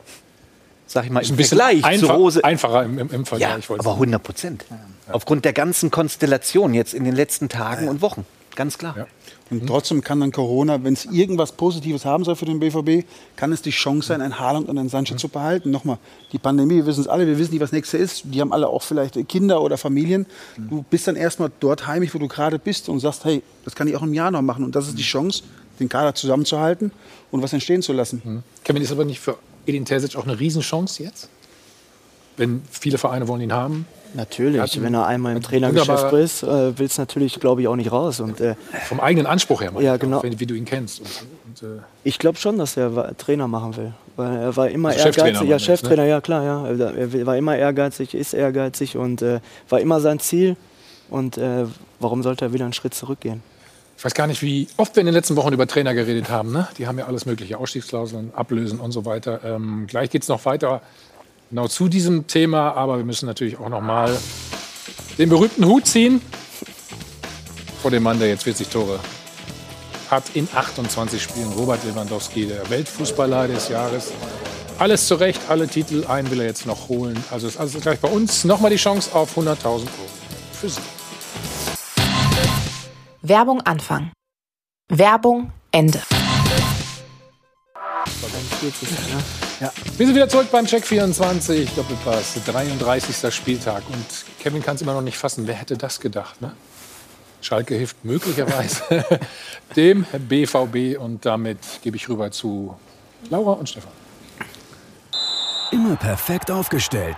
sag ich mal, im Vergleich einfach, zu Rose. Einfacher im, im, im Vergleich. Ja, aber 100 Prozent. Ja. Aufgrund der ganzen Konstellation jetzt in den letzten Tagen ja. und Wochen. Ganz klar. Und trotzdem kann dann Corona, wenn es irgendwas Positives haben soll für den BVB, kann es die Chance sein, einen Haaland und einen Sancho zu behalten. Nochmal, die Pandemie, wir wissen es alle, wir wissen nicht, was nächste ist. Die haben alle auch vielleicht Kinder oder Familien. Du bist dann erstmal dort heimisch, wo du gerade bist und sagst, hey, das kann ich auch im Jahr noch machen. Und das ist die Chance, den Kader zusammenzuhalten und was entstehen zu lassen. Mhm. Kevin, ist aber nicht für Edin Terzic auch eine Riesenchance jetzt? Wenn viele Vereine wollen ihn haben, Natürlich, wenn er einmal im Trainergeschäft ist, äh, will es natürlich, glaube ich, auch nicht raus. Und, äh, vom eigenen Anspruch her, ja, genau. Auch, wie du ihn kennst. Und, und, äh ich glaube schon, dass er Trainer machen will. Weil er war immer also ehrgeizig. Ja, Cheftrainer, ne? ja klar, ja. Er war immer ehrgeizig, ist ehrgeizig und äh, war immer sein Ziel. Und äh, warum sollte er wieder einen Schritt zurückgehen? Ich weiß gar nicht, wie oft wir in den letzten Wochen über Trainer geredet haben. Ne? Die haben ja alles mögliche, Ausstiegsklauseln, Ablösen und so weiter. Ähm, gleich geht es noch weiter genau zu diesem Thema, aber wir müssen natürlich auch noch mal den berühmten Hut ziehen vor dem Mann, der jetzt 40 Tore hat in 28 Spielen. Robert Lewandowski, der Weltfußballer des Jahres. Alles zurecht, alle Titel, einen will er jetzt noch holen. Also ist alles gleich bei uns. Nochmal die Chance auf 100.000 Euro für Sie. Werbung Anfang. Werbung Ende. Ja. Wir sind wieder zurück beim Check 24, Doppelpass, 33. Spieltag. Und Kevin kann es immer noch nicht fassen. Wer hätte das gedacht? Ne? Schalke hilft möglicherweise dem BVB. Und damit gebe ich rüber zu Laura und Stefan. Immer perfekt aufgestellt.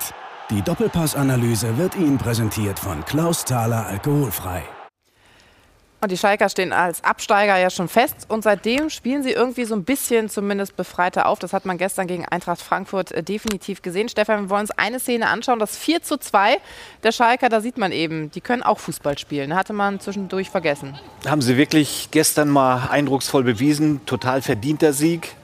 Die Doppelpass-Analyse wird Ihnen präsentiert von Klaus Thaler Alkoholfrei. Und die Schalker stehen als Absteiger ja schon fest. Und seitdem spielen sie irgendwie so ein bisschen zumindest befreiter auf. Das hat man gestern gegen Eintracht Frankfurt äh, definitiv gesehen. Stefan, wir wollen uns eine Szene anschauen. Das 4 zu 2 der Schalker, da sieht man eben, die können auch Fußball spielen. Hatte man zwischendurch vergessen. Haben sie wirklich gestern mal eindrucksvoll bewiesen. Total verdienter Sieg.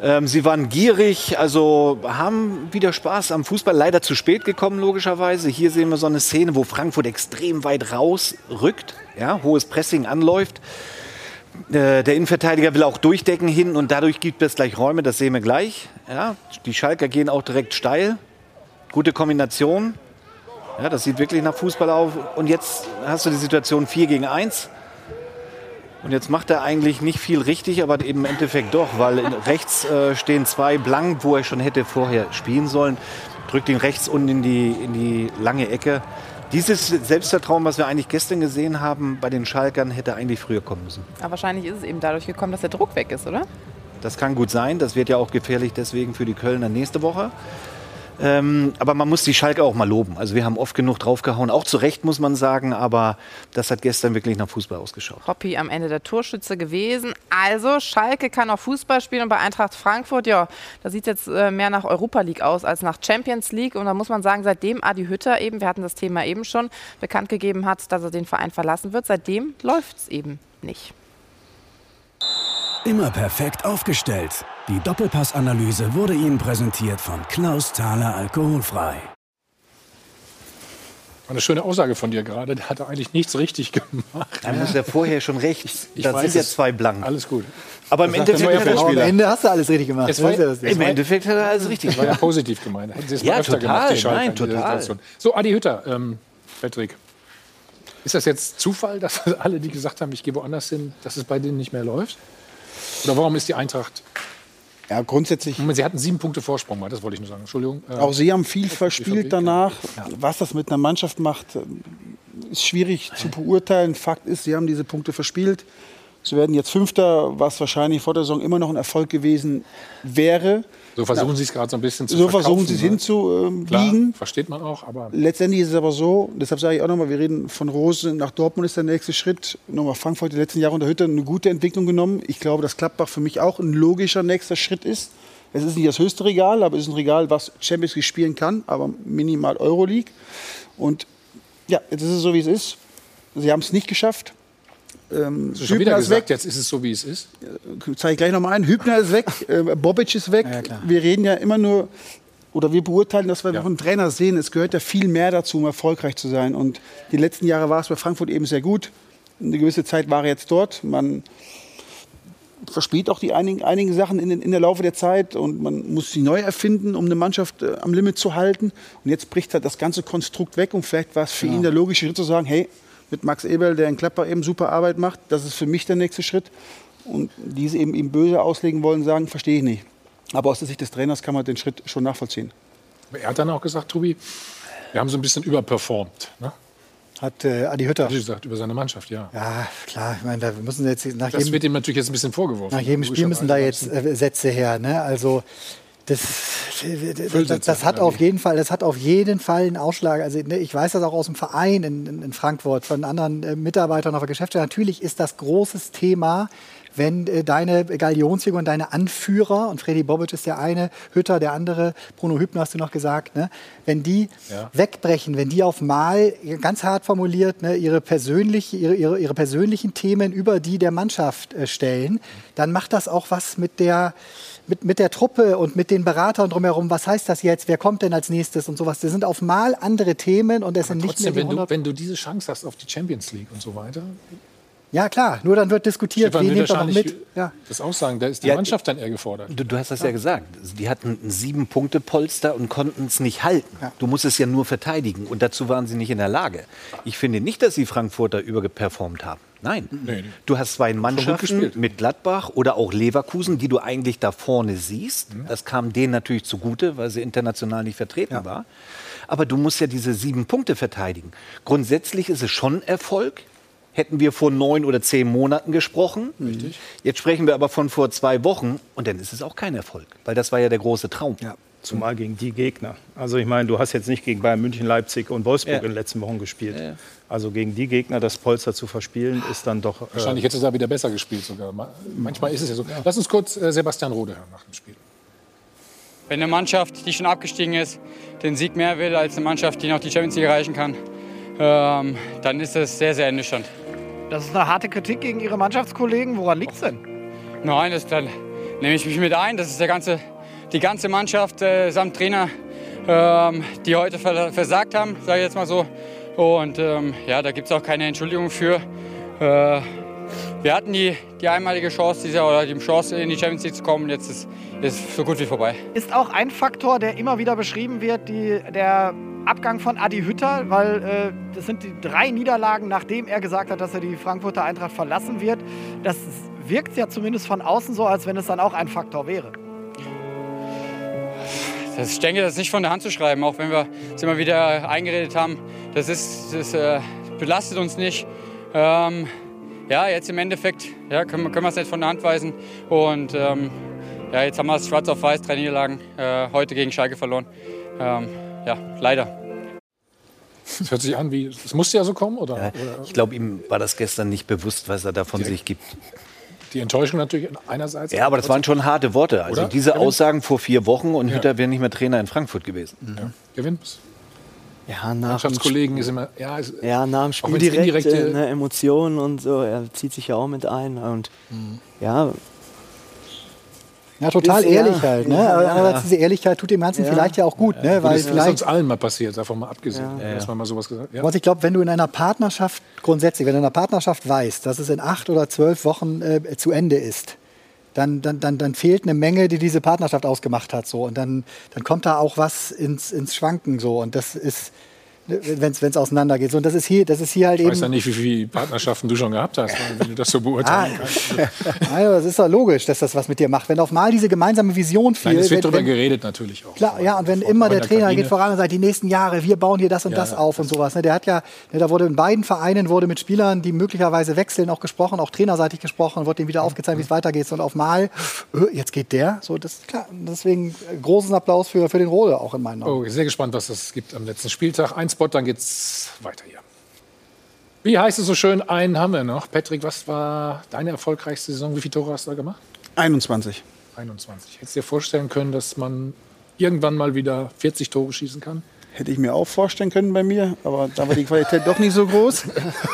Ähm, sie waren gierig, also haben wieder Spaß am Fußball. Leider zu spät gekommen, logischerweise. Hier sehen wir so eine Szene, wo Frankfurt extrem weit rausrückt, ja, hohes Pressing anläuft. Äh, der Innenverteidiger will auch durchdecken hin und dadurch gibt es gleich Räume, das sehen wir gleich. Ja, die Schalker gehen auch direkt steil. Gute Kombination. Ja, das sieht wirklich nach Fußball auf. Und jetzt hast du die Situation 4 gegen 1. Und jetzt macht er eigentlich nicht viel richtig, aber eben im Endeffekt doch, weil rechts äh, stehen zwei blank, wo er schon hätte vorher spielen sollen. Drückt ihn rechts unten in die, in die lange Ecke. Dieses Selbstvertrauen, was wir eigentlich gestern gesehen haben bei den Schalkern, hätte eigentlich früher kommen müssen. Aber wahrscheinlich ist es eben dadurch gekommen, dass der Druck weg ist, oder? Das kann gut sein. Das wird ja auch gefährlich deswegen für die Kölner nächste Woche. Ähm, aber man muss die Schalke auch mal loben. Also wir haben oft genug draufgehauen, auch zu Recht muss man sagen, aber das hat gestern wirklich nach Fußball ausgeschaut. Hoppi am Ende der Torschütze gewesen. Also Schalke kann auch Fußball spielen und bei Eintracht Frankfurt, ja, da sieht es jetzt äh, mehr nach Europa League aus als nach Champions League. Und da muss man sagen, seitdem Adi Hütter eben, wir hatten das Thema eben schon, bekannt gegeben hat, dass er den Verein verlassen wird, seitdem läuft es eben nicht. Immer perfekt aufgestellt. Die Doppelpassanalyse wurde Ihnen präsentiert von Klaus Thaler Alkoholfrei. Eine schöne Aussage von dir gerade. Der hatte eigentlich nichts richtig gemacht. Dann muss er vorher schon recht. Ich, da sind ja zwei blank. Alles gut. Aber im Endeffekt aber am Ende hast du alles richtig gemacht. Es war, Im Endeffekt hat er alles richtig gemacht. Das war ja positiv gemeint. Hätten Sie es ja, mal öfter total, gemacht, Nein, total. So, Adi Hütter, ähm, Patrick. Ist das jetzt Zufall, dass alle, die gesagt haben, ich gehe woanders hin, dass es bei denen nicht mehr läuft? Oder warum ist die Eintracht ja, grundsätzlich. Sie hatten sieben Punkte Vorsprung, das wollte ich nur sagen. Entschuldigung. Äh, auch Sie haben viel verspielt danach. Ja. Was das mit einer Mannschaft macht, äh, ist schwierig zu beurteilen. Fakt ist, Sie haben diese Punkte verspielt. Sie werden jetzt Fünfter, was wahrscheinlich vor der Saison immer noch ein Erfolg gewesen wäre. So versuchen Sie es gerade so ein bisschen zu So versuchen Sie es ne? hinzubiegen. Äh, versteht man auch, aber. Letztendlich ist es aber so, deshalb sage ich auch nochmal, wir reden von Rose nach Dortmund ist der nächste Schritt. Nochmal Frankfurt die letzten Jahre unter Hütte eine gute Entwicklung genommen. Ich glaube, dass Klappbach für mich auch ein logischer nächster Schritt ist. Es ist nicht das höchste Regal, aber es ist ein Regal, was Champions League spielen kann, aber minimal Euroleague. Und ja, jetzt ist es so, wie es ist. Sie haben es nicht geschafft. Ähm, du schon wieder gesagt, weg. jetzt ist es so, wie es ist? Zeige ich gleich nochmal ein. Hübner ist weg, äh, Bobic ist weg. Ja, wir reden ja immer nur, oder wir beurteilen, dass wir ja. noch einen Trainer sehen. Es gehört ja viel mehr dazu, um erfolgreich zu sein. Und die letzten Jahre war es bei Frankfurt eben sehr gut. Eine gewisse Zeit war er jetzt dort. Man verspielt auch die einigen, einigen Sachen in, in der Laufe der Zeit und man muss sie neu erfinden, um eine Mannschaft äh, am Limit zu halten. Und jetzt bricht halt das ganze Konstrukt weg und vielleicht war es für genau. ihn der logische Schritt zu sagen, hey, mit Max Eberl, der in Klapper eben super Arbeit macht. Das ist für mich der nächste Schritt. Und diese eben ihm böse auslegen wollen, sagen, verstehe ich nicht. Aber aus der Sicht des Trainers kann man den Schritt schon nachvollziehen. Er hat dann auch gesagt, Tobi, wir haben so ein bisschen überperformt. Ne? Hat äh, Adi Hütter. Wie gesagt, über seine Mannschaft, ja. Ja, klar. Ich meine, da müssen jetzt nach das jedem, wird ihm natürlich jetzt ein bisschen vorgeworfen. Nach jedem Spiel müssen da jetzt äh, Sätze her. Ne? Also das, das, das, hat auf jeden Fall, das hat auf jeden Fall einen Ausschlag. Also ne, ich weiß das auch aus dem Verein in, in Frankfurt von anderen äh, Mitarbeitern auf der Geschäftsstelle. Natürlich ist das großes Thema wenn äh, deine Galionsfigur und deine Anführer, und Freddy Bobic ist der eine, Hütter der andere, Bruno Hübner hast du noch gesagt, ne, wenn die ja. wegbrechen, wenn die auf Mal, ganz hart formuliert, ne, ihre, persönliche, ihre, ihre, ihre persönlichen Themen über die der Mannschaft äh, stellen, dann macht das auch was mit der mit, mit der Truppe und mit den Beratern drumherum, was heißt das jetzt, wer kommt denn als nächstes und sowas. Das sind auf mal andere Themen und es sind nicht mehr die wenn du, wenn du diese Chance hast auf die Champions League und so weiter, ja, klar. Nur dann wird diskutiert, Stefan wen nimmt er noch mit. Ja. Das Aussagen, da ist die ja, Mannschaft dann eher gefordert. Du, du hast das ja. ja. gesagt. Die hatten ein Sieben-Punkte-Polster und konnten es nicht halten. Ja. Du musst es ja nur verteidigen. Und dazu waren sie nicht in der Lage. Ich finde nicht, dass die Frankfurter übergeperformt haben. Nein. Nee, nee. Du hast zwei Mannschaften mit Gladbach oder auch Leverkusen, die du eigentlich da vorne siehst. Mhm. Das kam denen natürlich zugute, weil sie international nicht vertreten ja. war. Aber du musst ja diese sieben Punkte verteidigen. Grundsätzlich ist es schon Erfolg, hätten wir vor neun oder zehn Monaten gesprochen. Richtig. Jetzt sprechen wir aber von vor zwei Wochen und dann ist es auch kein Erfolg, weil das war ja der große Traum. Ja. Zumal gegen die Gegner. Also ich meine, du hast jetzt nicht gegen Bayern München, Leipzig und Wolfsburg ja. in den letzten Wochen gespielt. Ja. Also gegen die Gegner das Polster zu verspielen, ist dann doch... Äh Wahrscheinlich hätte es da wieder besser gespielt sogar. Manchmal ist es ja so. Lass uns kurz äh, Sebastian Rode hören nach dem Spiel. Wenn eine Mannschaft, die schon abgestiegen ist, den Sieg mehr will als eine Mannschaft, die noch die Champions League erreichen kann, ähm, dann ist das sehr, sehr ernüchternd. Das ist eine harte Kritik gegen Ihre Mannschaftskollegen. Woran liegt es denn? Nein, das, dann nehme ich mich mit ein. Das ist der ganze, die ganze Mannschaft äh, samt Trainer, ähm, die heute versagt haben, sage ich jetzt mal so. Und ähm, ja, da gibt es auch keine Entschuldigung für. Äh, wir hatten die, die einmalige Chance, diese, oder die Chance in die Champions League zu kommen. Jetzt ist es so gut wie vorbei. Ist auch ein Faktor, der immer wieder beschrieben wird, die, der Abgang von Adi Hütter, weil äh, das sind die drei Niederlagen, nachdem er gesagt hat, dass er die Frankfurter Eintracht verlassen wird. Das wirkt ja zumindest von außen so, als wenn es dann auch ein Faktor wäre. Das, ich denke, das ist nicht von der Hand zu schreiben, auch wenn wir es immer wieder eingeredet haben. Das, ist, das äh, belastet uns nicht. Ähm, ja, jetzt im Endeffekt ja, können, können wir es nicht von der Hand weisen. Und ähm, ja, jetzt haben wir es schwarz auf weiß, drei Niederlagen, äh, heute gegen Schalke verloren. Ähm, ja, leider. Das hört sich an wie, es musste ja so kommen, oder? Ja, ich glaube, ihm war das gestern nicht bewusst, was er da von sich gibt. Die Enttäuschung natürlich einerseits. Ja, aber das waren schon harte Worte. Also oder? diese Gewinn? Aussagen vor vier Wochen und ja. Hütter wäre nicht mehr Trainer in Frankfurt gewesen. Ja. Gewinn. Ja, nach Mannschaftskollegen ist immer, ja, ist, ja, nach dem Spiel direkt äh, ne, Emotionen und so. Er zieht sich ja auch mit ein und mhm. ja, ja, total ist, ehrlich ja, halt. Ne? Ja, aber ja. diese Ehrlichkeit tut dem Ganzen vielleicht ja auch gut. Ne? Weil das vielleicht, ist uns allen mal passiert, davon mal abgesehen, dass man mal sowas gesagt hat. ich glaube, wenn du in einer Partnerschaft grundsätzlich, wenn du in einer Partnerschaft weißt, dass es in acht oder zwölf Wochen äh, zu Ende ist, dann, dann, dann, dann fehlt eine Menge, die diese Partnerschaft ausgemacht hat. So. Und dann, dann kommt da auch was ins, ins Schwanken. So. Und das ist wenn es auseinandergeht. So, und das ist hier, das ist hier halt ich eben. Ich weiß ja nicht, wie viele Partnerschaften du schon gehabt hast, wenn du das so beurteilen ah, kannst. Also, das ist doch logisch, dass das was mit dir macht. Wenn auf mal diese gemeinsame Vision fehlt. es wird darüber geredet natürlich auch. Klar, ja, und wenn immer der, der Trainer Kabine. geht voran und sagt, die nächsten Jahre, wir bauen hier das und ja, das auf und sowas. Ne, der hat ja, ne, da wurde in beiden Vereinen wurde mit Spielern, die möglicherweise wechseln, auch gesprochen, auch trainerseitig gesprochen, wurde denen wieder aufgezeigt, wie es weitergeht. Und auf mal, äh, jetzt geht der. So, das klar. Deswegen äh, großen Applaus für, für den Rode auch in meinen Augen. Oh, sehr gespannt, was es gibt am letzten Spieltag. Spot, dann geht's weiter hier. Wie heißt es so schön? Einen haben wir noch. Patrick, was war deine erfolgreichste Saison? Wie viele Tore hast du da gemacht? 21. 21. Hättest du dir vorstellen können, dass man irgendwann mal wieder 40 Tore schießen kann? Hätte ich mir auch vorstellen können bei mir, aber da war die Qualität doch nicht so groß.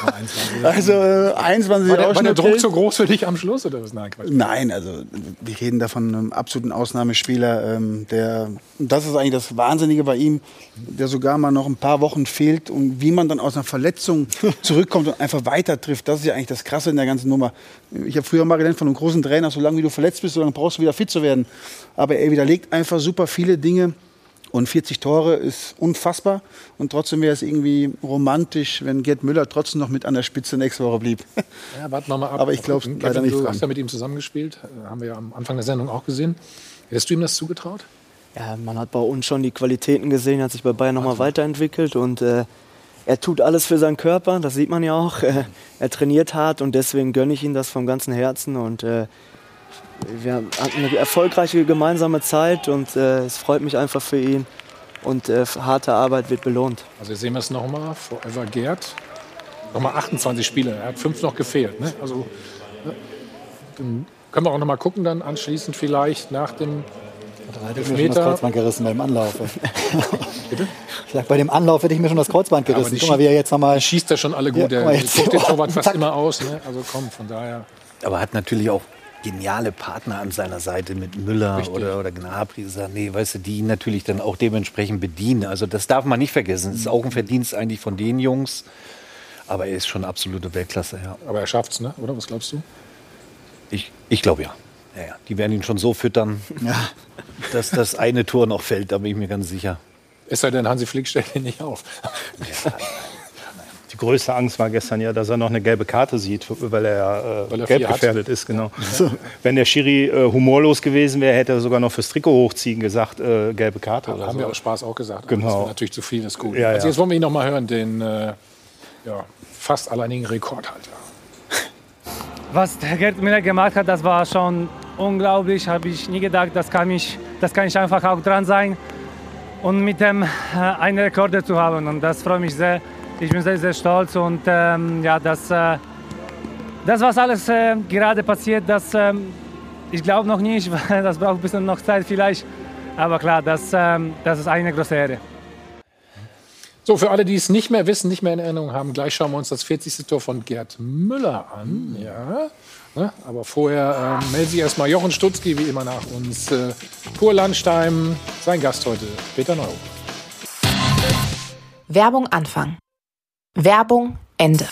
also äh, 21 war der, war der Druck so groß für dich am Schluss oder was? Nein, Nein, also wir reden da von einem absoluten Ausnahmespieler, ähm, der das ist eigentlich das Wahnsinnige bei ihm, der sogar mal noch ein paar Wochen fehlt und wie man dann aus einer Verletzung zurückkommt und einfach weiter trifft, das ist ja eigentlich das Krasse in der ganzen Nummer. Ich habe früher mal gelernt von einem großen Trainer, solange wie du verletzt bist, solange brauchst du wieder fit zu werden. Aber er widerlegt einfach super viele Dinge Und 40 Tore ist unfassbar. Und trotzdem wäre es irgendwie romantisch, wenn Gerd Müller trotzdem noch mit an der Spitze nächste Woche blieb. Ja, warten wir mal ab. Aber ich glaube leider nicht Du dran. hast ja mit ihm zusammengespielt. Äh, haben wir ja am Anfang der Sendung auch gesehen. Hättest du ihm das zugetraut? Ja, man hat bei uns schon die Qualitäten gesehen, hat sich bei Bayern nochmal weiterentwickelt und äh, er tut alles für seinen Körper, das sieht man ja auch. Äh, er trainiert hart und deswegen gönne ich ihm das vom ganzen Herzen und äh, wir hatten eine erfolgreiche gemeinsame Zeit und äh, es freut mich einfach für ihn. Und äh, harte Arbeit wird belohnt. Also sehen wir es nochmal, Forever Gerd. Nochmal 28 Spiele, er hat fünf noch gefehlt. Ne? Also, ne? Dann können wir auch nochmal gucken, dann anschließend vielleicht nach dem da hätte ich mir schon das Kreuzband gerissen beim Anlauf. Bitte? Ich sag, bei dem Anlauf hätte ich mir schon das Kreuzband gerissen. Guck mal, wie er jetzt nochmal. Schießt er schon alle gut. Ja, er guckt den Torwart fast immer aus. Ne? Also komm, von daher. Aber hat natürlich auch geniale Partner an seiner Seite mit Müller Richtig. oder, oder Gnabry, nee, weißt du, die ihn natürlich dann auch dementsprechend bedienen. Also das darf man nicht vergessen. Das ist auch ein Verdienst eigentlich von den Jungs. Aber er ist schon absolute Weltklasse, ja. Aber er schafft's, ne? oder? Was glaubst du? Ich, ich glaube ja. ja, ja. Die werden ihn schon so füttern, ja. dass das eine Tor noch fällt, da bin ich mir ganz sicher. Es sei denn, Hansi Flick stellt ihn nicht auf. Ja, größte Angst war gestern ja, dass er noch eine gelbe Karte sieht, weil er, äh, weil er gelb gefährdet ist. Genau. Ja. Wenn der Schiri äh, humorlos gewesen wäre, hätte er sogar noch fürs Trikot hochziehen gesagt, äh, gelbe Karte. Ja, haben so. wir aus Spaß auch gesagt. Genau. Das wäre natürlich zu viel, das ist gut. Ja, also jetzt wollen wir ihn noch mal hören, den äh, ja, fast alleinigen Rekordhalter. Was der Gerd Müller gemacht hat, das war schon unglaublich. Habe ich nie gedacht, das kann ich, das kann ich einfach auch dran sein und mit dem äh, einen Rekord zu haben. Und das freut mich sehr. Ich bin sehr, sehr stolz und ähm, ja, das, äh, das, was alles äh, gerade passiert, das, ähm, ich glaube noch nicht, das braucht ein bisschen noch Zeit vielleicht. Aber klar, das, ähm, das ist eine große Ehre. So, für alle, die es nicht mehr wissen, nicht mehr in Erinnerung haben, gleich schauen wir uns das 40. Tor von Gerd Müller an. Ja. Ne? Aber vorher äh, meldet sich erstmal Jochen Stutzki, wie immer nach uns. Äh, Pur Landstein, sein Gast heute, Peter Neuhoff. Werbung Anfang. Werbung Ende.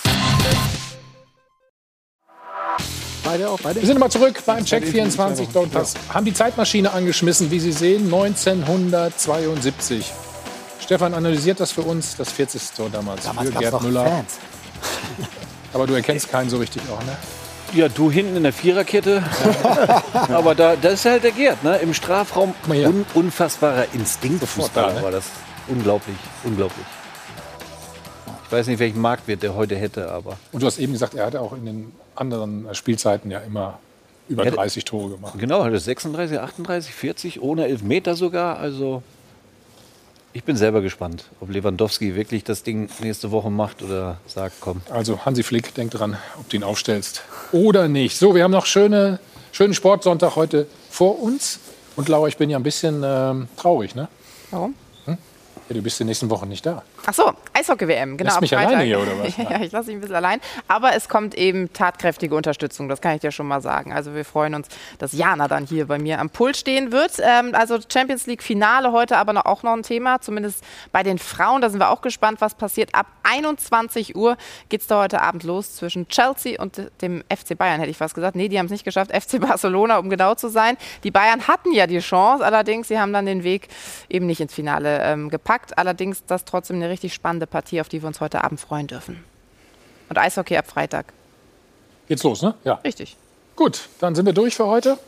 Beide auch, beide. Wir sind nochmal zurück beim Check 24 Don't Pass. Haben die Zeitmaschine angeschmissen, wie Sie sehen, 1972. Stefan analysiert das für uns, das 40. Tor damals, damals für Gerd Müller. Fans. Aber du erkennst keinen so richtig auch, ne? Ja, du hinten in der Viererkette. Aber da, das ist halt der Gerd, ne? Im Strafraum. Un, unfassbarer Instinktfußball ne? war das. Unglaublich, unglaublich. Ich weiß nicht, welchen Marktwert der heute hätte, aber. Und du hast eben gesagt, er hatte auch in den anderen Spielzeiten ja immer über 30 Tore gemacht. Genau, hatte 36, 38, 40, ohne Elfmeter sogar. Also ich bin selber gespannt, ob Lewandowski wirklich das Ding nächste Woche macht oder sagt, komm. Also Hansi Flick, denk dran, ob du ihn aufstellst oder nicht. So, wir haben noch schöne, schönen Sportsonntag heute vor uns. Und Laura, ich bin ja ein bisschen ähm, traurig, ne? Warum? Ja, du bist die nächsten Wochen nicht da. Ach so, Eishockey-WM, genau. Lass mich Freitag. alleine hier, oder was? ja, ich lasse dich ein bisschen allein. Aber es kommt eben tatkräftige Unterstützung, das kann ich dir schon mal sagen. Also wir freuen uns, dass Jana dann hier bei mir am Pult stehen wird. Ähm, also Champions League-Finale heute aber noch, auch noch ein Thema, zumindest bei den Frauen. Da sind wir auch gespannt, was passiert. Ab 21 Uhr geht es da heute Abend los zwischen Chelsea und dem FC Bayern, hätte ich fast gesagt. Nee, die haben es nicht geschafft. FC Barcelona, um genau zu sein. Die Bayern hatten ja die Chance, allerdings, sie haben dann den Weg eben nicht ins Finale ähm, gepackt gepackt. Allerdings das trotzdem eine richtig spannende Partie, auf die wir uns heute Abend freuen dürfen. Und Eishockey ab Freitag. Geht's los, ne? Ja. Richtig. Gut, dann sind wir durch für heute.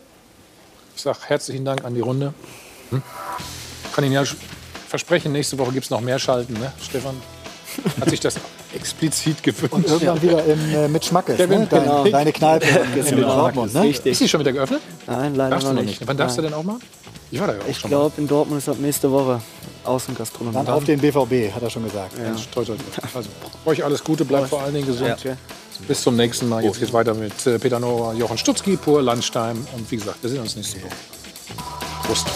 Ich sage herzlichen Dank an die Runde. Hm? Kann Ihnen ja versprechen, nächste Woche gibt es noch mehr Schalten, ne, Stefan? Hat sich das explizit gewünscht. Und irgendwann ja. wieder in, äh, mit Schmackes, ne? Dein, genau. deine Kneipe genau. in, in Dortmund. Ne? Richtig. Ist die schon wieder geöffnet? Nein, leider darfst noch nicht. nicht. Wann darfst Nein. du denn auch mal? Ich war da ja auch Ich glaube, in Dortmund ist ab nächste Woche Außengastronomie. Dann auf den BVB, hat er schon gesagt. Ja. Toll, toll, toll. Also, euch alles Gute, bleibt vor allen Dingen gesund. Ja. Bis zum nächsten Mal. Jetzt geht's weiter mit äh, Peter Nora, Jochen Stutzki, Pur, Landstein. Und wie gesagt, wir sehen uns nächste Woche. Prost.